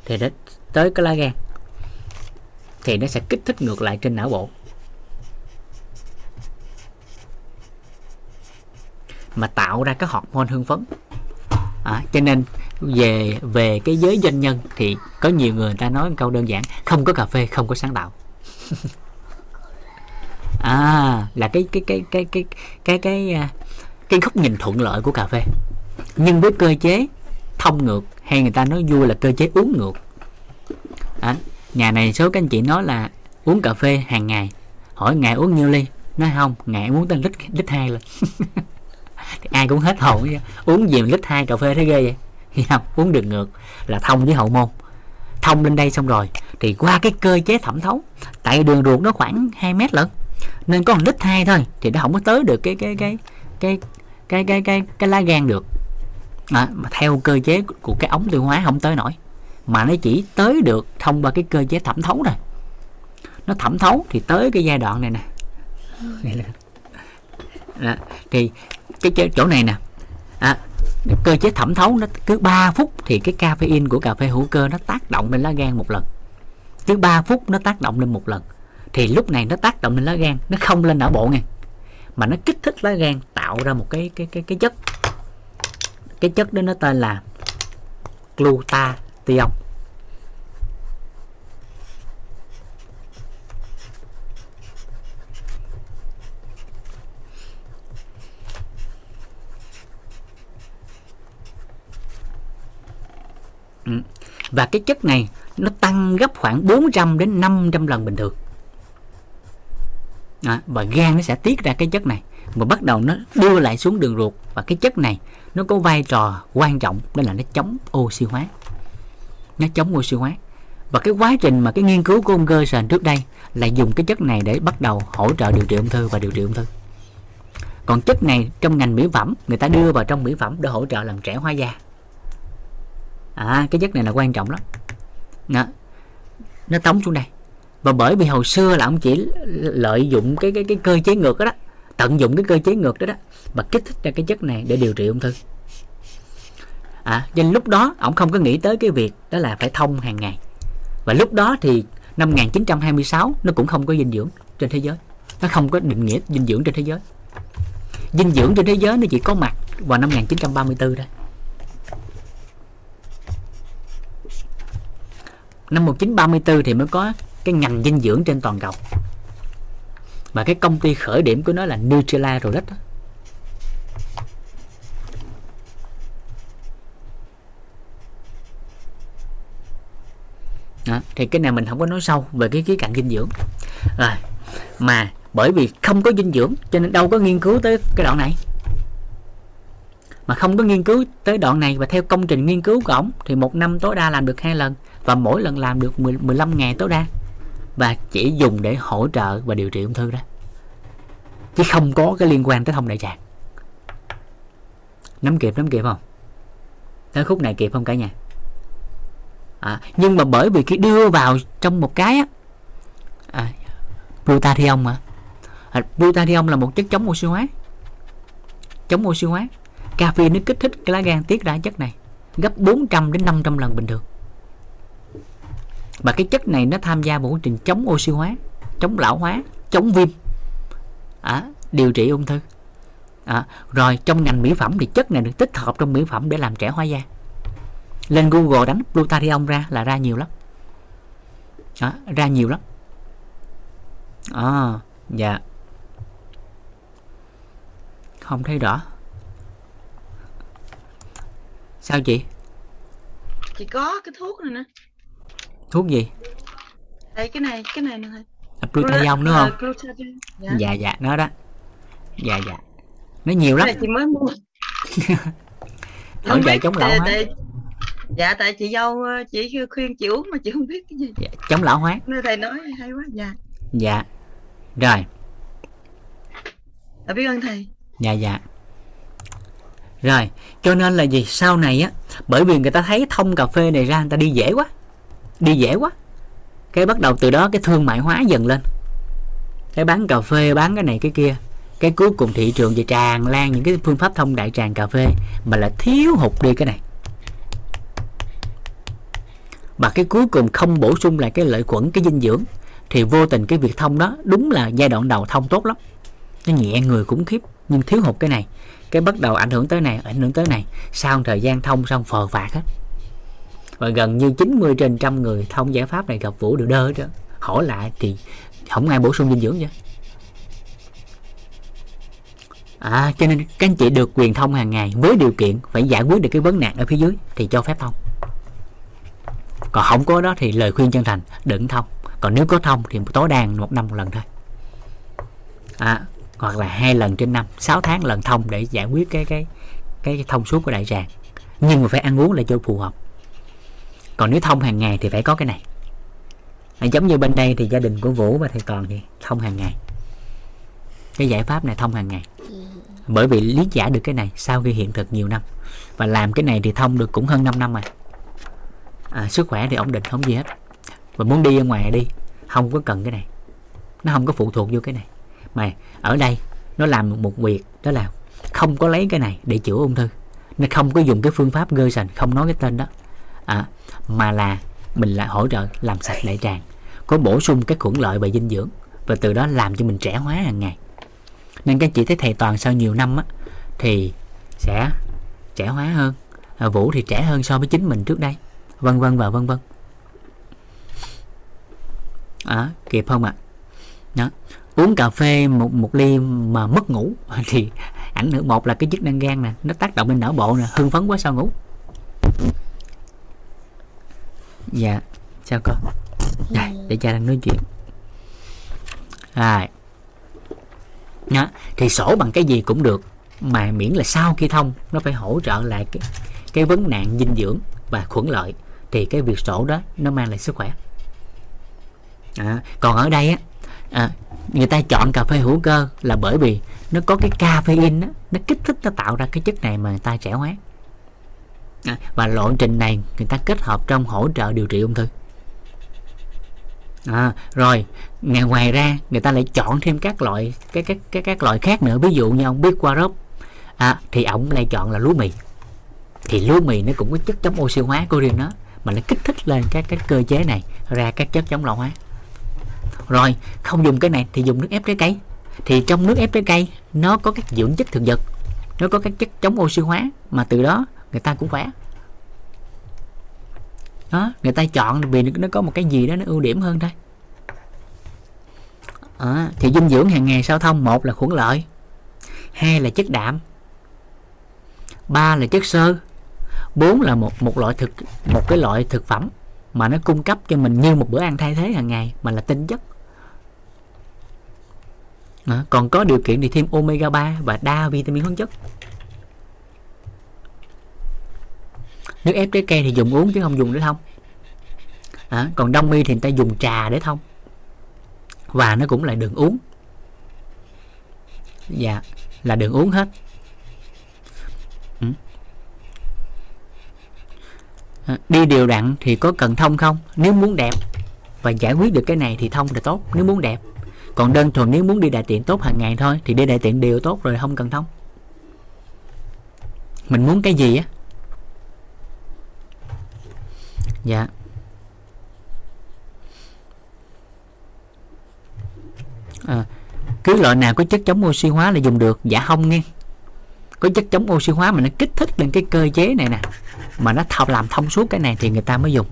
thì nó tới cái lá gan thì nó sẽ kích thích ngược lại trên não bộ. Mà tạo ra các hormone hưng phấn. À, cho nên về về cái giới doanh nhân thì có nhiều người, người ta nói một câu đơn giản không có cà phê không có sáng tạo. À là cái cái cái cái cái cái cái à, cái góc nhìn thuận lợi của cà phê. Nhưng với cơ chế thông ngược hay người ta nói vui là cơ chế uống ngược. À, nhà này số các anh chị nói là uống cà phê hàng ngày. Hỏi ngày uống nhiêu ly? Nói không ngày uống tới lít lít hai lên thì ai cũng hết hồn uống gì lít hai cà phê thế ghê vậy? Không uống được ngược là thông với hậu môn. Thông lên đây xong rồi thì qua cái cơ chế thẩm thấu tại đường ruột nó khoảng 2 mét lận. Nên có một lít hai thôi thì nó không có tới được cái cái cái cái cái cái cái cái lá gan được à, mà theo cơ chế của cái ống tiêu hóa không tới nổi. Mà nó chỉ tới được thông qua cái cơ chế thẩm thấu rồi nó thẩm thấu thì tới cái giai đoạn này nè. Đó, thì cái chỗ này nè. À, cơ chế thẩm thấu nó cứ 3 phút thì cái caffeine của cà phê hữu cơ nó tác động lên lá gan một lần. Cứ 3 phút nó tác động lên một lần. Thì lúc này nó tác động lên lá gan nó không lên não bộ nghe. Mà nó kích thích lá gan tạo ra một cái cái cái cái chất cái chất đó nó tên là glutathione. Ừ. Và cái chất này nó tăng gấp khoảng 400 đến 500 lần bình thường. À, và gan nó sẽ tiết ra cái chất này. Và bắt đầu nó đưa lại xuống đường ruột. Và cái chất này nó có vai trò quan trọng đó là nó chống oxy hóa. Nó chống oxy hóa. Và cái quá trình mà cái nghiên cứu của ông Gerson trước đây là dùng cái chất này để bắt đầu hỗ trợ điều trị ung thư và điều trị ung thư. Còn chất này trong ngành mỹ phẩm người ta đưa vào trong mỹ phẩm để hỗ trợ làm trẻ hóa da. À cái chất này là quan trọng lắm. Nó, nó tống xuống đây. Và bởi vì hồi xưa là ông chỉ lợi dụng cái cái cái cơ chế ngược đó, đó tận dụng cái cơ chế ngược đó đó và kích thích ra cái chất này để điều trị ung thư. À nên lúc đó ông không có nghĩ tới cái việc đó là phải thông hàng ngày. Và lúc đó thì năm 1926 nó cũng không có dinh dưỡng trên thế giới. Nó không có định nghĩa dinh dưỡng trên thế giới. Dinh dưỡng trên thế giới nó chỉ có mặt vào năm 1934 thôi. Năm 1934 thì mới có cái ngành dinh dưỡng trên toàn cầu mà cái công ty khởi điểm của nó là Nutella rồi đó đó, thì cái này mình không có nói sâu về cái khía cạnh dinh dưỡng. Rồi mà bởi vì không có dinh dưỡng cho nên đâu có nghiên cứu tới cái đoạn này. Mà không có nghiên cứu tới đoạn này và theo công trình nghiên cứu của ổng thì một năm tối đa làm được hai lần và mỗi lần làm được 10, 15 ngày tối đa và chỉ dùng để hỗ trợ và điều trị ung thư đó. Chứ không có cái liên quan tới thông đại tràng. Nắm kịp nắm kịp không? Tới khúc này kịp không cả nhà? À, nhưng mà bởi vì khi đưa vào trong một cái á à, glutathione mà à, glutathione là một chất chống oxy hóa. Chống oxy hóa. Caffeine nó kích thích cái lá gan tiết ra chất này gấp 400 đến 500 lần bình thường và cái chất này nó tham gia vào quá trình chống oxy hóa chống lão hóa chống viêm. À, điều trị ung thư. À, rồi trong ngành mỹ phẩm thì chất này được tích hợp trong mỹ phẩm để làm trẻ hóa da. Lên google đánh glutathione ra là ra nhiều lắm. À, ra nhiều lắm. À, dạ. Không thấy rõ. Sao chị? Chị có cái thuốc này nè thuốc gì? Đây cái này cái này nè à, glutathione đúng không? glutathione. Dạ. dạ dạ nó đó. Dạ dạ. Nó nhiều lắm. Chị mới mua. Trợ biết, chống lão hóa. dạ tại chị dâu ờ, chỉ khuyên chị uống mà chị không biết cái gì. Dạ, chống lão hóa. Nên thầy nói hay quá dạ. Dạ. Rồi. À, biết ơn thầy. Dạ dạ. Rồi cho nên là gì? Sau này á bởi vì người ta thấy thông cà phê này ra người ta đi dễ quá đi dễ quá. Cái bắt đầu từ đó cái thương mại hóa dần lên. Cái bán cà phê, bán cái này cái kia. Cái cuối cùng thị trường thì tràn lan những cái phương pháp thông đại tràn cà phê, mà là thiếu hụt đi cái này. Và cái cuối cùng không bổ sung lại cái lợi khuẩn, cái dinh dưỡng, thì vô tình cái việc thông đó đúng là giai đoạn đầu thông tốt lắm. Nó nhẹ người cũng khiếp, nhưng thiếu hụt cái này. Cái bắt đầu ảnh hưởng tới này, ảnh hưởng tới này. Sau thời gian thông xong phờ phạt hết và gần như 90 trên trăm người thông giải pháp này gặp vũ đều đơ đó hỏi lại thì không ai bổ sung dinh dưỡng chứ à cho nên các anh chị được quyền thông hàng ngày với điều kiện phải giải quyết được cái vấn nạn ở phía dưới thì cho phép thông. Còn không có đó thì lời khuyên chân thành đừng thông. Còn nếu có thông thì tối đa một năm một lần thôi. À, hoặc là hai lần trên năm 6 tháng lần thông để giải quyết cái cái cái thông suốt của đại tràng. Nhưng mà phải ăn uống là cho phù hợp còn nếu thông hàng ngày thì phải có cái này. À, giống như bên đây thì gia đình của vũ và thầy toàn thì thông hàng ngày. Cái giải pháp này thông hàng ngày. Bởi vì lý giải được cái này sau khi hiện thực nhiều năm. Và làm cái này thì thông được cũng hơn 5 năm rồi à, sức khỏe thì ổn định không gì hết. Và muốn đi ra ngoài đi không có cần cái này. Nó không có phụ thuộc vô cái này. Mà ở đây nó làm một việc đó là không có lấy cái này để chữa ung thư. Nó không có dùng cái phương pháp gơ sành không nói cái tên đó. À, mà là mình lại hỗ trợ làm sạch đại tràng có bổ sung các khuẩn lợi và dinh dưỡng và từ đó làm cho mình trẻ hóa hàng ngày. Nên các chị thấy thầy toàn sau nhiều năm á thì sẽ trẻ hóa hơn à, vũ thì trẻ hơn so với chính mình trước đây. Vân vân và vân vân. À, kịp không ạ? Đó. Uống cà phê một một ly mà mất ngủ thì ảnh hưởng một là cái chức năng gan nè nó tác động lên não bộ nè hưng phấn quá sao ngủ dạ sao con Đây, để cha đang nói chuyện. Rồi. Đó. thì sổ bằng cái gì cũng được mà miễn là sau khi thông nó phải hỗ trợ lại cái, cái vấn nạn dinh dưỡng và khuẩn lợi thì cái việc sổ đó nó mang lại sức khỏe. À, còn ở đây á à, người ta chọn cà phê hữu cơ là bởi vì nó có cái caffeine đó, nó kích thích nó tạo ra cái chất này mà người ta trẻ hóa. à, và lộ trình này người ta kết hợp trong hỗ trợ điều trị ung thư. À, rồi ngày ngoài ra người ta lại chọn thêm các loại cái các các các loại khác nữa. Ví dụ như ông biết qua rốt à, thì ông lại chọn là lúa mì. Thì lúa mì nó cũng có chất chống oxy hóa của riêng nó mà nó kích thích lên các cái cơ chế này ra các chất chống lão hóa. Rồi không dùng cái này thì dùng nước ép trái cây. Thì trong nước ép trái cây nó có các dưỡng chất thực vật nó có các chất chống oxy hóa mà từ đó người ta cũng khỏe. Đó người ta chọn vì nó có một cái gì đó nó ưu điểm hơn thôi. À, thì dinh dưỡng hàng ngày sao thông? Một là khuẩn lợi hai là chất đạm ba là chất xơ bốn là một một loại thực một cái loại thực phẩm mà nó cung cấp cho mình như một bữa ăn thay thế hàng ngày mà là tinh chất. À, còn có điều kiện thì thêm omega 3 và đa vitamin khoáng chất. Nước ép trái cây thì dùng uống chứ không dùng để thông à, còn đông y thì người ta dùng trà để thông. Và nó cũng là đường uống. Dạ là đường uống hết. Ừ. à, đi đều đặn thì có cần thông không? Nếu muốn đẹp và giải quyết được cái này thì thông là tốt nếu muốn đẹp. Còn đơn thuần nếu muốn đi đại tiện tốt hàng ngày thôi thì đi đại tiện đều tốt rồi không cần thông. Mình muốn cái gì á? Dạ. À, cứ loại nào có chất chống oxy hóa là dùng được. Dạ không nghe. Có chất chống oxy hóa mà nó kích thích lên cái cơ chế này nè mà nó thọc làm thông suốt cái này thì người ta mới dùng.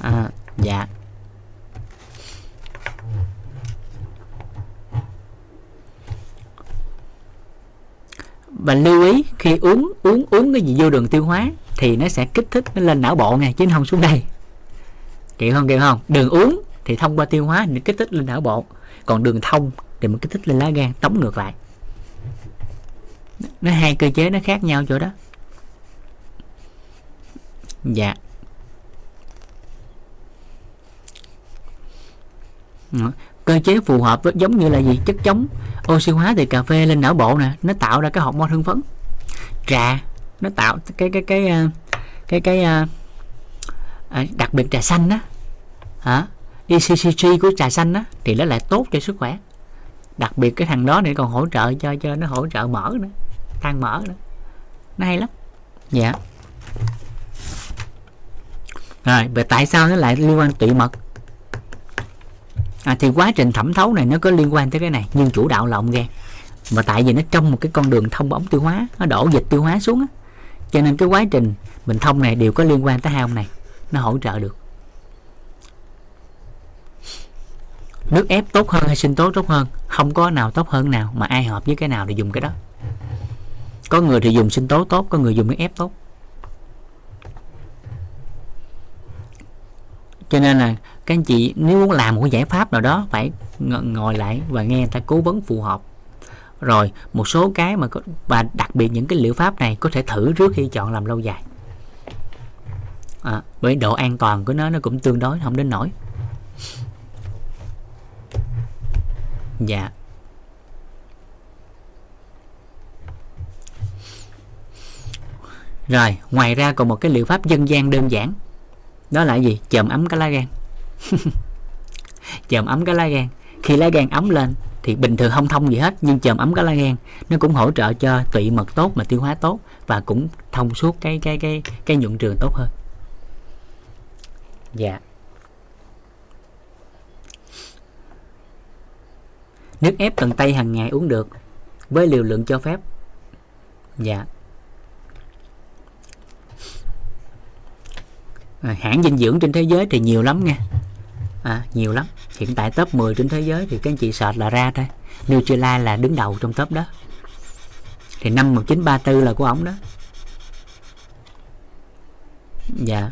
À, dạ. Và lưu ý khi uống uống uống cái gì vô đường tiêu hóa thì nó sẽ kích thích, nó lên não bộ nè, chứ không xuống đây. Kiểu không kiểu không? Đường uống thì thông qua tiêu hóa thì kích thích lên não bộ. Còn đường thông thì mình kích thích lên lá gan, tống ngược lại. Nó hai cơ chế nó khác nhau chỗ đó. Dạ. Cơ chế phù hợp với, giống như là gì? Chất chống oxy hóa từ cà phê lên não bộ nè, nó tạo ra cái hormone hưng phấn. Trà nó tạo cái cái cái ờ, cái cái, cái à, đặc biệt trà xanh đó hả? ECCG của trà xanh đó thì nó lại tốt cho sức khỏe. Đặc biệt cái thằng đó này còn hỗ trợ cho cho nó hỗ trợ mỡ nữa tan mỡ nữa. Nó hay lắm. Dạ. Rồi về tại sao nó lại liên quan tụy mật? À, thì quá trình thẩm thấu này nó có liên quan tới cái này nhưng chủ đạo là ông gan mà tại vì nó trong một cái con đường thông ống tiêu hóa nó đổ dịch tiêu hóa xuống á cho nên cái quá trình mình thông này đều có liên quan tới hai ông này. Nó hỗ trợ được. Nước ép tốt hơn hay sinh tố tốt hơn? Không có nào tốt hơn nào mà ai hợp với cái nào thì dùng cái đó. Có người thì dùng sinh tố tốt, có người dùng nước ép tốt. Cho nên là các anh chị, nếu muốn làm một giải pháp nào đó, phải ngồi lại và nghe người ta cố vấn phù hợp rồi một số cái mà có, và đặc biệt những cái liệu pháp này có thể thử trước khi chọn làm lâu dài. À, bởi độ an toàn của nó nó cũng tương đối không đến nổi dạ. Rồi ngoài ra còn một cái liệu pháp dân gian đơn giản. Đó là gì? Chườm ấm cái lá gan. Chườm ấm cái lá gan. Khi lá gan ấm lên thì bình thường không thông gì hết nhưng chườm ấm collagen nó cũng hỗ trợ cho tụy mật tốt mà tiêu hóa tốt và cũng thông suốt cái cái cái cái nhuận trường tốt hơn. Dạ. Nước ép cần tây hàng ngày uống được với liều lượng cho phép. Dạ. À, hãng dinh dưỡng trên thế giới thì nhiều lắm nha. À, nhiều lắm hiện tại top 10 trên thế giới thì các anh chị search là ra thôi. New zealand là đứng đầu trong top đó. Thì năm 1934 là của ổng đó. Dạ.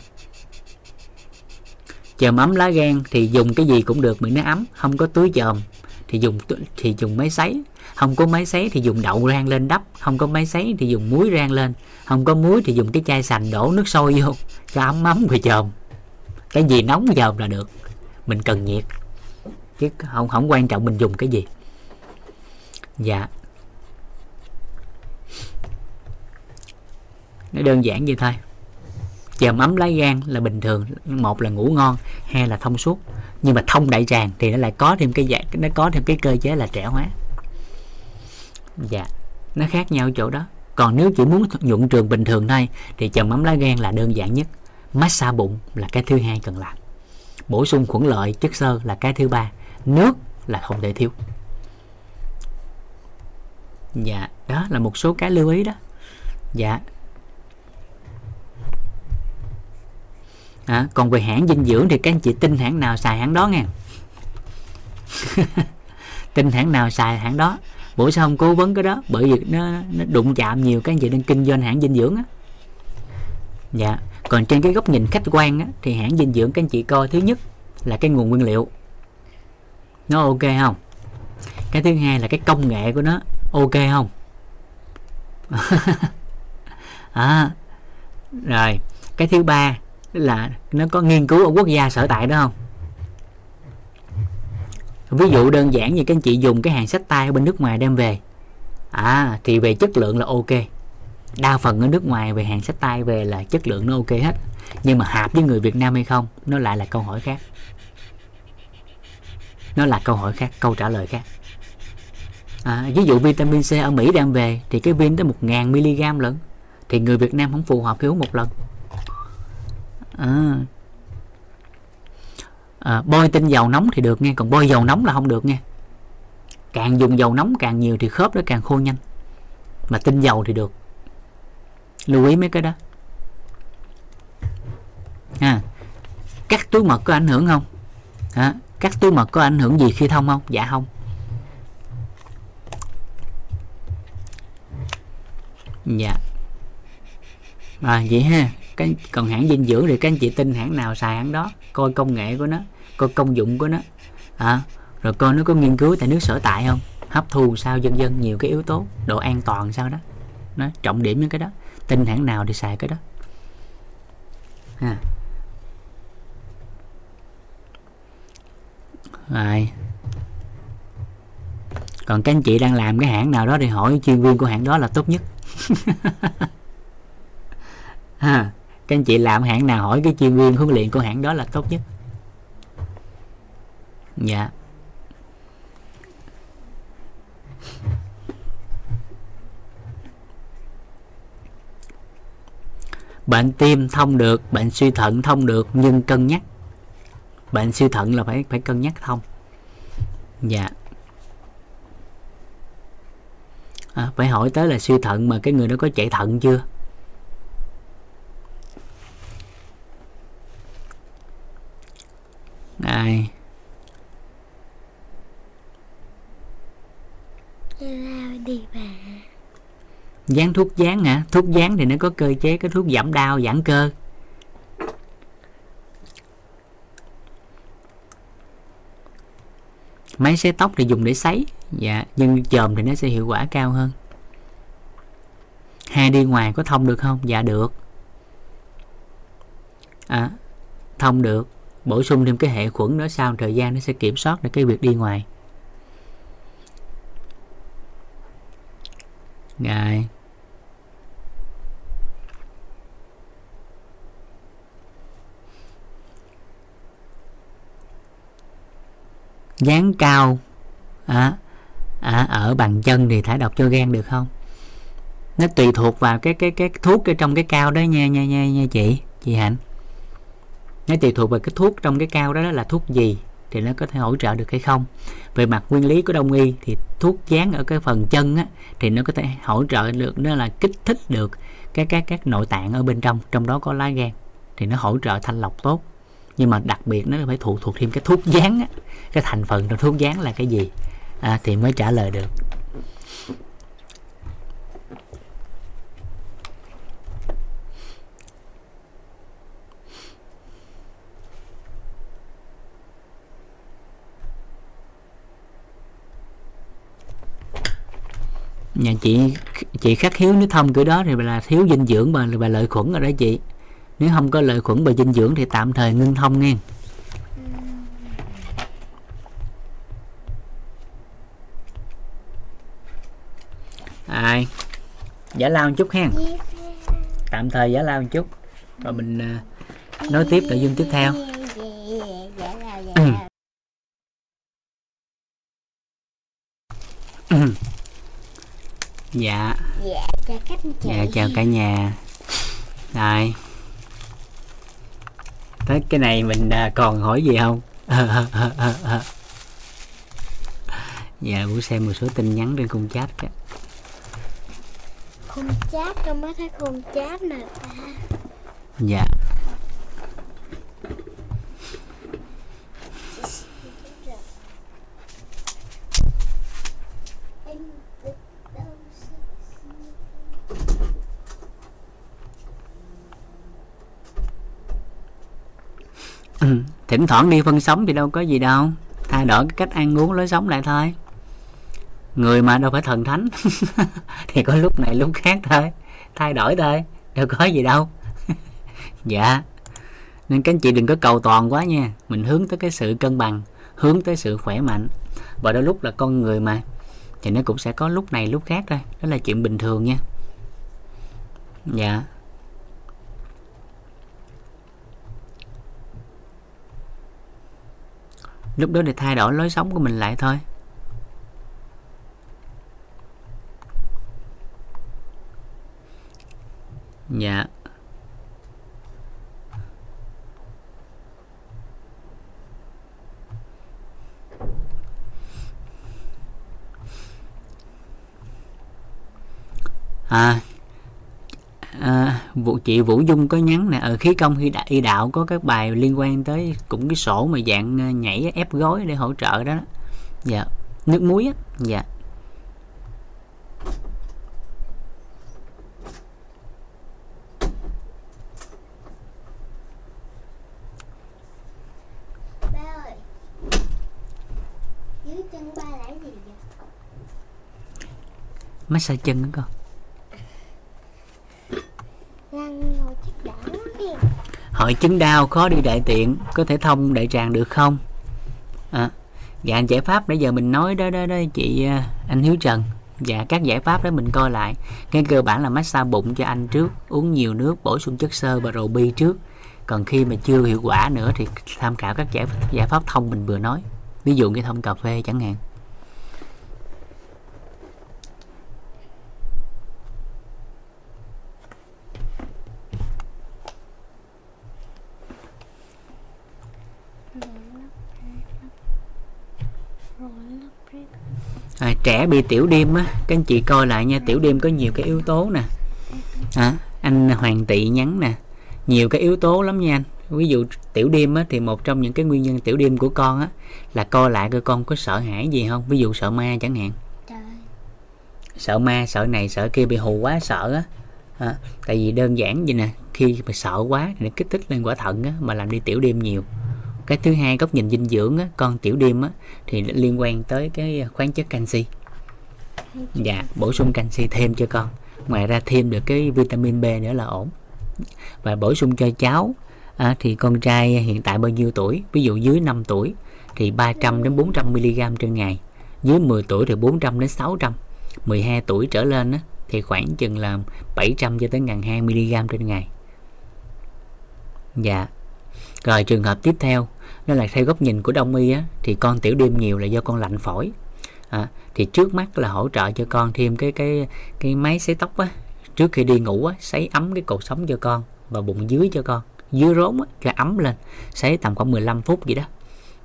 Chờ ấm lá gan thì dùng cái gì cũng được miễn nó ấm, không có túi chòm thì dùng thì dùng máy sấy. Không có máy sấy thì dùng đậu rang lên đắp, không có máy sấy thì dùng muối rang lên, không có muối thì dùng cái chai sành đổ nước sôi vô cho ấm ấm rồi chòm. Cái gì nóng chòm là được, mình cần nhiệt chứ không không quan trọng mình dùng cái gì. Dạ. Nó đơn giản vậy thôi. Chồm ấm lá gan là bình thường, một là ngủ ngon, hai là thông suốt. Nhưng mà thông đại tràng thì nó lại có thêm cái dạng, nó có thêm cái cơ chế là trẻ hóa. Dạ. Nó khác nhau chỗ đó. Còn nếu chỉ muốn nhuận trường bình thường thôi, thì chồng ấm lá gan là đơn giản nhất. Massage bụng là cái thứ hai cần làm. Bổ sung khuẩn lợi chất xơ là cái thứ ba nước là không thể thiếu. Dạ đó là một số cái lưu ý đó. Dạ. À, còn về hãng dinh dưỡng thì các anh chị tin hãng nào xài hãng đó nghe. Tin hãng nào xài hãng đó. Bữa sau không cố vấn cái đó bởi vì nó, nó đụng chạm nhiều các anh chị đang kinh doanh hãng dinh dưỡng á. Dạ. Còn trên cái góc nhìn khách quan á, thì hãng dinh dưỡng các anh chị coi thứ nhất là cái nguồn nguyên liệu nó ok không? Cái thứ hai là cái công nghệ của nó ok không? À, rồi. Cái thứ ba là nó có nghiên cứu ở quốc gia sở tại đó không? Ví dụ đơn giản như các anh chị dùng cái hàng sách tay ở bên nước ngoài đem về. À thì về chất lượng là ok. Đa phần ở nước ngoài về hàng sách tay về là chất lượng nó ok hết. Nhưng mà hợp với người Việt Nam hay không nó lại là câu hỏi khác nó là câu hỏi khác câu trả lời khác. À, ví dụ vitamin C ở Mỹ đem về thì cái viên tới một ngàn mg lận. Thì người Việt Nam không phù hợp khi uống một lần. À, à, bôi tinh dầu nóng thì được nghe còn bôi dầu nóng là không được nghe. Càng dùng dầu nóng càng nhiều thì khớp nó càng khô nhanh. Mà tinh dầu thì được. Lưu ý mấy cái đó. À, cắt túi mật có ảnh hưởng không? À, cắt túi mật có ảnh hưởng gì khi thông không? Dạ không. Dạ. À, vậy ha. Cái còn hãng dinh dưỡng thì các anh chị tin hãng nào xài hãng đó? Coi công nghệ của nó coi công dụng của nó. À, rồi coi nó có nghiên cứu tại nước sở tại không? Hấp thu sao dân dân nhiều cái yếu tố độ an toàn sao đó. Nó trọng điểm những cái đó. Tin hãng nào thì xài cái đó. À. rồi. Còn các anh chị đang làm cái hãng nào đó thì hỏi chuyên viên của hãng đó là tốt nhất. Ha, các anh chị làm hãng nào hỏi cái chuyên viên huấn luyện của hãng đó là tốt nhất. Dạ. Bệnh tim thông được, bệnh suy thận thông được nhưng cân nhắc bệnh suy thận là phải phải cân nhắc thông. Dạ. À, phải hỏi tới là suy thận mà cái người đó có chạy thận chưa? Đi bà. Dán thuốc dán hả? Thuốc dán thì nó có cơ chế cái thuốc giảm đau, giãn cơ. Máy sấy tóc thì dùng để sấy. Dạ, nhưng chòm thì nó sẽ hiệu quả cao hơn. Hai đi ngoài có thông được không? Dạ được. À, thông được bổ sung thêm cái hệ khuẩn nữa sau thời gian nó sẽ kiểm soát được cái việc đi ngoài rồi dán cao. À, à, ở bằng chân thì thải độc cho gan được không? Nó tùy thuộc vào cái cái cái thuốc ở trong cái cao đó nha nha nha nha chị chị hạnh. Nó tùy thuộc vào cái thuốc trong cái cao đó, đó là thuốc gì thì nó có thể hỗ trợ được hay không. Về mặt nguyên lý của đông y thì thuốc dán ở cái phần chân á, thì nó có thể hỗ trợ được nó là kích thích được các các các nội tạng ở bên trong trong đó có lá gan thì nó hỗ trợ thanh lọc tốt nhưng mà đặc biệt nó phải phụ thuộc thêm cái thuốc dán á, cái thành phần trong thuốc dán là cái gì? À, thì mới trả lời được. Nhà chị chị khắc hiếu nếu thông kiểu đó thì là thiếu dinh dưỡng và là lợi khuẩn rồi đó chị nếu không có lợi khuẩn và dinh dưỡng thì tạm thời ngưng thông nghe. Ai? Giả lao một chút hen. Tạm thời giả lao một chút. Rồi mình à, nói tiếp nội dung tiếp theo. Dạ. Dạ, chào dạ chào cả nhà. Rồi tới cái này mình à, còn hỏi gì không? Dạ muốn xem một số tin nhắn trên khung chat kìa. Khung chat, con mới thấy khung chat nè ta. Dạ Ừ, thỉnh thoảng đi phân sống thì đâu có gì đâu. Thay đổi cái cách ăn uống lối sống lại thôi. Người mà đâu phải thần thánh thì có lúc này lúc khác thôi. Thay đổi thôi đâu có gì đâu. Dạ. Nên các anh chị đừng có cầu toàn quá nha. Mình hướng tới cái sự cân bằng hướng tới sự khỏe mạnh. Và đôi lúc là con người mà thì nó cũng sẽ có lúc này lúc khác thôi. Đó là chuyện bình thường nha. Dạ. Lúc đó để thay đổi lối sống của mình lại thôi. Dạ. À, à vụ chị Vũ Dung có nhắn nè ở khí công khi đạo, y đạo có các bài liên quan tới cũng cái sổ mà dạng à, nhảy ép gối để hỗ trợ đó dạ nước muối á dạ. Massage chân đó con Lăn ngồi chắc đã lắm đi hội chứng đau khó đi đại tiện có thể thông đại tràng được không? À, dạ giải pháp nãy giờ mình nói đó đó đó chị à, anh Hiếu Trần. Dạ các giải pháp đó mình coi lại. Cái cơ bản là massage bụng cho anh trước uống nhiều nước bổ sung chất xơ và rầu bi trước. Còn khi mà chưa hiệu quả nữa thì tham khảo các giải giải pháp thông mình vừa nói. Ví dụ như thông cà phê chẳng hạn. À, trẻ bị tiểu đêm á các anh chị coi lại nha tiểu đêm có nhiều cái yếu tố nè. À, anh hoàng tị nhắn nè nhiều cái yếu tố lắm nha anh. Ví dụ tiểu đêm á thì một trong những cái nguyên nhân tiểu đêm của con á là coi lại coi con có sợ hãi gì không? Ví dụ sợ ma chẳng hạn. Trời. Sợ ma sợ này sợ kia bị hù quá sợ á. À, tại vì đơn giản vậy nè khi mà sợ quá thì nó kích thích lên quả thận á mà làm đi tiểu đêm nhiều cái thứ hai góc nhìn dinh dưỡng á con tiểu đêm á thì liên quan tới cái khoáng chất canxi. Dạ bổ sung canxi thêm cho con. Ngoài ra thêm được cái vitamin B nữa là ổn. Và bổ sung cho cháu à, thì con trai hiện tại bao nhiêu tuổi? Ví dụ dưới 5 tuổi thì 300 đến 400 mg trên ngày. Dưới 10 tuổi thì 400 đến 600 12 tuổi trở lên á, thì khoảng chừng là 700 cho tới 1.200 mg trên ngày. Dạ. Rồi trường hợp tiếp theo nên là theo góc nhìn của đông y á, thì con tiểu đêm nhiều là do con lạnh phổi. À, thì trước mắt là hỗ trợ cho con thêm cái cái cái máy sấy tóc á. Trước khi đi ngủ á sấy ấm cái cột sống cho con và bụng dưới cho con. Dưới rốn á, cho ấm lên sấy tầm khoảng 15 phút gì đó.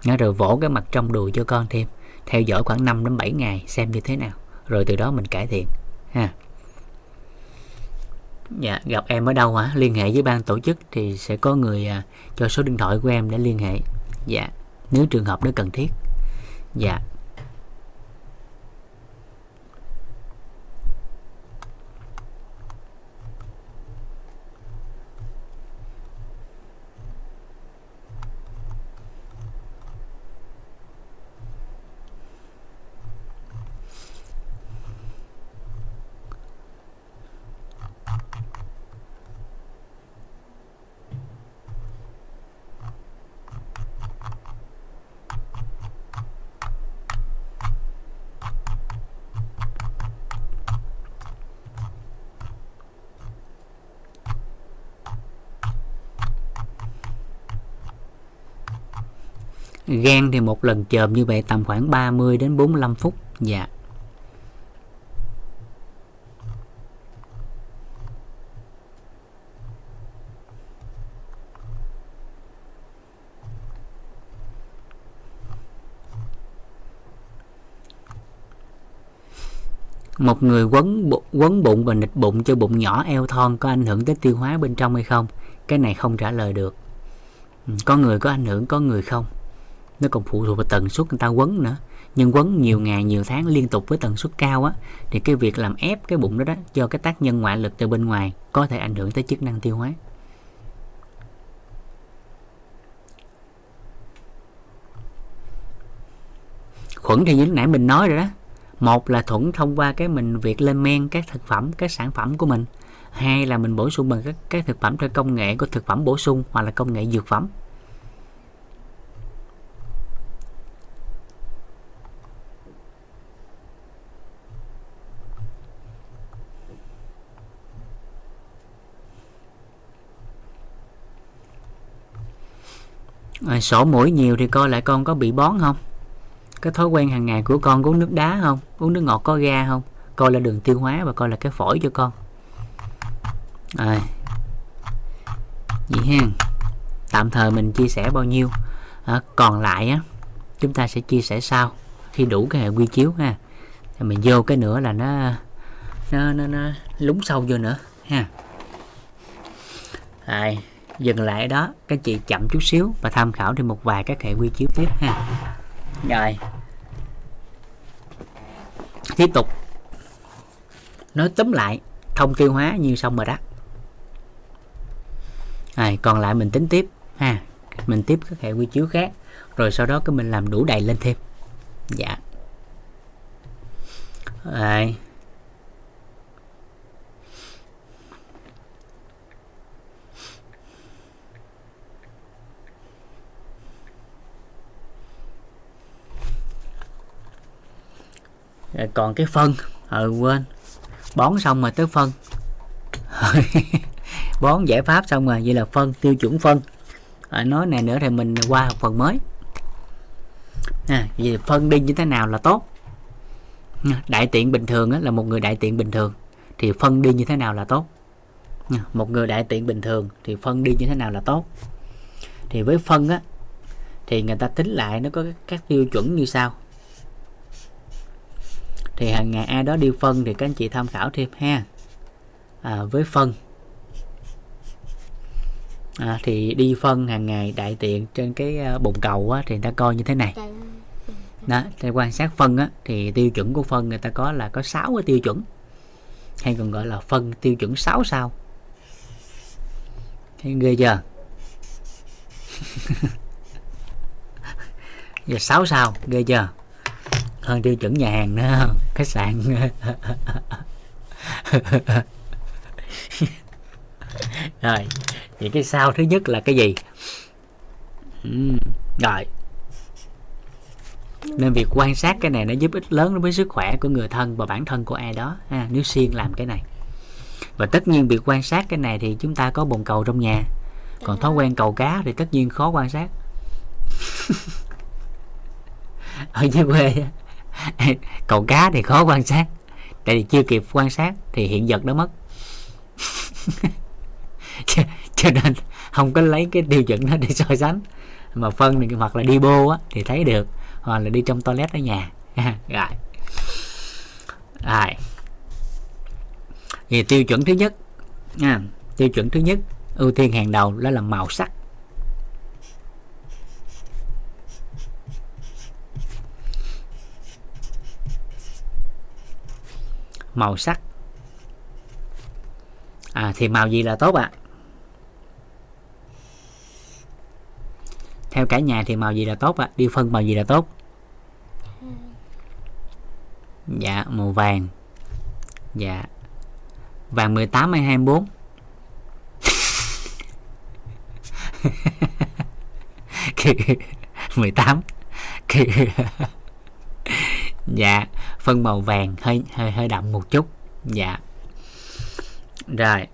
Nó rồi vỗ cái mặt trong đùi cho con thêm theo dõi khoảng 5 đến 7 ngày xem như thế nào. Rồi từ đó mình cải thiện ha. Dạ gặp em ở đâu hả? Liên hệ với ban tổ chức thì sẽ có người à, cho số điện thoại của em để liên hệ dạ. Nếu trường hợp đó cần thiết. Dạ. Gan thì một lần chồm như vậy tầm khoảng 30 đến 45 phút. Dạ. Một người quấn bụng, quấn bụng và nịch bụng cho bụng nhỏ eo thon có ảnh hưởng tới tiêu hóa bên trong hay không? Cái này không trả lời được. Ừ, có người có ảnh hưởng có người không? Nó còn phụ thuộc vào tần suất người ta quấn nữa nhưng quấn nhiều ngày nhiều tháng liên tục với tần suất cao á thì cái việc làm ép cái bụng đó đó do cái tác nhân ngoại lực từ bên ngoài có thể ảnh hưởng tới chức năng tiêu hóa. Khuẩn thì như lúc nãy mình nói rồi đó. Một là thuận thông qua cái mình việc lên men các thực phẩm các sản phẩm của mình. Hai là mình bổ sung bằng các, các thực phẩm theo công nghệ của thực phẩm bổ sung hoặc là công nghệ dược phẩm. À, sổ mũi nhiều thì coi lại con có bị bón không? Cái thói quen hàng ngày của con có uống nước đá không? Uống nước ngọt có ga không? Coi là đường tiêu hóa và coi là cái phổi cho con. À, vậy ha tạm thời mình chia sẻ bao nhiêu? À, còn lại á chúng ta sẽ chia sẻ sau khi đủ cái hệ quy chiếu ha. Thì mình vô cái nữa là nó nó nó, nó lúng sâu vô nữa ha. Rồi, dừng lại đó các chị chậm chút xíu và tham khảo thêm một vài các hệ quy chiếu tiếp ha. Rồi. Tiếp tục. Nói tóm lại thông tiêu hóa như xong rồi đó. À, còn lại mình tính tiếp ha. Mình tiếp các hệ quy chiếu khác rồi sau đó cái mình làm đủ đầy lên thêm. Dạ. Rồi. Rồi còn cái phân. Ừ quên. Bón xong rồi tới phân. Bón giải pháp xong rồi vậy là phân tiêu chuẩn phân. À, nói này nữa thì mình qua học phần mới. À, vì phân đi như thế nào là tốt? À, đại tiện bình thường á, là một người đại tiện bình thường thì phân đi như thế nào là tốt? À, một người đại tiện bình thường thì phân đi như thế nào là tốt? Thì với phân á thì người ta tính lại nó có các tiêu chuẩn như sau thì hàng ngày ai đó đi phân thì các anh chị tham khảo thêm ha. À, với phân. À, thì đi phân hàng ngày đại tiện trên cái uh, bồn cầu á, thì người ta coi như thế này. Đó để quan sát phân á, thì tiêu chuẩn của phân người ta có là có 6 cái tiêu chuẩn. Hay còn gọi là phân tiêu chuẩn 6 sao? Thấy ghê chưa? Giờ 6 sao? Ghê chưa hơn tiêu chuẩn nhà hàng nữa khách sạn. Rồi vậy cái sao thứ nhất là cái gì? Ừm, rồi. Nên việc quan sát cái này nó giúp ích lớn đối với sức khỏe của người thân và bản thân của ai đó. Ha, nếu xuyên làm cái này. Và tất nhiên việc quan sát cái này thì chúng ta có bồn cầu trong nhà. Còn thói quen cầu cá thì tất nhiên khó quan sát. Ở dưới quê á, cầu cá thì khó quan sát. Tại vì chưa kịp quan sát thì hiện vật đã mất. Cho, cho nên không có lấy cái tiêu chuẩn đó để so sánh. Mà phân thì hoặc là đi bô á thì thấy được hoặc là đi trong toilet ở nhà. Rồi. Rồi. Thì tiêu chuẩn thứ nhất à, tiêu chuẩn thứ nhất ưu tiên hàng đầu đó là màu sắc. Màu sắc. À thì màu gì là tốt ạ? À? theo cả nhà thì màu gì là tốt ạ? À? đi phân màu gì là tốt? Dạ màu vàng. Dạ. Vàng 18 hay 24 mười tám. dạ phân màu vàng hơi hơi hơi đậm một chút. Dạ. Rồi.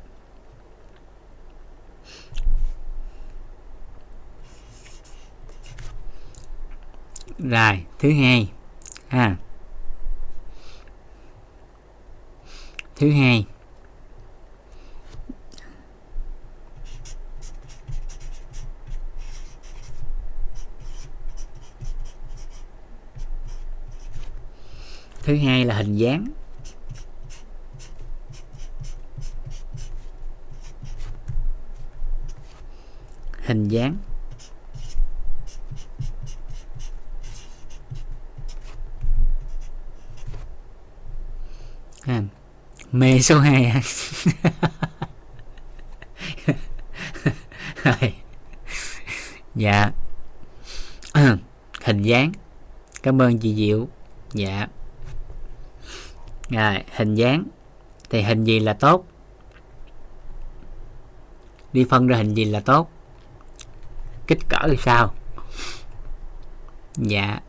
Rồi, thứ hai. Ha thứ hai. Thứ hai là hình dáng. Hình dáng. À mê số 2 à? dạ. Hình dáng. Cảm ơn chị diệu. Dạ à, hình dáng. Thì hình gì là tốt? Đi phân ra hình gì là tốt? Kích cỡ thì sao? Dạ.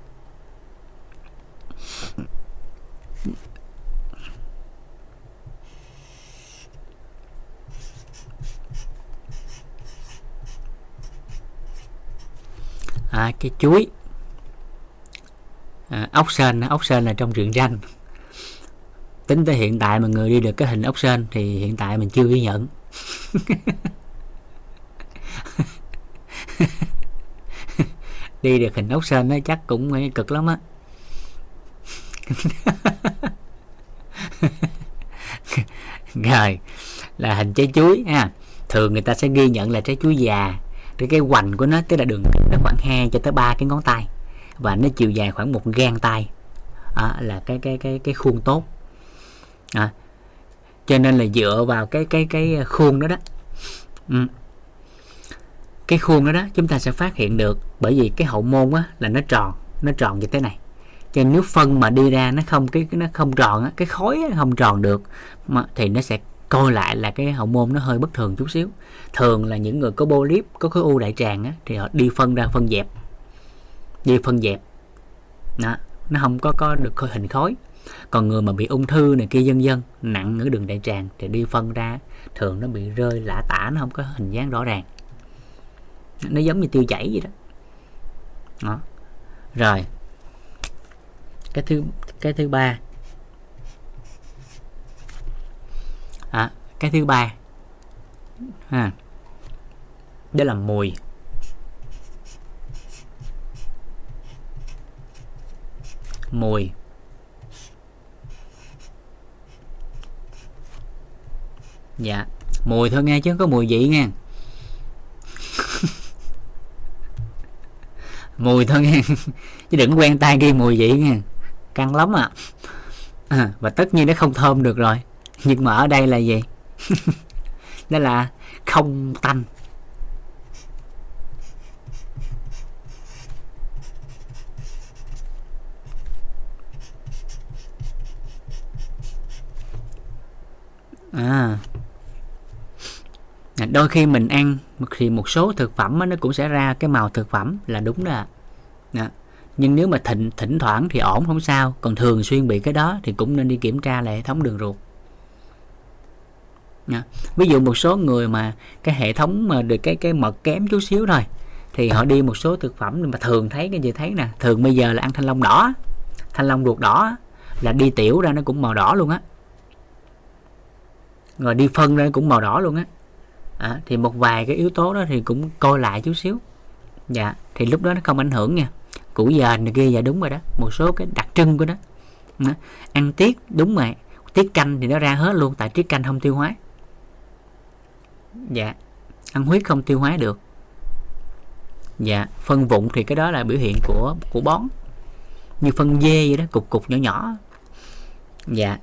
À, cái chuối. À, ốc sên ốc sên là trong rừng ranh tính tới hiện tại mà người đi được cái hình ốc sên thì hiện tại mình chưa ghi nhận. Đi được hình ốc sên nó chắc cũng cực lắm á. Rồi là hình trái chuối ha. Thường người ta sẽ ghi nhận là trái chuối già. Cái cái hoành của nó tức là đường kính nó khoảng 2 cho tới 3 cái ngón tay. Và nó chiều dài khoảng một gang tay. À, là cái cái cái cái khuôn tốt à, cho nên là dựa vào cái cái cái khuôn đó đó. Ừ. cái khuôn đó đó chúng ta sẽ phát hiện được bởi vì cái hậu môn á là nó tròn nó tròn như thế này. Cho nên nếu phân mà đi ra nó không cái nó không tròn á cái khối nó không tròn được mà thì nó sẽ coi lại là cái hậu môn nó hơi bất thường chút xíu. Thường là những người có polyp có khối u đại tràng á, thì họ đi phân ra phân dẹp. Đi phân dẹp. Đó, nó không có có được hình khối còn người mà bị ung thư này kia dân dân nặng ở đường đại tràng thì đi phân ra thường nó bị rơi lả tả nó không có hình dáng rõ ràng. Nó giống như tiêu chảy vậy đó, đó. rồi. Cái thứ cái thứ ba. À, cái thứ ba. Ha. Đó là mùi. Mùi. Dạ. Mùi thôi nghe chứ không có mùi vị nghe. Mùi thôi nghe. Chứ đừng quen tay ghi mùi vị nghe. Căng lắm à. à và tất nhiên nó không thơm được rồi. Nhưng mà ở đây là gì? Đó là không tanh. À đôi khi mình ăn thì một số thực phẩm nó cũng sẽ ra cái màu thực phẩm là đúng đó, đó. Dạ. nhưng nếu mà thỉnh thỉnh thoảng thì ổn không sao. Còn thường xuyên bị cái đó thì cũng nên đi kiểm tra lại hệ thống đường ruột. Nha. ví dụ một số người mà cái hệ thống mà được cái cái mật kém chút xíu thôi thì họ đi một số thực phẩm mà thường thấy cái gì thấy nè. Thường bây giờ là ăn thanh long đỏ thanh long ruột đỏ là đi tiểu ra nó cũng màu đỏ luôn á. Rồi đi phân ra cũng màu đỏ luôn á à, thì một vài cái yếu tố đó thì cũng coi lại chút xíu. Dạ thì lúc đó nó không ảnh hưởng nha. Củ giờ này kia dạ đúng rồi đó một số cái đặc trưng của nó. Đó. ăn tiết đúng rồi tiết canh thì nó ra hết luôn tại tiết canh không tiêu hóa. Dạ ăn huyết không tiêu hóa được. Dạ phân vụn thì cái đó là biểu hiện của của bón. Như phân dê vậy đó cục cục nhỏ nhỏ. Dạ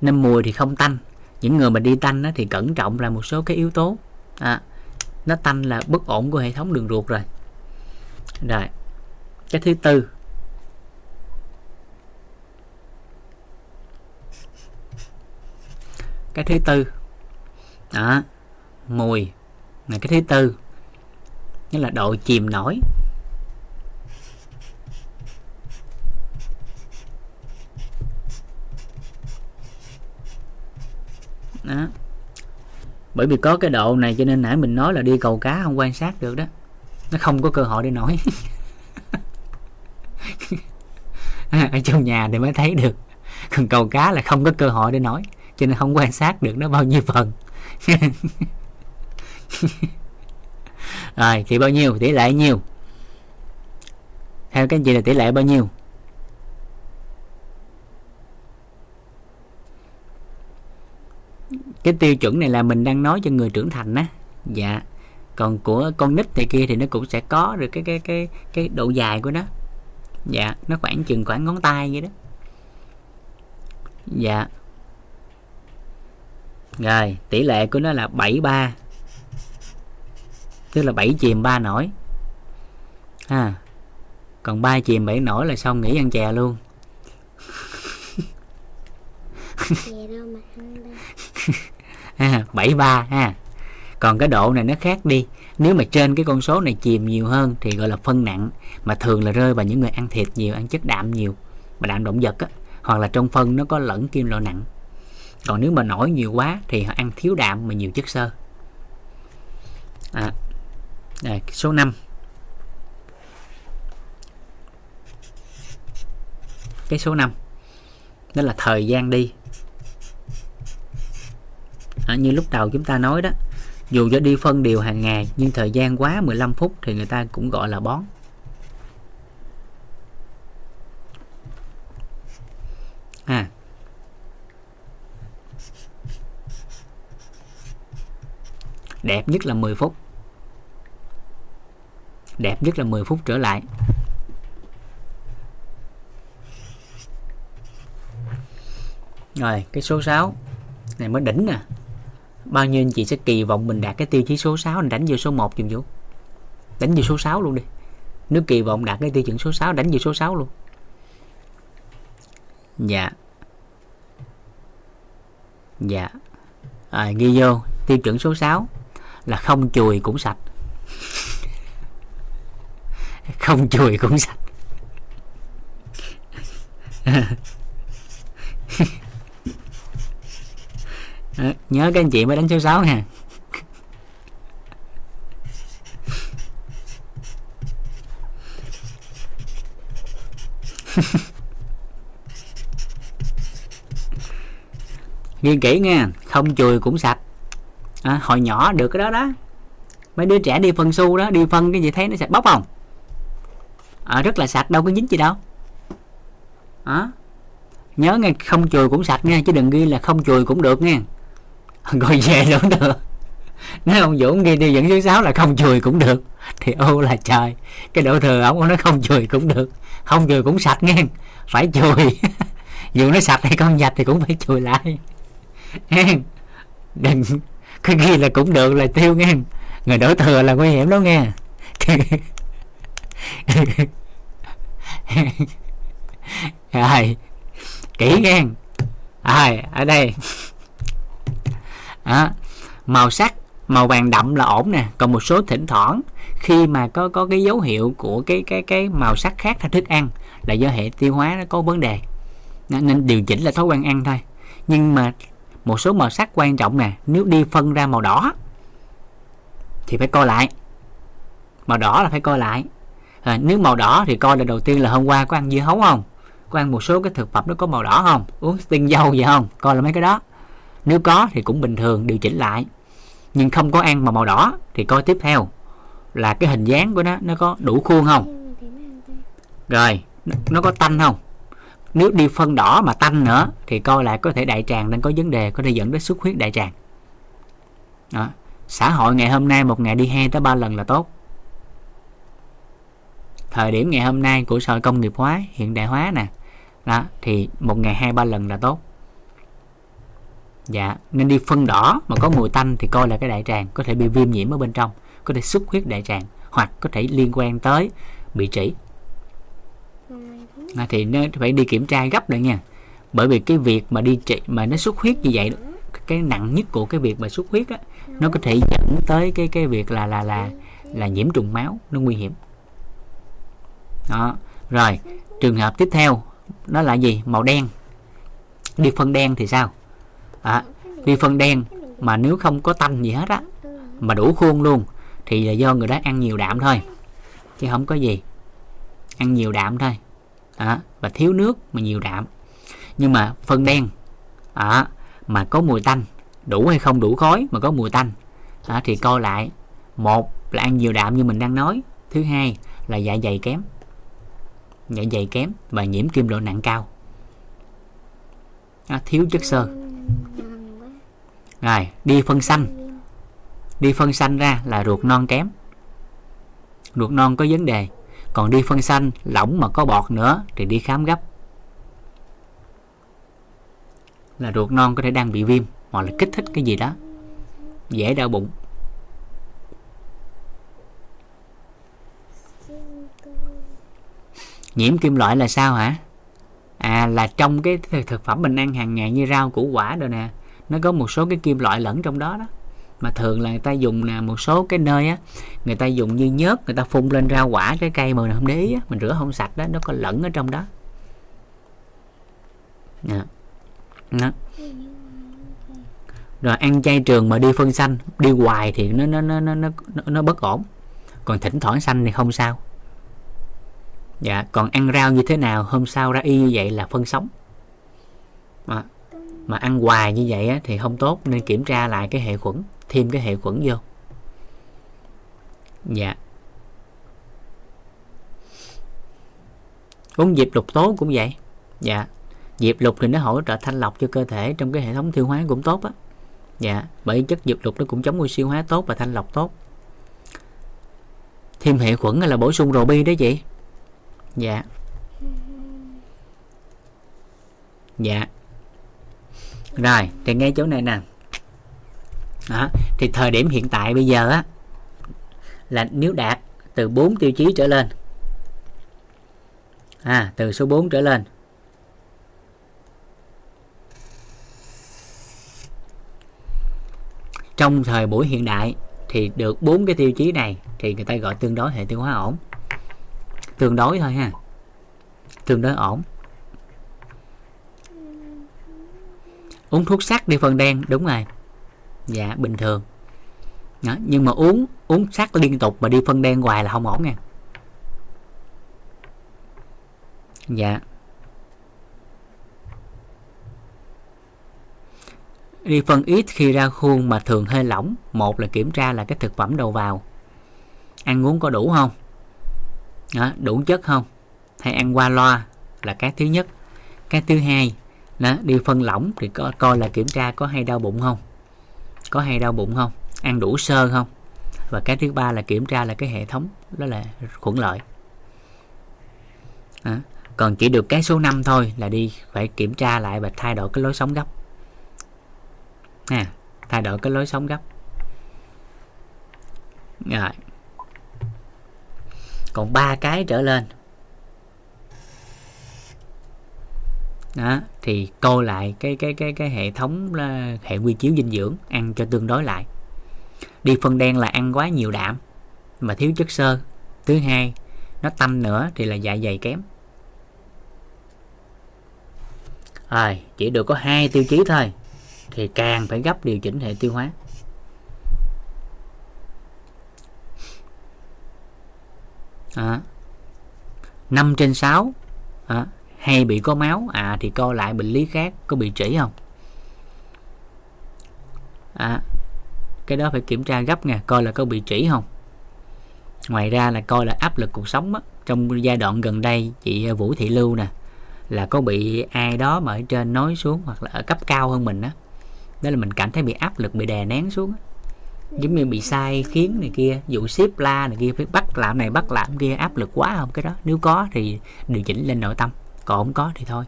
năm mùi thì không tanh. Những người mà đi tanh đó, thì cẩn trọng là một số cái yếu tố à, nó tanh là bất ổn của hệ thống đường ruột rồi. Rồi cái thứ tư. Cái thứ tư. Đó mùi. Là cái thứ tư nghĩa là độ chìm nổi. Đó bởi vì có cái độ này cho nên nãy mình nói là đi cầu cá không quan sát được đó. Nó không có cơ hội để nổi ở trong nhà thì mới thấy được. Còn cầu cá là không có cơ hội để nói, cho nên không quan sát được nó bao nhiêu phần. Rồi, thì bao nhiêu? Tỷ lệ nhiêu? Theo các anh chị là tỷ lệ bao nhiêu? Cái tiêu chuẩn này là mình đang nói cho người trưởng thành á. Dạ. Còn của con nít thì kia thì nó cũng sẽ có được cái cái cái cái độ dài của nó. Dạ nó khoảng chừng khoảng ngón tay vậy đó. Dạ. Rồi tỷ lệ của nó là 73 tức là 7 chìm 3 nổi. Ha. Còn 3 chìm 7 nổi là xong nghỉ ăn chè luôn. Chè đâu mà ăn đây ha 73 ha. Còn cái độ này nó khác đi. Nếu mà trên cái con số này chìm nhiều hơn thì gọi là phân nặng mà thường là rơi vào những người ăn thịt nhiều ăn chất đạm nhiều mà đạm động vật á hoặc là trong phân nó có lẫn kim loại nặng. Còn nếu mà nổi nhiều quá thì họ ăn thiếu đạm mà nhiều chất xơ. À, đây, số 5 cái số 5 đó là thời gian đi à, như lúc đầu chúng ta nói đó dù cho đi phân điều hàng ngày nhưng thời gian quá 15 phút thì người ta cũng gọi là bón. À. Đẹp nhất là 10 phút. Đẹp nhất là 10 phút trở lại. Rồi cái số 6 này mới đỉnh nè. à bao nhiêu anh chị sẽ kỳ vọng mình đạt cái tiêu chí số 6 anh đánh vô số 1 dùm vũ. Đánh vô số 6 luôn đi. Nếu kỳ vọng đạt cái tiêu chuẩn số 6 đánh vô số 6 luôn. Dạ. Dạ. À, ghi vô tiêu chuẩn số 6 là không chùi cũng sạch. Không chùi cũng sạch. Ờ, nhớ các anh chị mới đánh số 6 nha. Ghi kỹ nha không chùi cũng sạch. À, hồi nhỏ được cái đó đó. Mấy đứa trẻ đi phân su đó đi phân cái gì thấy nó sạch bóc không? À, rất là sạch đâu có dính gì đâu. À, nhớ nghe không chùi cũng sạch nha chứ đừng ghi là không chùi cũng được nha. coi về cũng được nếu ông Dũng ghi tiêu dẫn thứ sáu là không chùi cũng được. Thì ô là trời, cái độ thừa ông nói không chùi cũng được. Không chùi cũng sạch nghe. Phải chùi. Dù nó sạch hay con dạch thì cũng phải chùi lại. Nghe. Đừng, cái ghi là cũng được là tiêu nghe. Người đổ thừa là nguy hiểm đó nghe. Rồi kỹ nghe. Rồi ở đây à, màu sắc màu vàng đậm là ổn nè còn một số thỉnh thoảng khi mà có có cái dấu hiệu của cái cái cái màu sắc khác theo thức ăn là do hệ tiêu hóa nó có vấn đề. Nên điều chỉnh là thói quen ăn thôi. Nhưng mà một số màu sắc quan trọng nè nếu đi phân ra màu đỏ thì phải coi lại. Màu đỏ là phải coi lại. À, nếu màu đỏ thì coi là đầu tiên là hôm qua có ăn dưa hấu không? Có ăn một số cái thực phẩm nó có màu đỏ không? Uống tinh dâu vậy không? Coi là mấy cái đó nếu có thì cũng bình thường, điều chỉnh lại. Nhưng không có ăn mà màu đỏ thì coi tiếp theo. Là cái hình dáng của nó nó có đủ khuôn không? Rồi, nó có tanh không? Nếu đi phân đỏ mà tanh nữa thì coi lại có thể đại tràng đang có vấn đề, có thể dẫn đến xuất huyết đại tràng. Đó. xã hội ngày hôm nay, một ngày đi hai tới ba lần là tốt. Thời điểm ngày hôm nay của xã công nghiệp hóa, hiện đại hóa nè. Đó, thì một ngày hai ba lần là tốt dạ nên đi phân đỏ mà có mùi tanh thì coi là cái đại tràng có thể bị viêm nhiễm ở bên trong có thể xuất huyết đại tràng hoặc có thể liên quan tới bị trĩ. À, thì nó phải đi kiểm tra gấp lại nha. Bởi vì cái việc mà đi trị mà nó xuất huyết như vậy cái nặng nhất của cái việc mà xuất huyết á nó có thể dẫn tới cái cái việc là là là là nhiễm trùng máu nó nguy hiểm. Đó rồi trường hợp tiếp theo nó là gì? Màu đen. Đi phân đen thì sao? À, vi phân đen mà nếu không có tanh gì hết á mà đủ khuôn luôn thì là do người đó ăn nhiều đạm thôi chứ không có gì. Ăn nhiều đạm thôi. À, và thiếu nước mà nhiều đạm. Nhưng mà phân đen à, mà có mùi tanh đủ hay không đủ khói mà có mùi tanh à, thì coi lại. Một là ăn nhiều đạm như mình đang nói thứ hai là dạ dày kém. Dạ dày kém và nhiễm kim độ nặng cao. À, thiếu chất xơ rồi đi phân xanh đi phân xanh ra là ruột non kém. Ruột non có vấn đề. Còn đi phân xanh lỏng mà có bọt nữa thì đi khám gấp. Là ruột non có thể đang bị viêm hoặc là kích thích cái gì đó. Dễ đau bụng. Nhiễm kim loại là sao hả? À là trong cái thực phẩm mình ăn hàng ngày như rau củ quả rồi nè nó có một số cái kim loại lẫn trong đó đó mà thường là người ta dùng là một số cái nơi á người ta dùng như nhớt người ta phun lên rau quả trái cây mà mình không để ý á, mình rửa không sạch đó nó có lẫn ở trong đó Dạ. Đó. rồi ăn chay trường mà đi phân xanh đi hoài thì nó nó nó nó nó, nó bất ổn còn thỉnh thoảng xanh thì không sao dạ còn ăn rau như thế nào? Hôm sau ra y như vậy là phân sống. Mà, mà ăn hoài như vậy á, thì không tốt nên kiểm tra lại cái hệ khuẩn thêm cái hệ khuẩn vô. Dạ. Uống diệp lục tố cũng vậy. Dạ. Diệp lục thì nó hỗ trợ thanh lọc cho cơ thể trong cái hệ thống tiêu hóa cũng tốt á. Dạ bởi chất diệp lục nó cũng chống oxy hóa tốt và thanh lọc tốt. Thêm hệ khuẩn là bổ sung rô bi đó chị dạ. Dạ. Rồi, thì ngay chỗ này nè. Đó. thì thời điểm hiện tại bây giờ á, là nếu đạt từ 4 tiêu chí trở lên. À từ số 4 trở lên. Trong thời buổi hiện đại thì được bốn cái tiêu chí này thì người ta gọi tương đối hệ tiêu hóa ổn tương đối thôi ha. Tương đối ổn. Uống thuốc sắt đi phần đen, đúng rồi. Dạ bình thường. Đó. nhưng mà uống uống sắt liên tục mà đi phân đen hoài là không ổn nha. Dạ. Đi phân ít khi ra khuôn mà thường hơi lỏng, một là kiểm tra là cái thực phẩm đầu vào. Ăn uống có đủ không? Đó, đủ chất không? Hay ăn qua loa là cái thứ nhất. Cái thứ hai đó, đi phân lỏng thì co, coi là kiểm tra có hay đau bụng không? Có hay đau bụng không? Ăn đủ sơ không? Và cái thứ ba là kiểm tra là cái hệ thống đó là khuẩn lợi. Đó. còn chỉ được cái số 5 thôi là đi phải kiểm tra lại và thay đổi cái lối sống gấp. À, thay đổi cái lối sống gấp. Rồi còn ba cái trở lên. Đó, thì coi lại cái cái cái cái hệ thống là hệ quy chiếu dinh dưỡng, ăn cho tương đối lại. Đi phân đen là ăn quá nhiều đạm, mà thiếu chất xơ. Thứ hai, nó tanh nữa thì là dạ dày kém. Rồi, chỉ được có hai tiêu chí thôi, thì càng phải gấp điều chỉnh hệ tiêu hóa. À, 5 trên 6 à, hay bị có máu à thì coi lại bệnh lý khác có bị trĩ không à, cái đó phải kiểm tra gấp nè, coi là có bị trĩ không ngoài ra là coi là áp lực cuộc sống á. trong giai đoạn gần đây chị à, Vũ Thị Lưu nè là có bị ai đó mà ở trên nói xuống hoặc là ở cấp cao hơn mình á đó. đó là mình cảm thấy bị áp lực bị đè nén xuống á giống như bị sai khiến này kia dụ ship la này kia phải bắt làm này bắt làm kia áp lực quá không? Cái đó nếu có thì điều chỉnh lên nội tâm còn không có thì thôi.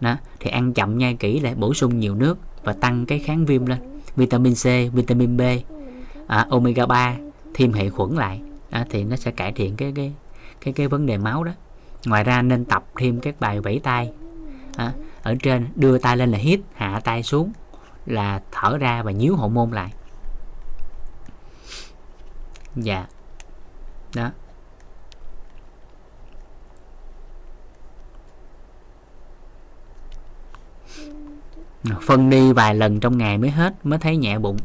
Đó thì ăn chậm nhai kỹ lại bổ sung nhiều nước và tăng cái kháng viêm lên. Vitamin C vitamin B à, omega 3 thêm hệ khuẩn lại. À, thì nó sẽ cải thiện cái cái cái cái vấn đề máu đó. Ngoài ra nên tập thêm các bài vẫy tay. À, ở trên đưa tay lên là hít hạ tay xuống là thở ra và nhíu hậu môn lại dạ. Đó. Phân đi vài lần trong ngày mới hết mới thấy nhẹ bụng.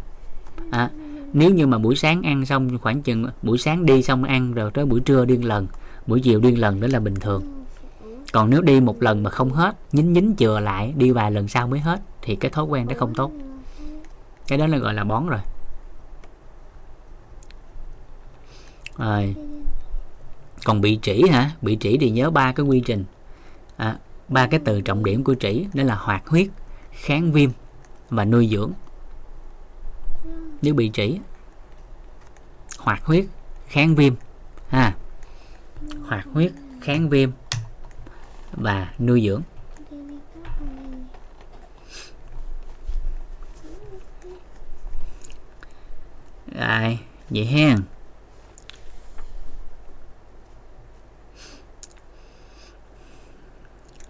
À, nếu như mà buổi sáng ăn xong khoảng chừng buổi sáng đi xong ăn rồi tới buổi trưa điên lần buổi chiều điên lần đó là bình thường. Còn nếu đi một lần mà không hết nhín nhín chừa lại đi vài lần sau mới hết thì cái thói quen đó không tốt. Cái đó là gọi là bón rồi. Rồi. Còn bị chỉ hả? Bị chỉ thì nhớ ba cái quy trình. À, ba cái từ trọng điểm của chỉ đó là hoạt huyết kháng viêm và nuôi dưỡng. Nếu bị chỉ hoạt huyết kháng viêm. Ha. Hoạt huyết kháng viêm và nuôi dưỡng. Rồi vậy hen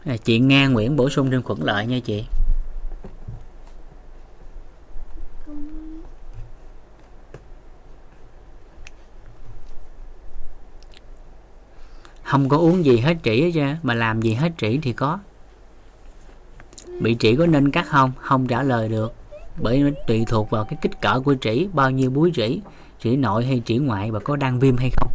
à, chị Nga Nguyễn bổ sung thêm khuẩn lợi nha chị. Không có uống gì hết trĩ hết mà làm gì hết trĩ thì có. Bị trĩ có nên cắt không? Không trả lời được. Bởi nó tùy thuộc vào cái kích cỡ của trĩ bao nhiêu búi trĩ trĩ nội hay trĩ ngoại và có đang viêm hay không.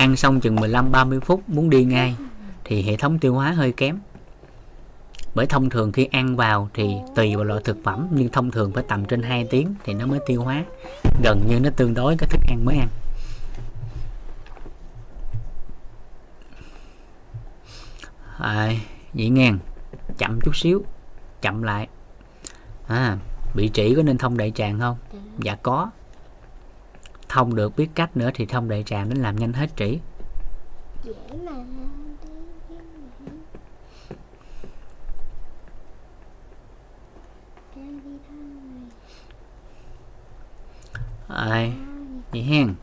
Ăn xong chừng 15 30 phút muốn đi ngay thì hệ thống tiêu hóa hơi kém. Bởi thông thường khi ăn vào thì tùy vào loại thực phẩm nhưng thông thường phải tầm trên 2 tiếng thì nó mới tiêu hóa. Gần như nó tương đối cái thức ăn mới ăn. À, vậy ngang chậm chút xíu chậm lại. À, bị trĩ có nên thông đại tràng không? Dạ có thông được biết cách nữa thì thông đại tràng đến làm nhanh hết trĩ. Ai? Mà Rồi, vậy hen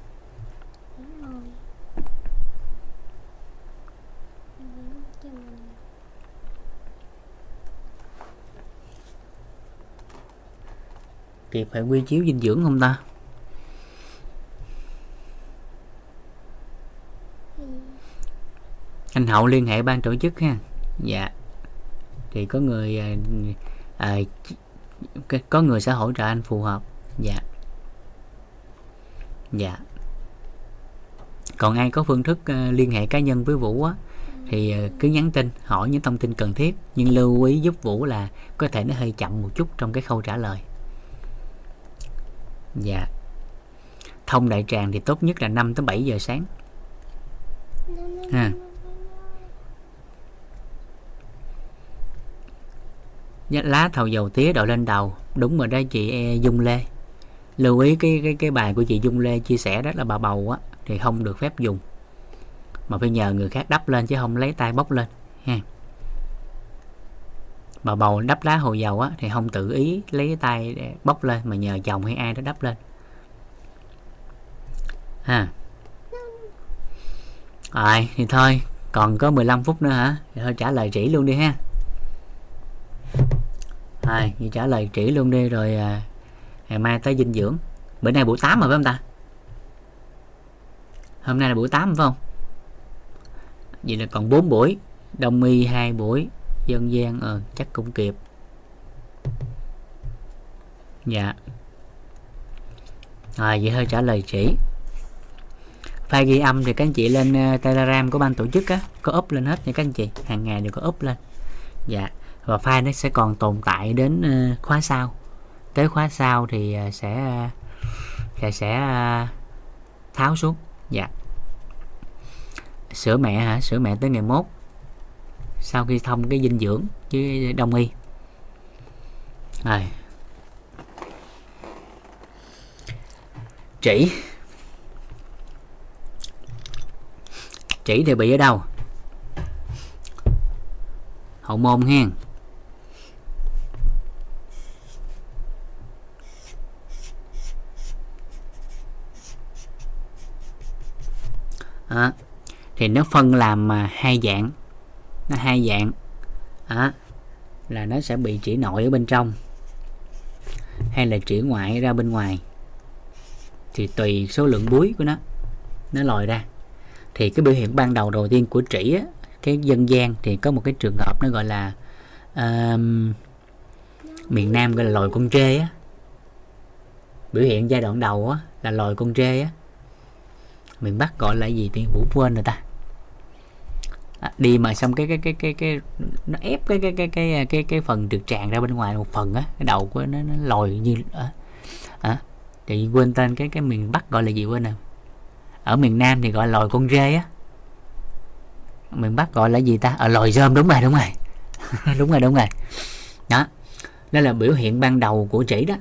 kịp phải quy chiếu dinh dưỡng không ta? Anh hậu liên hệ ban tổ chức ha. Dạ. Thì có người à, à, có người sẽ hỗ trợ anh phù hợp. Dạ. Dạ. Còn ai có phương thức uh, liên hệ cá nhân với vũ á thì uh, cứ nhắn tin hỏi những thông tin cần thiết. Nhưng lưu ý giúp vũ là có thể nó hơi chậm một chút trong cái khâu trả lời. Dạ. Thông đại tràng thì tốt nhất là 5 tới 7 giờ sáng. Ha lá thầu dầu tía đội lên đầu. Đúng rồi đó chị e, Dung Lê. Lưu ý cái cái cái bài của chị Dung Lê chia sẻ đó là bà bầu á, thì không được phép dùng. Mà phải nhờ người khác đắp lên chứ không lấy tay bóc lên, ha. Bà bầu đắp lá hồ dầu á, thì không tự ý lấy tay để bóc lên, mà nhờ chồng hay ai đó đắp lên. Ha. Rồi, thì thôi, còn có 15 phút nữa hả? Thì thôi trả lời chỉ luôn đi ha rồi vậy trả lời chỉ luôn đi rồi à, ngày mai tới dinh dưỡng. Bữa nay buổi 8 mà phải không ta? Hôm nay là buổi 8 phải không? Vậy là còn 4 buổi. Đông y hai buổi dân gian ờ chắc cũng kịp. Dạ. Rồi vậy hơi trả lời chỉ. File ghi âm thì các anh chị lên ờ, telegram của ban tổ chức á có up lên hết nha các anh chị. Hàng ngày đều có up lên. Dạ và file nó sẽ còn tồn tại đến ờ, khóa sau. Tới khóa sau thì ờ, ờ, sẽ sẽ sẽ tháo xuống. Dạ. Sữa mẹ hả? Sữa mẹ tới ngày mốt. Sau khi thông cái dinh dưỡng với đông y. Rồi. Chỉ chỉ thì bị ở đâu? Hậu môn hen. À, thì nó phân làm mà hai dạng. Nó hai dạng. À, là nó sẽ bị chỉ nội ở bên trong hay là chỉ ngoại ra bên ngoài. Thì tùy số lượng búi của nó nó lòi ra. Thì cái biểu hiện ban đầu đầu tiên của trĩ á, cái dân gian thì có một cái trường hợp nó gọi là uh, miền Nam gọi là lòi con trê á. Biểu hiện giai đoạn đầu á là lòi con trê á miền bắc gọi là gì? Tiên vũ quên rồi ta. À, đi mà xong cái cái cái cái cái nó ép cái cái cái cái cái cái phần trực tràng ra bên ngoài một phần á cái đầu của nó nó lòi như à, à, thì quên tên cái cái miền bắc gọi là gì quên nè? Ở miền nam thì gọi lồi lòi con rê á. Miền bắc gọi là gì ta? Ở lòi rơm đúng rồi đúng rồi. Đúng rồi đúng rồi. Đó. Đó là biểu hiện ban đầu của trĩ đó.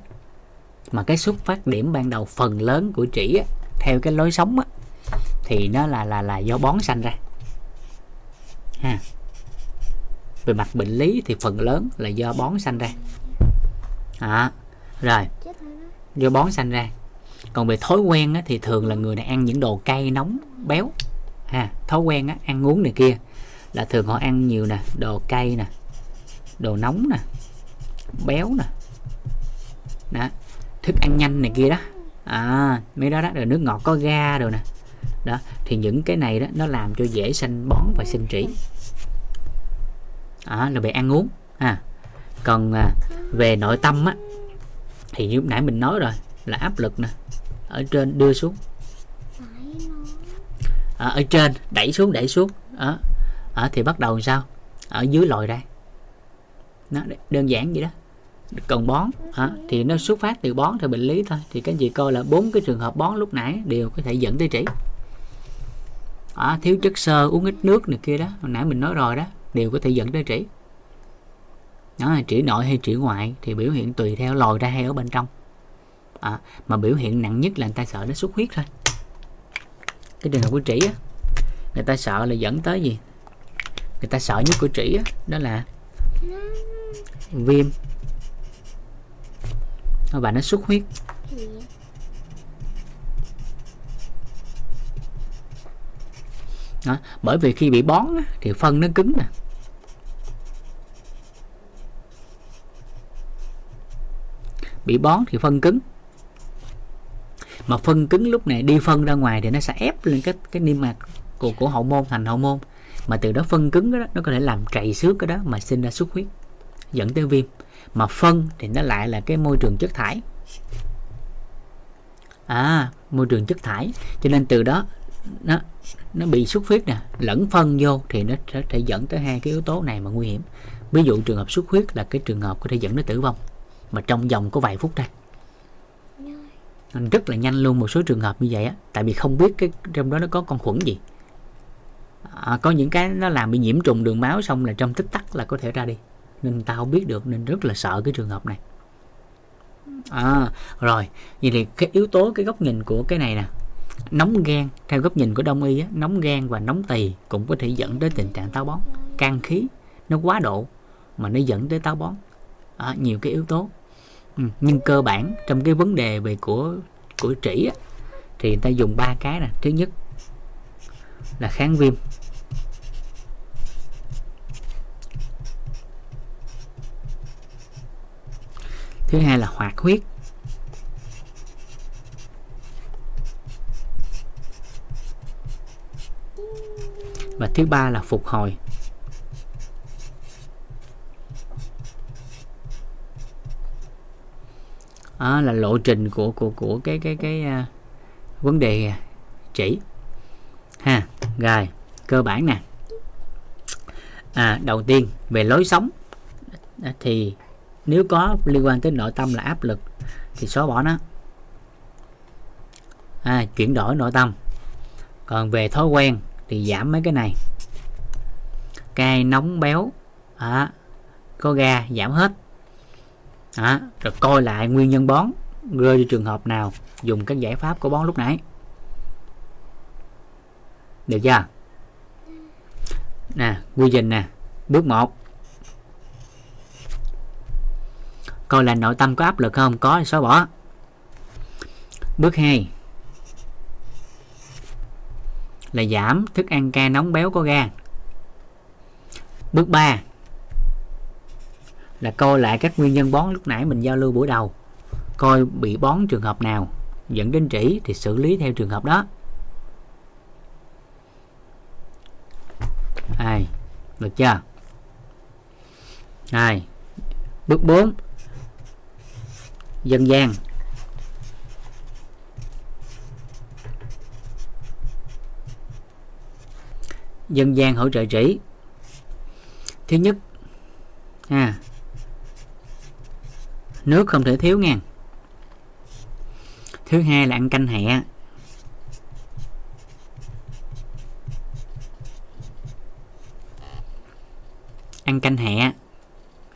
Mà cái xuất phát điểm ban đầu phần lớn của trĩ á, theo cái lối sống á, thì nó là là là do bón sanh ra. Ha. Về mặt bệnh lý thì phần lớn là do bón sanh ra. À, rồi. Do bón sanh ra. Còn về thói quen á, thì thường là người này ăn những đồ cay nóng béo. Ha thói quen á, ăn uống này kia là thường họ ăn nhiều nè đồ cay nè đồ nóng nè béo nè. Đó. Thức ăn nhanh này kia đó. À mấy đó đó rồi nước ngọt có ga rồi nè đó thì những cái này đó nó làm cho dễ sanh bón và sinh trĩ à, là về ăn uống à còn à, về nội tâm á thì như lúc nãy mình nói rồi là áp lực nè ở trên đưa xuống. À, ở trên đẩy xuống đẩy xuống à, à, thì bắt đầu sao? Ở dưới lòi ra. Nó đơn giản vậy đó. Còn bón à, thì nó xuất phát từ bón theo bệnh lý thôi. Thì các anh chị coi là bốn cái trường hợp bón lúc nãy đều có thể dẫn tới trĩ à, thiếu chất xơ uống ít nước này kia đó. Hồi nãy mình nói rồi đó đều có thể dẫn tới trĩ. Đó là trĩ nội hay trĩ ngoại thì biểu hiện tùy theo lòi ra hay ở bên trong. À, mà biểu hiện nặng nhất là người ta sợ nó xuất huyết thôi. Cái trường hợp của trĩ á người ta sợ là dẫn tới gì? Người ta sợ nhất của trĩ á đó là viêm. Và nó xuất huyết. Đó. bởi vì khi bị bón á, thì phân nó cứng nè. Bị bón thì phân cứng. Mà phân cứng lúc này đi phân ra ngoài thì nó sẽ ép lên cái cái niêm mạc của của hậu môn thành hậu môn mà từ đó phân cứng đó nó có thể làm trầy xước cái đó mà sinh ra xuất huyết dẫn tới viêm. Mà phân thì nó lại là cái môi trường chất thải. À môi trường chất thải. Cho nên từ đó nó nó bị xuất huyết nè lẫn phân vô thì nó sẽ thể dẫn tới hai cái yếu tố này mà nguy hiểm. Ví dụ trường hợp xuất huyết là cái trường hợp có thể dẫn đến tử vong mà trong vòng có vài phút thôi. Rất là nhanh luôn một số trường hợp như vậy á tại vì không biết cái trong đó nó có con khuẩn gì. À, có những cái nó làm bị nhiễm trùng đường máu xong là trong tích tắc là có thể ra đi. Nên tao không biết được nên rất là sợ cái trường hợp này. À rồi vậy thì cái yếu tố cái góc nhìn của cái này nè nóng gan theo góc nhìn của đông y á, nóng gan và nóng tỳ cũng có thể dẫn đến tình trạng táo bón. Can khí nó quá độ mà nó dẫn tới táo bón. À, nhiều cái yếu tố. Ừ. nhưng cơ bản trong cái vấn đề về của của trĩ á, thì người ta dùng ba cái nè. Thứ nhất là kháng viêm. Thứ hai là hoạt huyết. Và thứ ba là phục hồi. Đó là lộ trình của của của cái cái cái uh, vấn đề chỉ. Ha rồi cơ bản nè. À, đầu tiên về lối sống à, thì nếu có liên quan tới nội tâm là áp lực thì xóa bỏ nó. À, chuyển đổi nội tâm. Còn về thói quen thì giảm mấy cái này. Cay nóng béo à, có ga giảm hết. À, rồi coi lại nguyên nhân bón rơi vào trường hợp nào dùng các giải pháp của bón lúc nãy. Được chưa? Nè quy trình nè. Bước 1 coi là nội tâm có áp lực không? Có thì xóa bỏ. Bước 2 là giảm thức ăn ca nóng béo có ga bước 3 là coi lại các nguyên nhân bón lúc nãy mình giao lưu buổi đầu. Coi bị bón trường hợp nào dẫn đến trĩ thì xử lý theo trường hợp đó. Ai được chưa? Ai bước 4 dân gian. Dân gian hỗ trợ trĩ thứ nhất à, nước không thể thiếu nha thứ hai là ăn canh hẹ. Ăn canh hẹ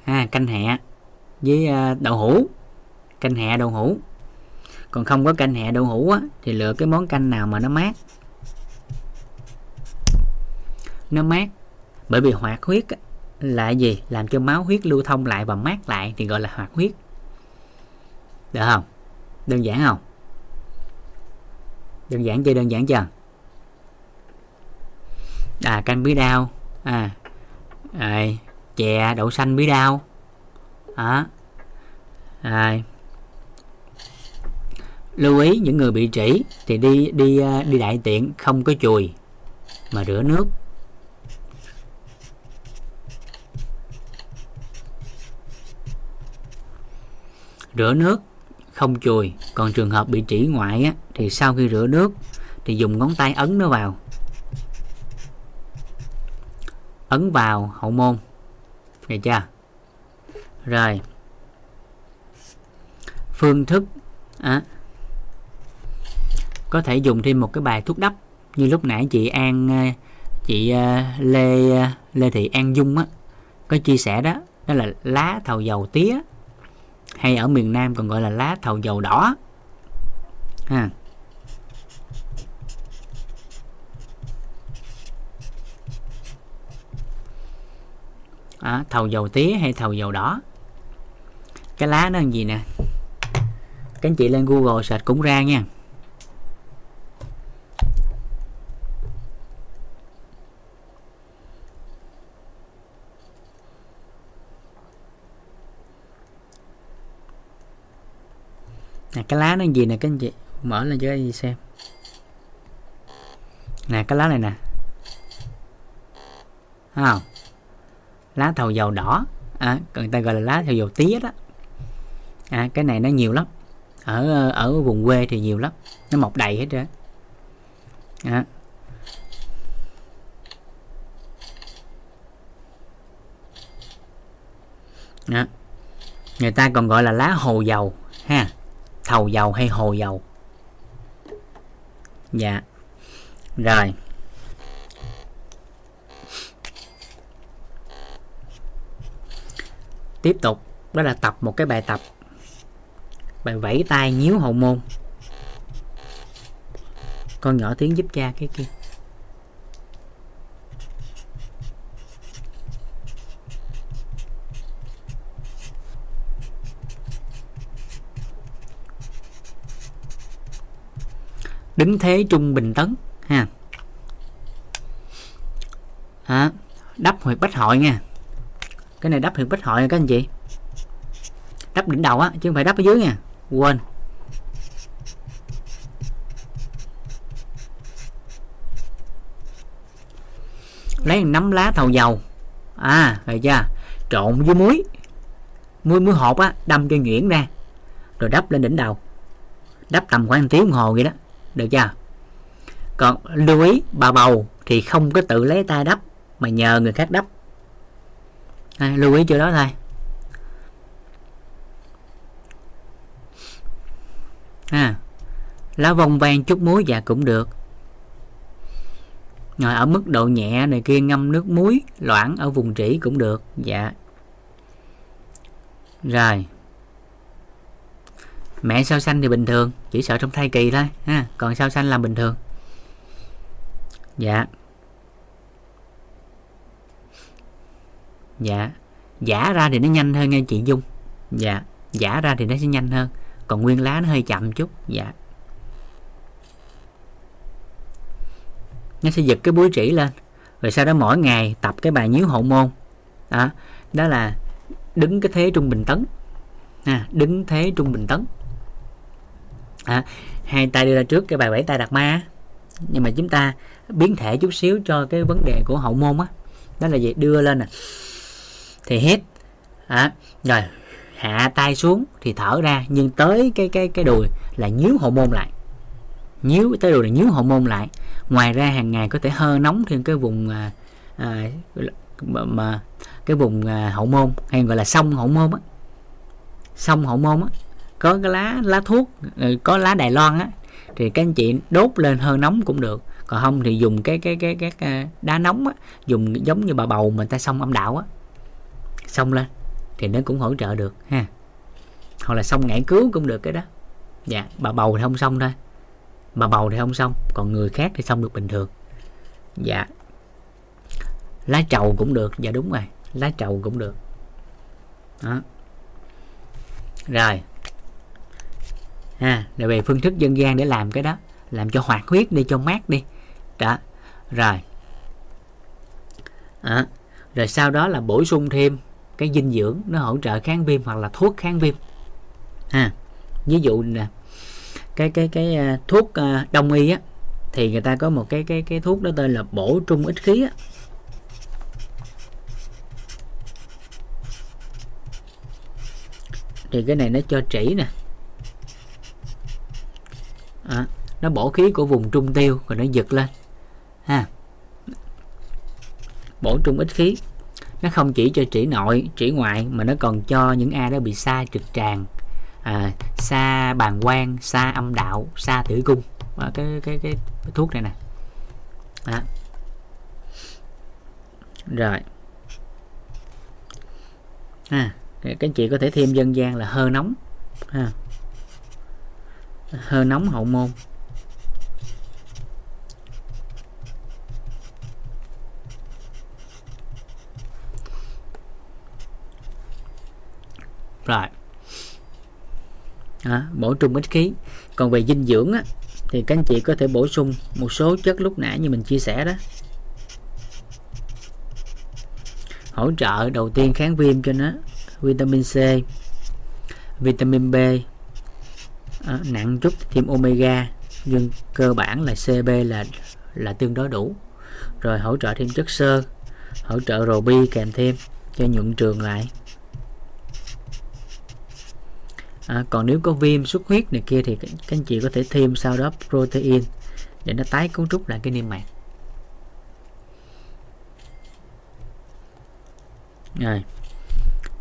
ha canh hẹ với à, đậu hũ. Canh hẹ đậu hũ. Còn không có canh hẹ đậu hũ á, thì lựa cái món canh nào mà nó mát nó mát. Bởi vì hoạt huyết là gì? Làm cho máu huyết lưu thông lại và mát lại thì gọi là hoạt huyết được không? Đơn giản không? Đơn giản chưa? Đơn giản chưa? À canh bí đao. À, à chè đậu xanh bí đao. Đó. À, lưu ý những người bị trĩ thì đi đi à, đi đại tiện không có chùi mà rửa nước. Rửa nước không chùi. Còn trường hợp bị trĩ ngoại á, thì sau khi rửa nước thì dùng ngón tay ấn nó vào. Ấn vào hậu môn. Được chưa? Rồi. Phương thức à, có thể dùng thêm một cái bài thuốc đắp. Như lúc nãy chị An ờ, chị ờ, Lê ờ, Lê Thị An Dung á có chia sẻ đó. Đó là lá thầu dầu tía hay ở miền Nam còn gọi là lá thầu dầu đỏ. Ha. À, thầu dầu tía hay thầu dầu đỏ? Cái lá nó là gì nè? Các anh chị lên Google search cũng ra nha. Nè cái lá nó gì nè các anh chị? Mở lên cho các anh chị xem. Nè cái lá này nè. Thấy không? Lá thầu dầu đỏ. À, người ta gọi là lá thầu dầu tía đó. À, cái này nó nhiều lắm. Ở ở vùng quê thì nhiều lắm. Nó mọc đầy hết trơn à. À. người ta còn gọi là lá hồ dầu ha thầu dầu hay hồ dầu. Dạ. Rồi. Tiếp tục, đó là tập một cái bài tập. Bài vẫy tay nhíu hậu môn. Con nhỏ tiếng giúp cha cái kia. Đứng thế trung bình tấn ha. À, đắp huyệt bách hội nha cái này đắp huyệt bách hội nha các anh chị. Đắp đỉnh đầu á chứ không phải đắp ở dưới nha. Quên. Lấy nắm lá thầu dầu. À rồi chưa? Trộn với muối. Muối muối hột á đâm cho nhuyễn ra. Rồi đắp lên đỉnh đầu. Đắp tầm khoảng tiếng đồng hồ vậy đó được chưa? Còn lưu ý bà bầu thì không có tự lấy tay đắp mà nhờ người khác đắp. À, lưu ý chỗ đó thôi. À, lá vong vang chút muối dạ cũng được. Rồi ở mức độ nhẹ này kia ngâm nước muối loãng ở vùng trĩ cũng được. Dạ. Rồi mẹ sao xanh thì bình thường chỉ sợ trong thai kỳ thôi ha. Còn sao xanh là bình thường. Dạ. Dạ. Giả ra thì nó nhanh hơn nghe chị dung. Dạ. Giả ra thì nó sẽ nhanh hơn. Còn nguyên lá nó hơi chậm chút. Dạ. Nó sẽ giật cái búi trĩ lên. Rồi sau đó mỗi ngày tập cái bài nhíu hậu môn. Đó, đó là đứng cái thế trung bình tấn. À, đứng thế trung bình tấn à, hai tay đưa ra trước cái bài bảy tay đặt ma. Nhưng mà chúng ta biến thể chút xíu cho cái vấn đề của hậu môn á. Đó là gì? Đưa lên nè. Thì hít à, rồi hạ tay xuống thì thở ra. Nhưng tới cái cái cái đùi là nhíu hậu môn lại. Nhíu tới đùi là nhíu hậu môn lại. Ngoài ra hàng ngày có thể hơ nóng thêm cái vùng à, à, mà, mà cái vùng à, hậu môn hay gọi là sông hậu môn á. Sông hậu môn á có cái lá lá thuốc ừ, có lá Đài Loan á thì các anh chị đốt lên hơi nóng cũng được. Còn không thì dùng cái cái cái cái, cái ờ, đá nóng á dùng giống như bà bầu mà ta xông âm đạo á. Xông lên thì nó cũng hỗ trợ được ha. Hoặc là xông ngải cứu cũng được cái đó. Dạ bà bầu thì không xong thôi. Bà bầu thì không xong còn người khác thì xong được bình thường. Dạ. Lá trầu cũng được dạ đúng rồi lá trầu cũng được. Đó. Rồi ha rồi về phương thức dân gian để làm cái đó. Làm cho hoạt huyết đi cho mát đi. Đó rồi. À, rồi sau đó là bổ sung thêm cái dinh dưỡng nó hỗ trợ kháng viêm hoặc là thuốc kháng viêm. Ha ví dụ nè cái cái cái uh, thuốc uh, đông y á thì người ta có một cái cái cái thuốc đó tên là bổ trung ích khí á. Thì cái này nó cho trĩ nè à, nó bổ khí của vùng trung tiêu rồi nó giật lên. Ha. Bổ trung ít khí. Nó không chỉ cho trĩ nội trĩ ngoại mà nó còn cho những ai đó bị xa trực tràng. À, xa bàn quang xa âm đạo xa tử cung. À, cái, cái, cái cái thuốc này nè. À. rồi. Ha. Các anh chị có thể thêm dân gian là hơi nóng. Ha hơi nóng hậu môn. Rồi. À, bổ trung ít khí còn về dinh dưỡng á, thì các anh chị có thể bổ sung một số chất lúc nãy như mình chia sẻ đó. Hỗ trợ đầu tiên kháng viêm cho nó vitamin C vitamin B à, nặng chút thêm omega nhưng cơ bản là CB là là tương đối đủ. Rồi hỗ trợ thêm chất xơ hỗ trợ robi kèm thêm cho nhuận trường lại. À, còn nếu có viêm xuất huyết này kia thì các, các anh chị có thể thêm sau đó protein để nó tái cấu trúc lại cái niêm mạc. Rồi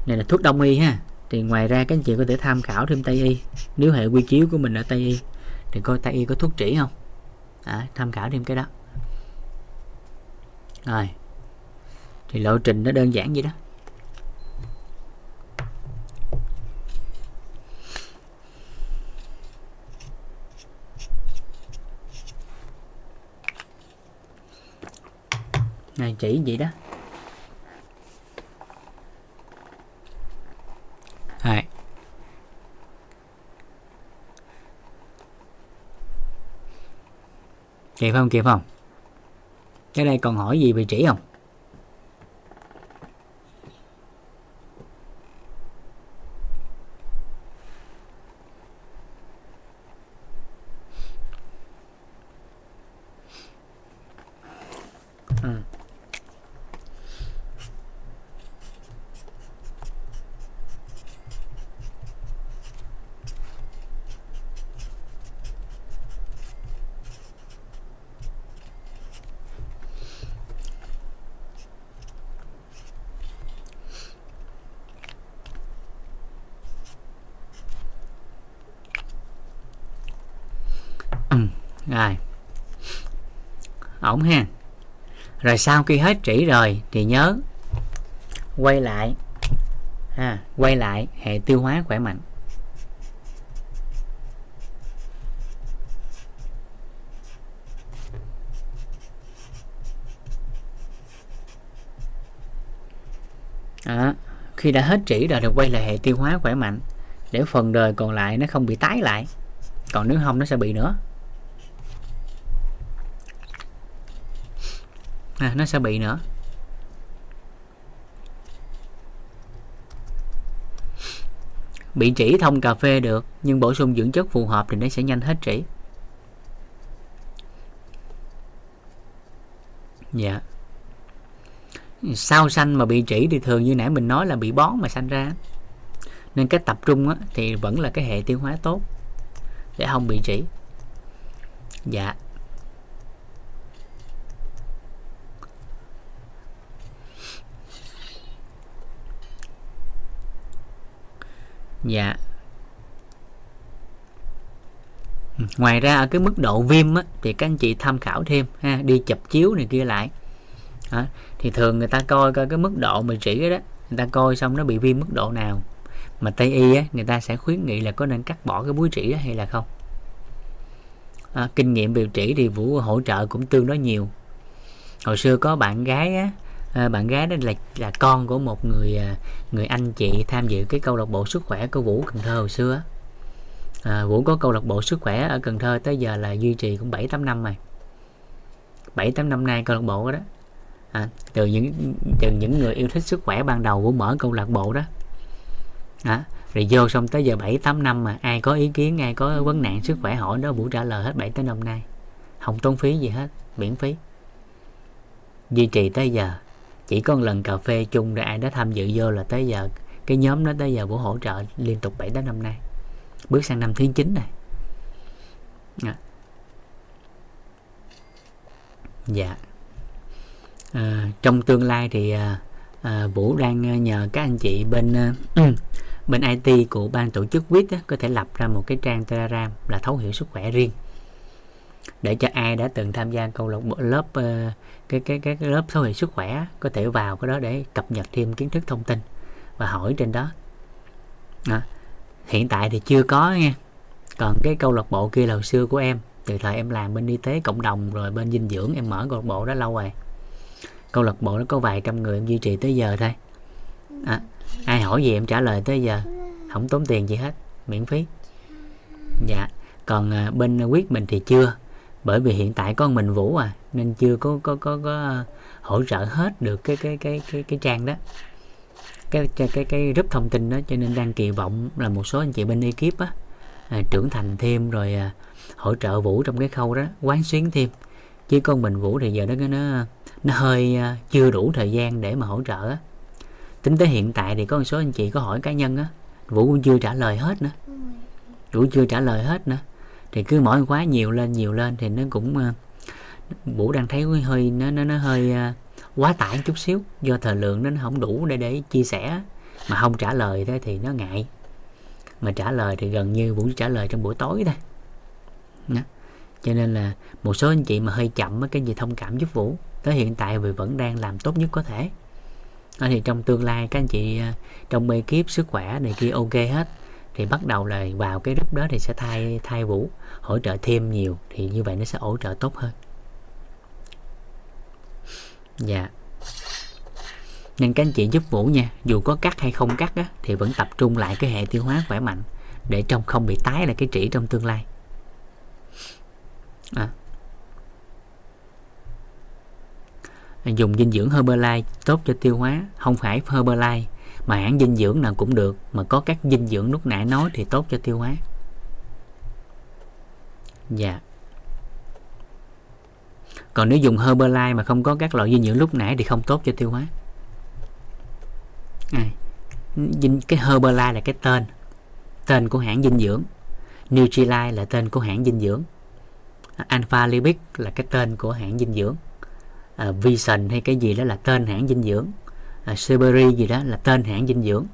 này là thuốc đông y ha thì ngoài ra các anh chị có thể tham khảo thêm tây y. Nếu hệ quy chiếu của mình ở tây y thì coi tây y có thuốc trĩ không? À, tham khảo thêm cái đó. Rồi. Thì lộ trình nó đơn giản vậy đó. Này chỉ vậy đó. はい。Kịp không kịp không? Cái đây còn hỏi gì về chỉ không? Ừ, rồi. Ổn ha. Rồi sau khi hết trĩ rồi thì nhớ quay lại. Ha quay lại hệ tiêu hóa khỏe mạnh. À, khi đã hết trĩ rồi thì quay lại hệ tiêu hóa khỏe mạnh. Để phần đời còn lại nó không bị tái lại còn nếu không nó sẽ bị nữa. À, nó sẽ bị nữa. Bị trĩ thông cà phê được nhưng bổ sung dưỡng chất phù hợp thì nó sẽ nhanh hết trĩ dạ. Sao xanh mà bị trĩ thì thường như nãy mình nói là bị bón mà xanh ra. Nên cái tập trung á, thì vẫn là cái hệ tiêu hóa tốt để không bị trĩ dạ. Dạ. Ngoài ra ở cái mức độ viêm á, thì các anh chị tham khảo thêm ha đi chụp chiếu này kia lại. Đó. thì thường người ta coi coi cái mức độ mà chỉ đó người ta coi xong nó bị viêm mức độ nào. Mà tây y á, người ta sẽ khuyến nghị là có nên cắt bỏ cái búi trĩ đó hay là không. À, kinh nghiệm điều trị thì vũ hỗ trợ cũng tương đối nhiều. Hồi xưa có bạn gái á à, bạn gái đó là là con của một người à, người anh chị tham dự cái câu lạc bộ sức khỏe của vũ cần thơ hồi xưa à, Vũ có câu lạc bộ sức khỏe ở Cần Thơ tới giờ là duy trì cũng 7 8 năm rồi. 7 8 năm nay câu lạc bộ đó. À, từ những từ những người yêu thích sức khỏe ban đầu Vũ mở câu lạc bộ đó. À, rồi vô xong tới giờ 7 8 năm mà ai có ý kiến, ai có vấn nạn sức khỏe hỏi đó Vũ trả lời hết 7 tới năm nay. Không tốn phí gì hết, miễn phí. Duy trì tới giờ. Chỉ có một lần cà phê chung rồi ai đó tham dự vô là tới giờ cái nhóm đó tới giờ Vũ hỗ trợ liên tục 7 tới năm nay. Bước sang năm thứ 9 này. À. dạ. À, trong tương lai thì à, à, Vũ đang nhờ các anh chị bên à, bên IT của ban tổ chức quýt có thể lập ra một cái trang Telegram là thấu hiểu sức khỏe riêng để cho ai đã từng tham gia câu lạc bộ lớp uh, cái, cái cái lớp thấu hiểu sức khỏe có thể vào cái đó để cập nhật thêm kiến thức thông tin và hỏi trên đó. À, hiện tại thì chưa có nha. Còn cái câu lạc bộ kia là hồi xưa của em từ thời em làm bên y tế cộng đồng rồi bên dinh dưỡng em mở câu lạc bộ đó lâu rồi. Câu lạc bộ nó có vài trăm người em duy trì tới giờ thôi. À, ai hỏi gì em trả lời tới giờ. Không tốn tiền gì hết miễn phí. Dạ. Còn ờ, bên ờ, quyết mình thì chưa bởi vì hiện tại con mình vũ à nên chưa có có có, có ờ, hỗ trợ hết được cái cái cái cái cái trang đó. Cái cái cái group thông tin đó cho nên đang kỳ vọng là một số anh chị bên ekip á à, trưởng thành thêm rồi à, hỗ trợ vũ trong cái khâu đó quán xuyến thêm. Chứ con mình vũ thì giờ nó nó nó hơi à, chưa đủ thời gian để mà hỗ trợ á. Tính tới hiện tại thì có một số anh chị có hỏi cá nhân á vũ cũng chưa trả lời hết nữa. Vũ chưa trả lời hết nữa thì cứ mỗi khóa nhiều lên nhiều lên thì nó cũng uh, vũ đang thấy hơi nó nó nó hơi uh, quá tải chút xíu. Do thời lượng nó không đủ để để chia sẻ. Mà không trả lời thế thì nó ngại. Mà trả lời thì gần như vũ trả lời trong buổi tối thôi. Đó. cho nên là một số anh chị mà hơi chậm cái gì thông cảm giúp vũ. Tới hiện tại vì vẫn đang làm tốt nhất có thể. Đó thì trong tương lai các anh chị trong trong ekip sức khỏe này kia ok hết thì bắt đầu là vào cái group đó thì sẽ thay thay vũ hỗ trợ thêm nhiều thì như vậy nó sẽ hỗ trợ tốt hơn. Dạ. Nên các anh chị giúp vũ nha dù có cắt hay không cắt á, thì vẫn tập trung lại cái hệ tiêu hóa khỏe mạnh để trong không bị tái lại cái trĩ trong tương lai. À. dùng dinh dưỡng Herbalife tốt cho tiêu hóa không phải Herbalife mà hãng dinh dưỡng nào cũng được mà có các dinh dưỡng lúc nãy nói thì tốt cho tiêu hóa dạ. Còn nếu dùng Herbalife mà không có các loại dinh dưỡng lúc nãy thì không tốt cho tiêu hóa. À, cái Herbalife là cái tên. Tên của hãng dinh dưỡng. Nutrilite là tên của hãng dinh dưỡng. Alpha Lipid là cái tên của hãng dinh dưỡng. À, Vision hay cái gì đó là tên hãng dinh dưỡng. À, Siberi gì đó là tên hãng dinh dưỡng.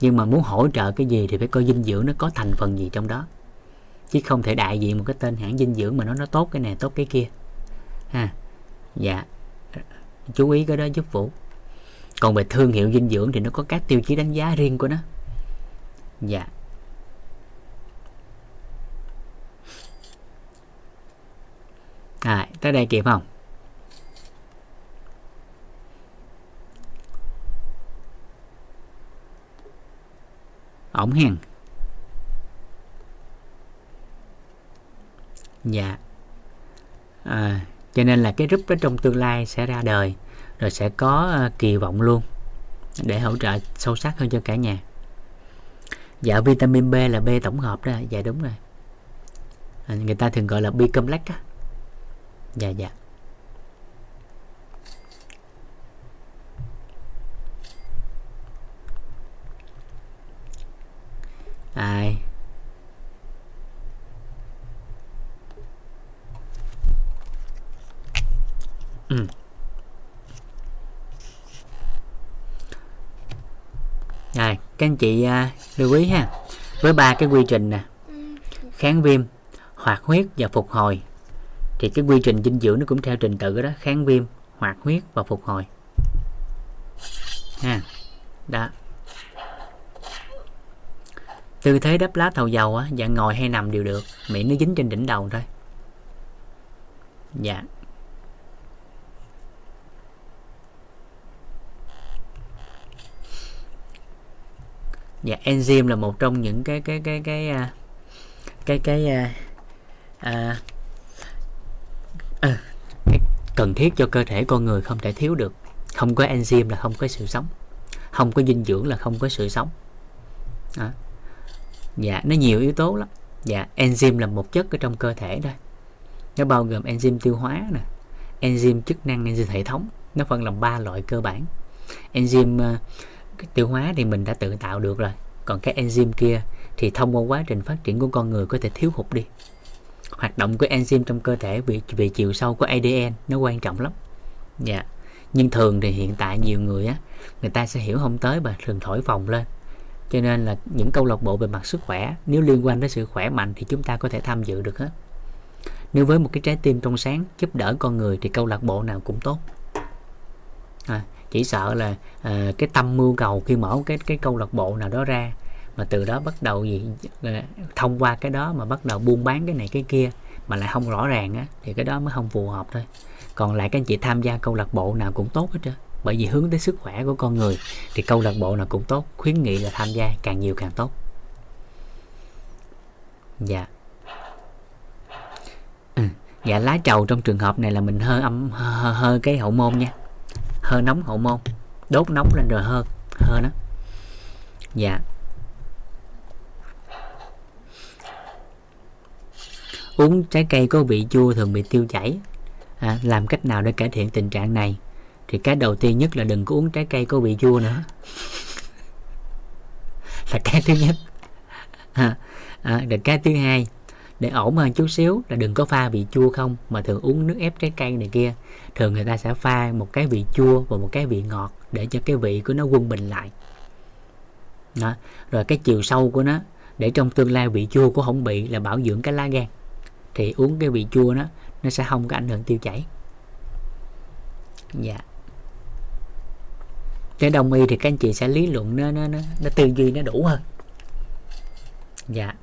Nhưng mà muốn hỗ trợ cái gì thì phải coi dinh dưỡng nó có thành phần gì trong đó chứ không thể đại diện một cái tên hãng dinh dưỡng mà nó nó tốt cái này tốt cái kia. Ha. Dạ. Chú ý cái đó giúp vũ. Còn về thương hiệu dinh dưỡng thì nó có các tiêu chí đánh giá riêng của nó. Dạ. À, tới đây kịp không? Ổng hen. Dạ. À, cho nên là cái group đó trong tương lai sẽ ra đời rồi sẽ có uh, kỳ vọng luôn để hỗ trợ sâu sắc hơn cho cả nhà. Dạ vitamin B là B tổng hợp đó. Dạ đúng rồi. À, người ta thường gọi là B complex á. Dạ dạ. Ai? Ừ. rồi các anh chị uh, lưu ý ha. Với ba cái quy trình nè. Kháng viêm hoạt huyết và phục hồi. Thì cái quy trình dinh dưỡng nó cũng theo trình tự đó. Kháng viêm hoạt huyết và phục hồi. Ha đó. Tư thế đắp lá thầu dầu á dạng ngồi hay nằm đều được. Miệng nó dính trên đỉnh đầu thôi. Dạ. Dạ enzyme là một trong những cái cái cái cái cái cái cái à, à, à, cái cần thiết cho cơ thể con người không thể thiếu được. Không có enzyme là không có sự sống. Không có dinh dưỡng là không có sự sống. À. dạ nó nhiều yếu tố lắm. Dạ enzyme là một chất ở trong cơ thể thôi. Nó bao gồm enzyme tiêu hóa nè enzyme chức năng enzyme hệ thống. Nó phân làm ba loại cơ bản. Enzyme uh, cái tiêu hóa thì mình đã tự tạo được rồi. Còn cái enzyme kia thì thông qua quá trình phát triển của con người có thể thiếu hụt đi. Hoạt động của enzyme trong cơ thể về, về chiều sâu của ADN nó quan trọng lắm. Dạ. Nhưng thường thì hiện tại nhiều người á người ta sẽ hiểu không tới và thường thổi phồng lên. Cho nên là những câu lạc bộ về mặt sức khỏe nếu liên quan đến sự khỏe mạnh thì chúng ta có thể tham dự được hết nếu với một cái trái tim trong sáng giúp đỡ con người thì câu lạc bộ nào cũng tốt. À, chỉ sợ là à, cái tâm mưu cầu khi mở cái cái câu lạc bộ nào đó ra mà từ đó bắt đầu gì à, thông qua cái đó mà bắt đầu buôn bán cái này cái kia mà lại không rõ ràng á thì cái đó mới không phù hợp thôi. Còn lại các anh chị tham gia câu lạc bộ nào cũng tốt hết trơn bởi vì hướng tới sức khỏe của con người thì câu lạc bộ nào cũng tốt khuyến nghị là tham gia càng nhiều càng tốt. Dạ. Ừ. dạ lá trầu trong trường hợp này là mình hơi âm hơi, hơi cái hậu môn nha hơi nóng hậu môn. Đốt nóng lên rồi hơn hơn đó dạ. Uống trái cây có vị chua thường bị tiêu chảy. À, làm cách nào để cải thiện tình trạng này? Thì cái đầu tiên nhất là đừng có uống trái cây có vị chua nữa. Là cái thứ nhất. À, à, rồi cái thứ hai để ổn hơn chút xíu là đừng có pha vị chua không mà thường uống nước ép trái cây này kia. Thường người ta sẽ pha một cái vị chua và một cái vị ngọt để cho cái vị của nó quân bình lại. Đó. rồi cái chiều sâu của nó để trong tương lai vị chua của không bị là bảo dưỡng cái lá gan. Thì uống cái vị chua nó nó sẽ không có ảnh hưởng tiêu chảy. Dạ. Cái đông y thì các anh chị sẽ lý luận nó nó nó, nó tư duy nó đủ hơn. Dạ.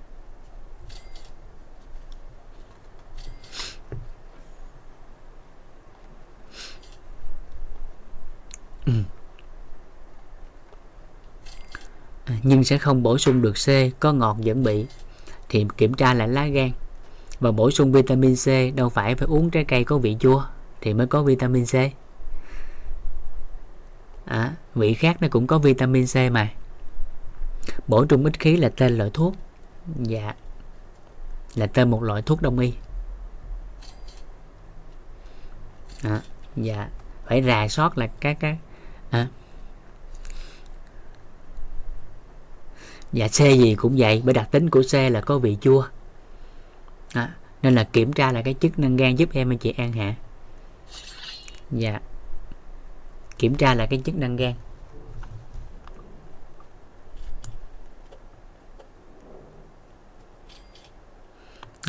Ừ. à, nhưng sẽ không bổ sung được C có ngọt vẫn bị. Thì kiểm tra lại lá gan. Và bổ sung vitamin C đâu phải phải uống trái cây có vị chua thì mới có vitamin C. À, vị khác nó cũng có vitamin C mà. Bổ trung ít khí là tên loại thuốc. Dạ là tên một loại thuốc đông y. À, dạ phải rà soát là các cái à. dạ C gì cũng vậy bởi đặc tính của C là có vị chua. À, nên là kiểm tra lại cái chức năng gan giúp em anh chị an hạ. Dạ. Kiểm tra lại cái chức năng gan.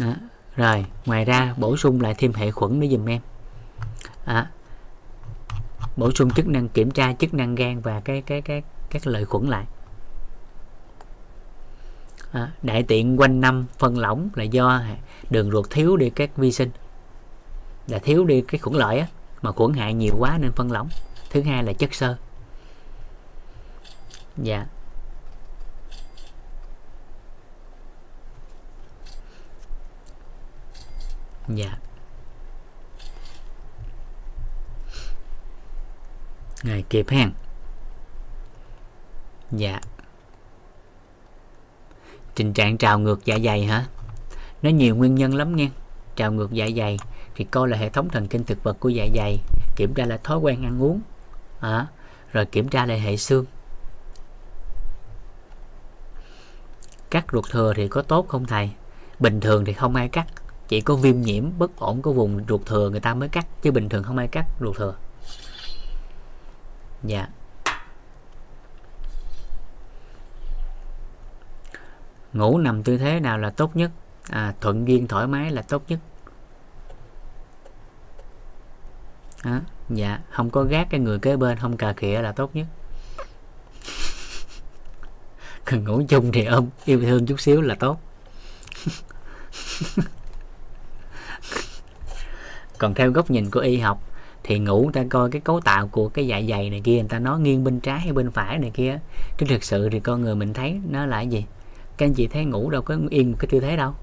À, rồi ngoài ra bổ sung lại thêm hệ khuẩn nữa dùm em. À, bổ sung chức năng kiểm tra chức năng gan và cái cái cái các lợi khuẩn lại. À, đại tiện quanh năm phân lỏng là do đường ruột thiếu đi các vi sinh. Là thiếu đi cái khuẩn lợi á mà khuẩn hại nhiều quá nên phân lỏng. Thứ hai là chất xơ. Dạ. Dạ. Ngày kịp hen dạ. Tình trạng trào ngược dạ dày hả? Nó nhiều nguyên nhân lắm nghe. Trào ngược dạ dày thì coi là hệ thống thần kinh thực vật của dạ dày kiểm tra là thói quen ăn uống. À, rồi kiểm tra lại hệ xương. Cắt ruột thừa thì có tốt không thầy? Bình thường thì không ai cắt chỉ có viêm nhiễm bất ổn của vùng ruột thừa người ta mới cắt chứ bình thường không ai cắt ruột thừa dạ. Ngủ nằm tư thế nào là tốt nhất? À, thuận duyên thoải mái là tốt nhất. À, dạ không có gác cái người kế bên không cà khịa là tốt nhất. Cần ngủ chung thì ôm yêu thương chút xíu là tốt. Còn theo góc nhìn của y học thì ngủ ta coi cái cấu tạo của cái dạ dày này kia người ta nói nghiêng bên trái hay bên phải này kia. Chứ thực sự thì con người mình thấy nó là gì? Các anh chị thấy ngủ đâu có yên một cái tư thế đâu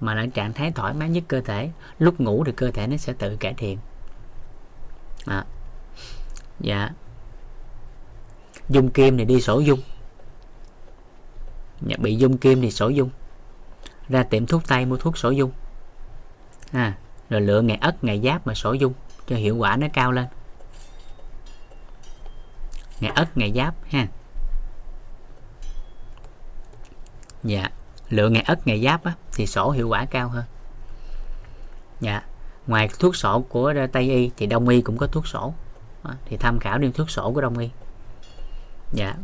mà là trạng thái thoải mái nhất cơ thể. Lúc ngủ thì cơ thể nó sẽ tự cải thiện. À. dạ. Dung kim thì đi sổ dung. Dạ, bị dung kim thì sổ dung. Ra tiệm thuốc tây mua thuốc sổ dung. À, rồi lựa ngày ất ngày giáp mà sổ dung cho hiệu quả nó cao lên. Ngày ất ngày giáp ha. Dạ lựa ngày ất ngày giáp á, thì sổ hiệu quả cao hơn. Dạ ngoài thuốc sổ của tây y thì đông y cũng có thuốc sổ. Đó, thì tham khảo đi thuốc sổ của đông y. Dạ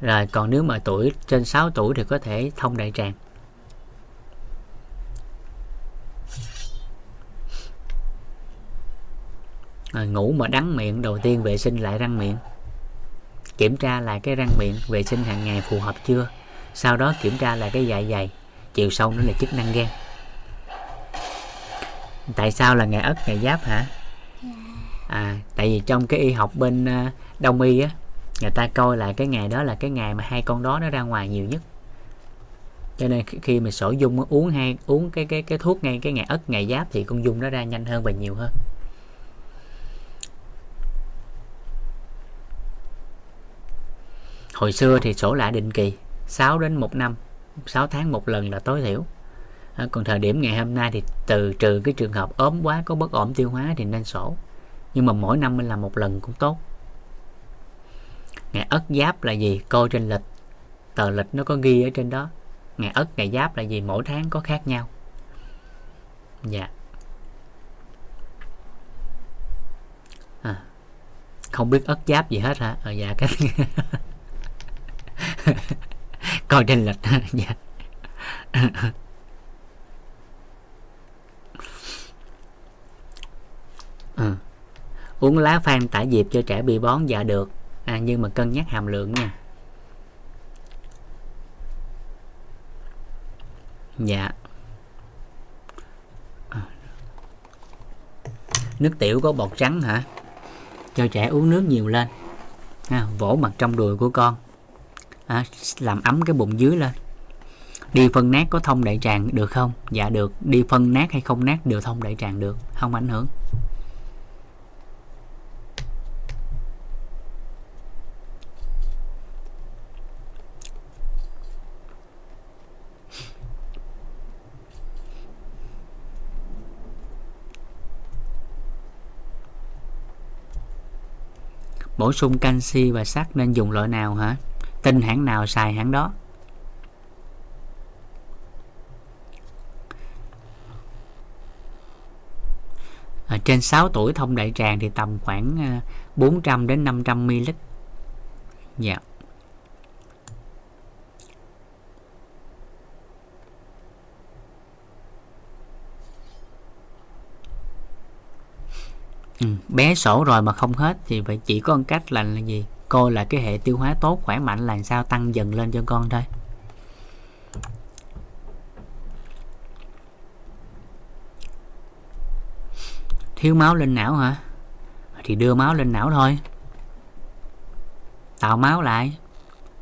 rồi còn nếu mà tuổi trên 6 tuổi thì có thể thông đại tràng. À, ngủ mà đắng miệng đầu tiên vệ sinh lại răng miệng. Kiểm tra lại cái răng miệng vệ sinh hàng ngày phù hợp chưa? Sau đó kiểm tra lại cái dạ dày. Chiều sâu nữa là chức năng gan. Tại sao là ngày ất ngày giáp hả? À tại vì trong cái y học bên uh, đông y á người ta coi lại cái ngày đó là cái ngày mà hai con đó nó ra ngoài nhiều nhất. Cho nên khi mà sổ dung uống hay uống cái cái cái thuốc ngay cái ngày ất ngày giáp thì con dung nó ra nhanh hơn và nhiều hơn hồi xưa thì sổ lại định kỳ 6 đến 1 năm 6 tháng một lần là tối thiểu. À, còn thời điểm ngày hôm nay thì từ trừ cái trường hợp ốm quá có bất ổn tiêu hóa thì nên sổ. Nhưng mà mỗi năm mình làm một lần cũng tốt. Ngày ất giáp là gì? Coi trên lịch tờ lịch nó có ghi ở trên đó. Ngày ất ngày giáp là gì? Mỗi tháng có khác nhau. Dạ. À, không biết ất giáp gì hết hả? Ờ dạ cái coi trên lịch. Dạ. Ừ. uống lá phan tả diệp cho trẻ bị bón dạ được. À, nhưng mà cân nhắc hàm lượng nha. Dạ. À. Nước tiểu có bọt trắng hả? Cho trẻ uống nước nhiều lên. À, vỗ mặt trong đùi của con à, làm ấm cái bụng dưới lên. Đi phân nát có thông đại tràng được không? Dạ được. Đi phân nát hay không nát đều thông đại tràng được. Không ảnh hưởng. Bổ sung canxi và sắt nên dùng loại nào hả? Tin hãng nào xài hãng đó? À, trên 6 tuổi thông đại tràng thì tầm khoảng à, 400 đến 500 ml dạ. Ừ, bé sổ rồi mà không hết thì phải chỉ có một cách là, là gì? Coi là cái hệ tiêu hóa tốt, khỏe mạnh là sao? Tăng dần lên cho con thôi. Thiếu máu lên não hả? Thì đưa máu lên não thôi. Tạo máu lại.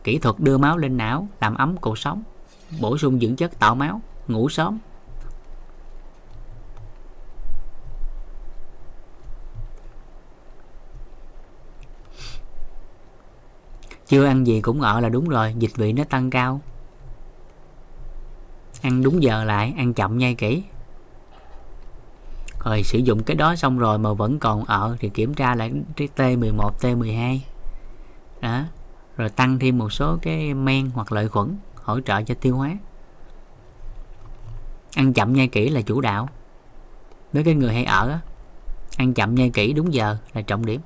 Kỹ thuật đưa máu lên não, làm ấm cuộc sống. Bổ sung dưỡng chất tạo máu, ngủ sớm. Chưa ăn gì cũng ở là đúng rồi, dịch vị nó tăng cao. Ăn đúng giờ lại, ăn chậm nhai kỹ. Rồi sử dụng cái đó xong rồi mà vẫn còn ở thì kiểm tra lại cái T11 T12 đó, rồi tăng thêm một số cái men hoặc lợi khuẩn hỗ trợ cho tiêu hóa. Ăn chậm nhai kỹ là chủ đạo. Với cái người hay ở ăn chậm nhai kỹ đúng giờ là trọng điểm.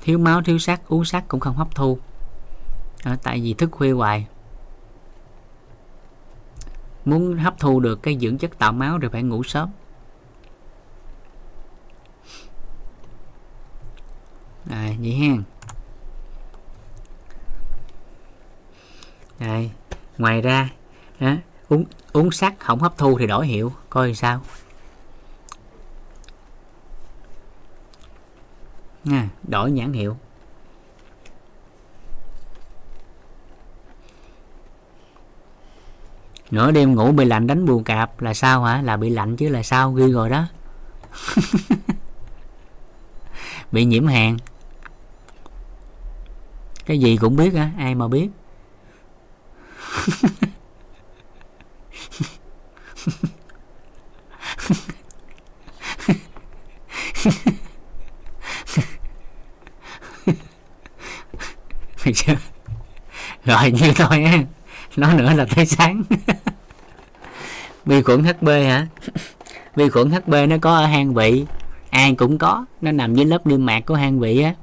Thiếu máu thiếu sắt uống sắt cũng không hấp thu. À, tại vì thức khuya hoài. Muốn hấp thu được cái dưỡng chất tạo máu thì phải ngủ sớm. À, vậy hen Đây, ngoài ra đó, uống uống sắt không hấp thu thì đổi hiệu coi sao? Nha. Đổi nhãn hiệu. Nửa đêm ngủ bị lạnh đánh buồn cạp. Là sao hả? Là bị lạnh chứ là sao? Ghi rồi đó. Bị nhiễm hàng. cái gì cũng biết á, ai mà biết. Được chưa? rồi như thôi á. Nói nữa là tới sáng. Vi khuẩn hb hả? Vi khuẩn hb nó có ở hang vị. Ai cũng có. Nó nằm dưới lớp niêm mạc của hang vị á.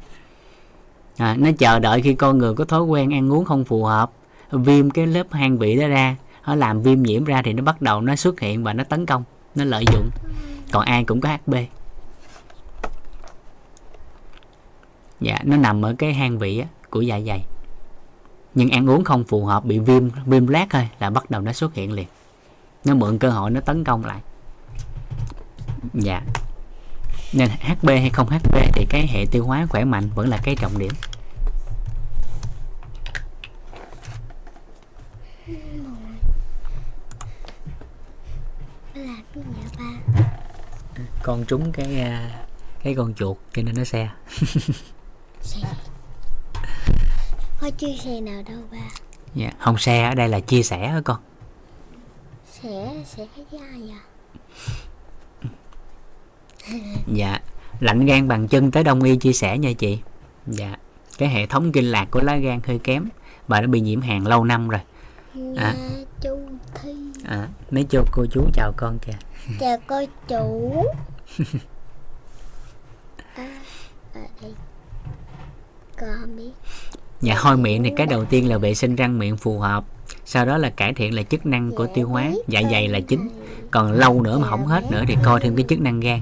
À, nó chờ đợi khi con người có thói quen ăn uống không phù hợp viêm cái lớp hang vị đó ra. Nó làm viêm nhiễm ra thì nó bắt đầu nó xuất hiện và nó tấn công nó lợi dụng. Còn ai cũng có hb dạ nó nằm ở cái hang vị á, của dạ dày. Nhưng ăn uống không phù hợp bị viêm viêm lát thôi là bắt đầu nó xuất hiện liền. Nó mượn cơ hội nó tấn công lại. Dạ. Nên hb hay không hb thì cái hệ tiêu hóa khỏe mạnh vẫn là cái trọng điểm. Con trúng cái à, cái con chuột cho nên nó xe Xe Có chia xe nào đâu ba. Dạ. không xe ở đây là chia sẻ hả con? Sẽ, sẽ với ai à? dạ. Lạnh gan bằng chân tới đông y chia sẻ nha chị. Dạ. Cái hệ thống kinh lạc của lá gan hơi kém. Và nó bị nhiễm hàn lâu năm rồi. Nhà chú Thi. À, mấy cho cô chú chào con kìa. Chào cô chủ À, ở đây Con biết dạ hôi miệng thì cái đầu tiên là vệ sinh răng miệng phù hợp. Sau đó là cải thiện là chức năng của tiêu hóa. Dạ dày là chính. Còn lâu nữa mà không hết nữa thì coi thêm cái chức năng gan.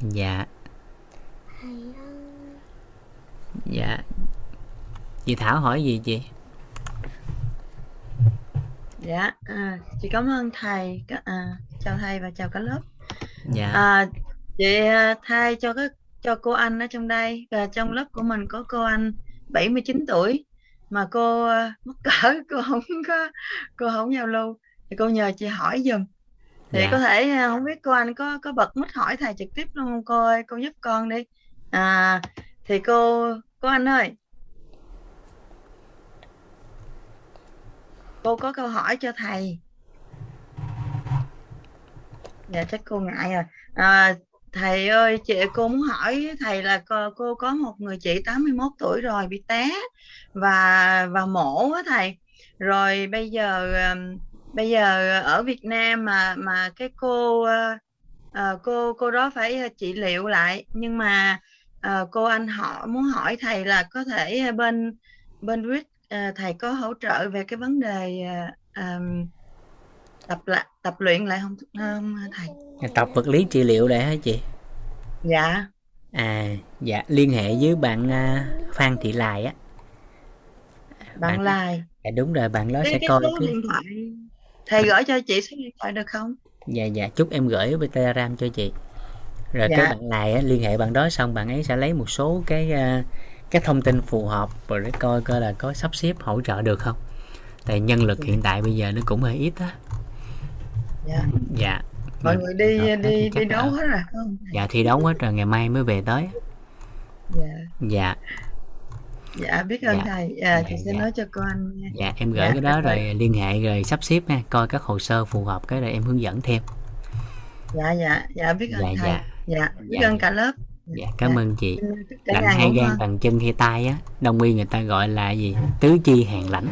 Dạ. Dạ. Chị thảo hỏi gì chị? Dạ à, chị cảm ơn thầy. À, chào thầy và chào cả lớp. Dạ. À, chị à, thay cho cái cho cô anh ở trong đây. Và trong lớp của mình có cô anh 79 tuổi mà cô à, mắc cỡ cô không có cô không giao lưu. Thì cô nhờ chị hỏi giùm thì Dạ. có thể à, không biết cô anh có có bật mic hỏi thầy trực tiếp luôn không? Cô ơi cô giúp con đi. À thì cô cô anh ơi. Cô có câu hỏi cho thầy. Dạ chắc cô ngại rồi. À, thầy ơi chị cô muốn hỏi thầy là cô, cô có một người chị 81 tuổi rồi bị té và và mổ á thầy. Rồi bây giờ bây giờ ở Việt Nam mà mà cái cô ờ, cô cô đó phải trị liệu lại. Nhưng mà ờ, cô anh họ muốn hỏi thầy là có thể bên bên RIT ờ, thầy có hỗ trợ về cái vấn đề um, tập lại tập luyện lại không không thầy. Tập vật lý trị liệu đây hả chị? Dạ. À dạ liên hệ với bạn à, phan thị lai á. Bạn like dạ, đúng rồi bạn đó cái, sẽ cái coi số cái điện thoại. Thầy gửi cho chị số điện thoại được không? Dạ dạ chúc em gửi với telegram cho chị. Rồi Dạ. cái bạn này á, liên hệ bạn đó xong bạn ấy sẽ lấy một số cái à, cái thông tin phù hợp rồi để coi coi là có sắp xếp hỗ trợ được không. Tại nhân lực hiện tại bây giờ nó cũng hơi ít á dạ. Dạ. Mọi Mình- người đi đi thì đi chắc đấu hết rồi không? Dạ thi đấu hết rồi ngày mai mới về tới. Dạ. Dạ. Dạ biết ơn Dạ. thầy. Dạ, chị Dạ, sẽ dạ. nói cho cô anh nha dạ em gửi Dạ, cái đó rồi liên hệ rồi sắp xếp nha. Coi các hồ sơ phù hợp cái rồi em hướng dẫn thêm. Dạ dạ. Dạ biết ơn dạ thầy. dạ. Dạ biết Dạ, ơn dạ. cả lớp. Dạ cảm ơn chị. Lạnh hai gan ngon. bằng chân hay tay á. Đông y người ta gọi là gì? Tứ chi hàng lãnh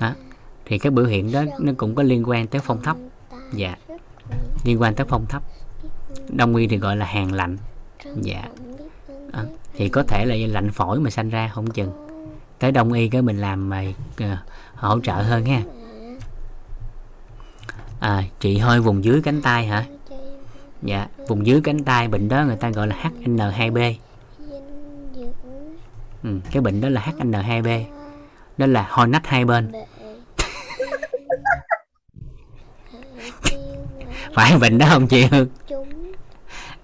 đó. thì cái biểu hiện đó nó cũng có liên quan tới phong thấp dạ. Liên quan tới phong thấp. Đông y thì gọi là hàng lạnh. Dạ. À, thì có thể là lạnh phổi mà sanh ra không chừng. Tới đông y cái mình làm mà ờ, hỗ trợ hơn ha. À, chị hơi vùng dưới cánh tay hả? Dạ vùng dưới cánh tay bệnh đó người ta gọi là HN2B ừ, cái bệnh đó là HN2B đó là hôi nách hai bên. Phải bệnh đó không chị Hương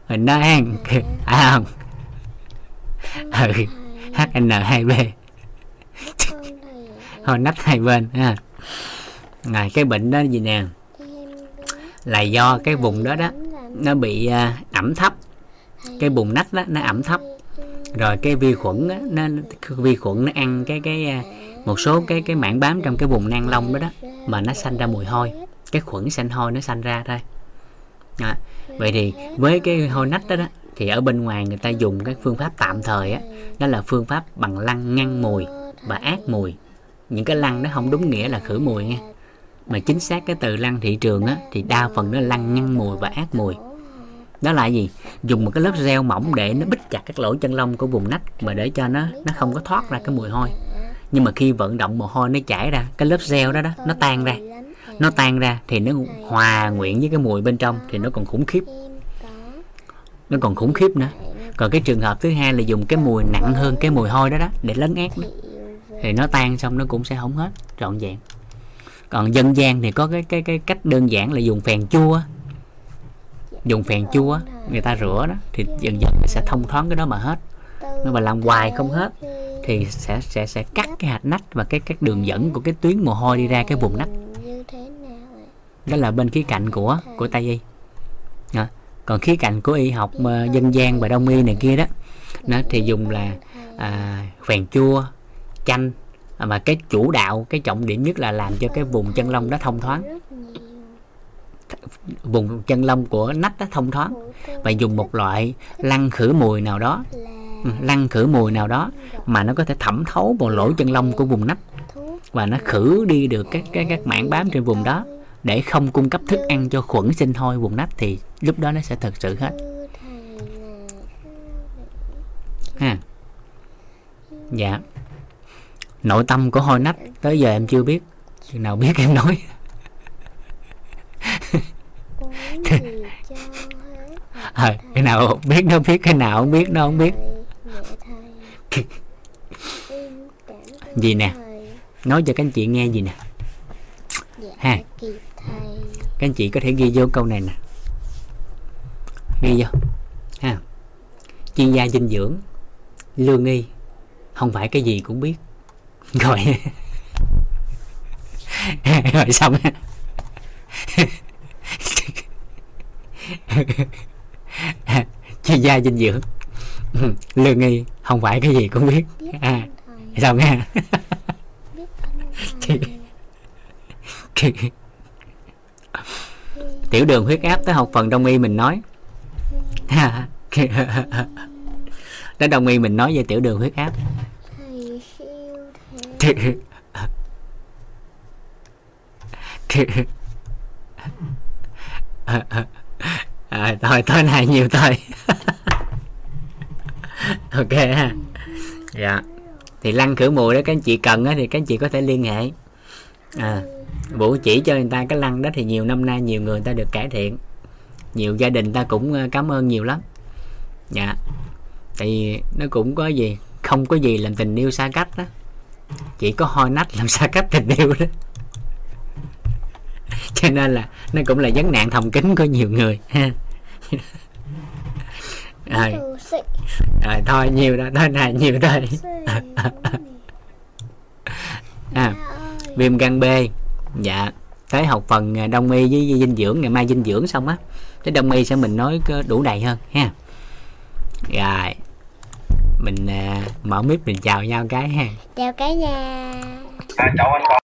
bệnh đó ăn phải không. Ừ. HN2B hôi nách hai bên ha. À, cái bệnh đó gì nè? Là do cái vùng đó đó nó bị à, ẩm thấp. Cái vùng nách đó nó ẩm thấp. Rồi cái vi khuẩn á, nó vi khuẩn nó ăn cái cái à, một số cái cái mảng bám trong cái vùng nang lông đó đó mà nó sanh ra mùi hôi. Cái khuẩn sanh hôi nó sanh ra thôi à, vậy thì với cái hôi nách đó, đó thì ở bên ngoài người ta dùng các phương pháp tạm thời á đó là phương pháp bằng lăng ngăn mùi và át mùi. Những cái lăng nó không đúng nghĩa là khử mùi nha. Mà chính xác cái từ lăng thị trường á thì đa phần nó lăng ngăn mùi và át mùi. Đó là gì? Dùng một cái lớp gel mỏng để nó bít chặt các lỗ chân lông của vùng nách mà để cho nó nó không có thoát ra cái mùi hôi. Nhưng mà khi vận động mồ hôi nó chảy ra cái lớp gel đó đó nó tan ra nó tan ra thì nó hòa nguyện với cái mùi bên trong thì nó còn khủng khiếp. Nó còn khủng khiếp nữa. Còn cái trường hợp thứ hai là dùng cái mùi nặng hơn cái mùi hôi đó đó để lấn át đó. Thì nó tan xong nó cũng sẽ không hết, trọn vẹn. Còn dân gian thì có cái cái cái cách đơn giản là dùng phèn chua. Dùng phèn chua, người ta rửa đó, thì dần dần nó sẽ thông thoáng cái đó mà hết. Nhưng mà làm hoài không hết thì sẽ sẽ sẽ cắt cái hạt nách và cái các đường dẫn của cái tuyến mồ hôi đi ra cái vùng nách đó là bên khía cạnh của của tây y. Đó. còn khía cạnh của y học uh, dân gian và đông y này kia đó nó thì dùng là à, phèn chua chanh à, mà cái chủ đạo cái trọng điểm nhất là làm cho cái vùng chân lông đó thông thoáng. Vùng chân lông của nách đó thông thoáng. Và dùng một loại lăn khử mùi nào đó ừ, lăn khử mùi nào đó mà nó có thể thẩm thấu vào lỗ chân lông của vùng nách. Và nó khử đi được các các các mảng bám trên vùng đó để không cung cấp thức ăn cho khuẩn sinh hôi vùng nách thì lúc đó nó sẽ thực sự hết. Ha. Dạ. Nội tâm của hôi nách tới giờ em chưa biết. Chừng nào biết em nói. À, cái nào biết nó biết cái nào không biết nó không biết. Gì nè? Nói cho các anh chị nghe gì nè? Ha các anh chị có thể ghi vô câu này nè. Ghi vô. Ha. Chuyên gia dinh dưỡng lương y không phải cái gì cũng biết. Rồi. Rồi xong. Chuyên gia dinh dưỡng lương y không phải cái gì cũng biết. À, xong nha tiểu đường huyết áp tới học phần đông y mình nói. Tới đông y mình nói về tiểu đường huyết áp. À, thôi tối nay nhiều thôi. Ok ha. Dạ. Thì lăn khử mùi đó các anh chị cần á, thì các anh chị có thể liên hệ. À vũ chỉ cho người ta cái lăn đó thì nhiều năm nay nhiều người ta được cải thiện. Nhiều gia đình ta cũng ờ, cảm ơn nhiều lắm. Dạ. Tại vì nó cũng có gì không có gì làm tình yêu xa cách đó. Chỉ có hoi nách làm xa cách tình yêu đó. Cho nên là nó cũng là vấn nạn thầm kín của nhiều người. Ha rồi, rồi thôi nhiều đó thôi này nhiều thôi à, viêm gan B dạ tới học phần à, đông y với dinh dưỡng ngày mai dinh dưỡng xong á cái đông y sẽ mình nói đủ đầy hơn ha. Rồi mình à, mở mic mình chào nhau cái ha. Chào cả nhà. À,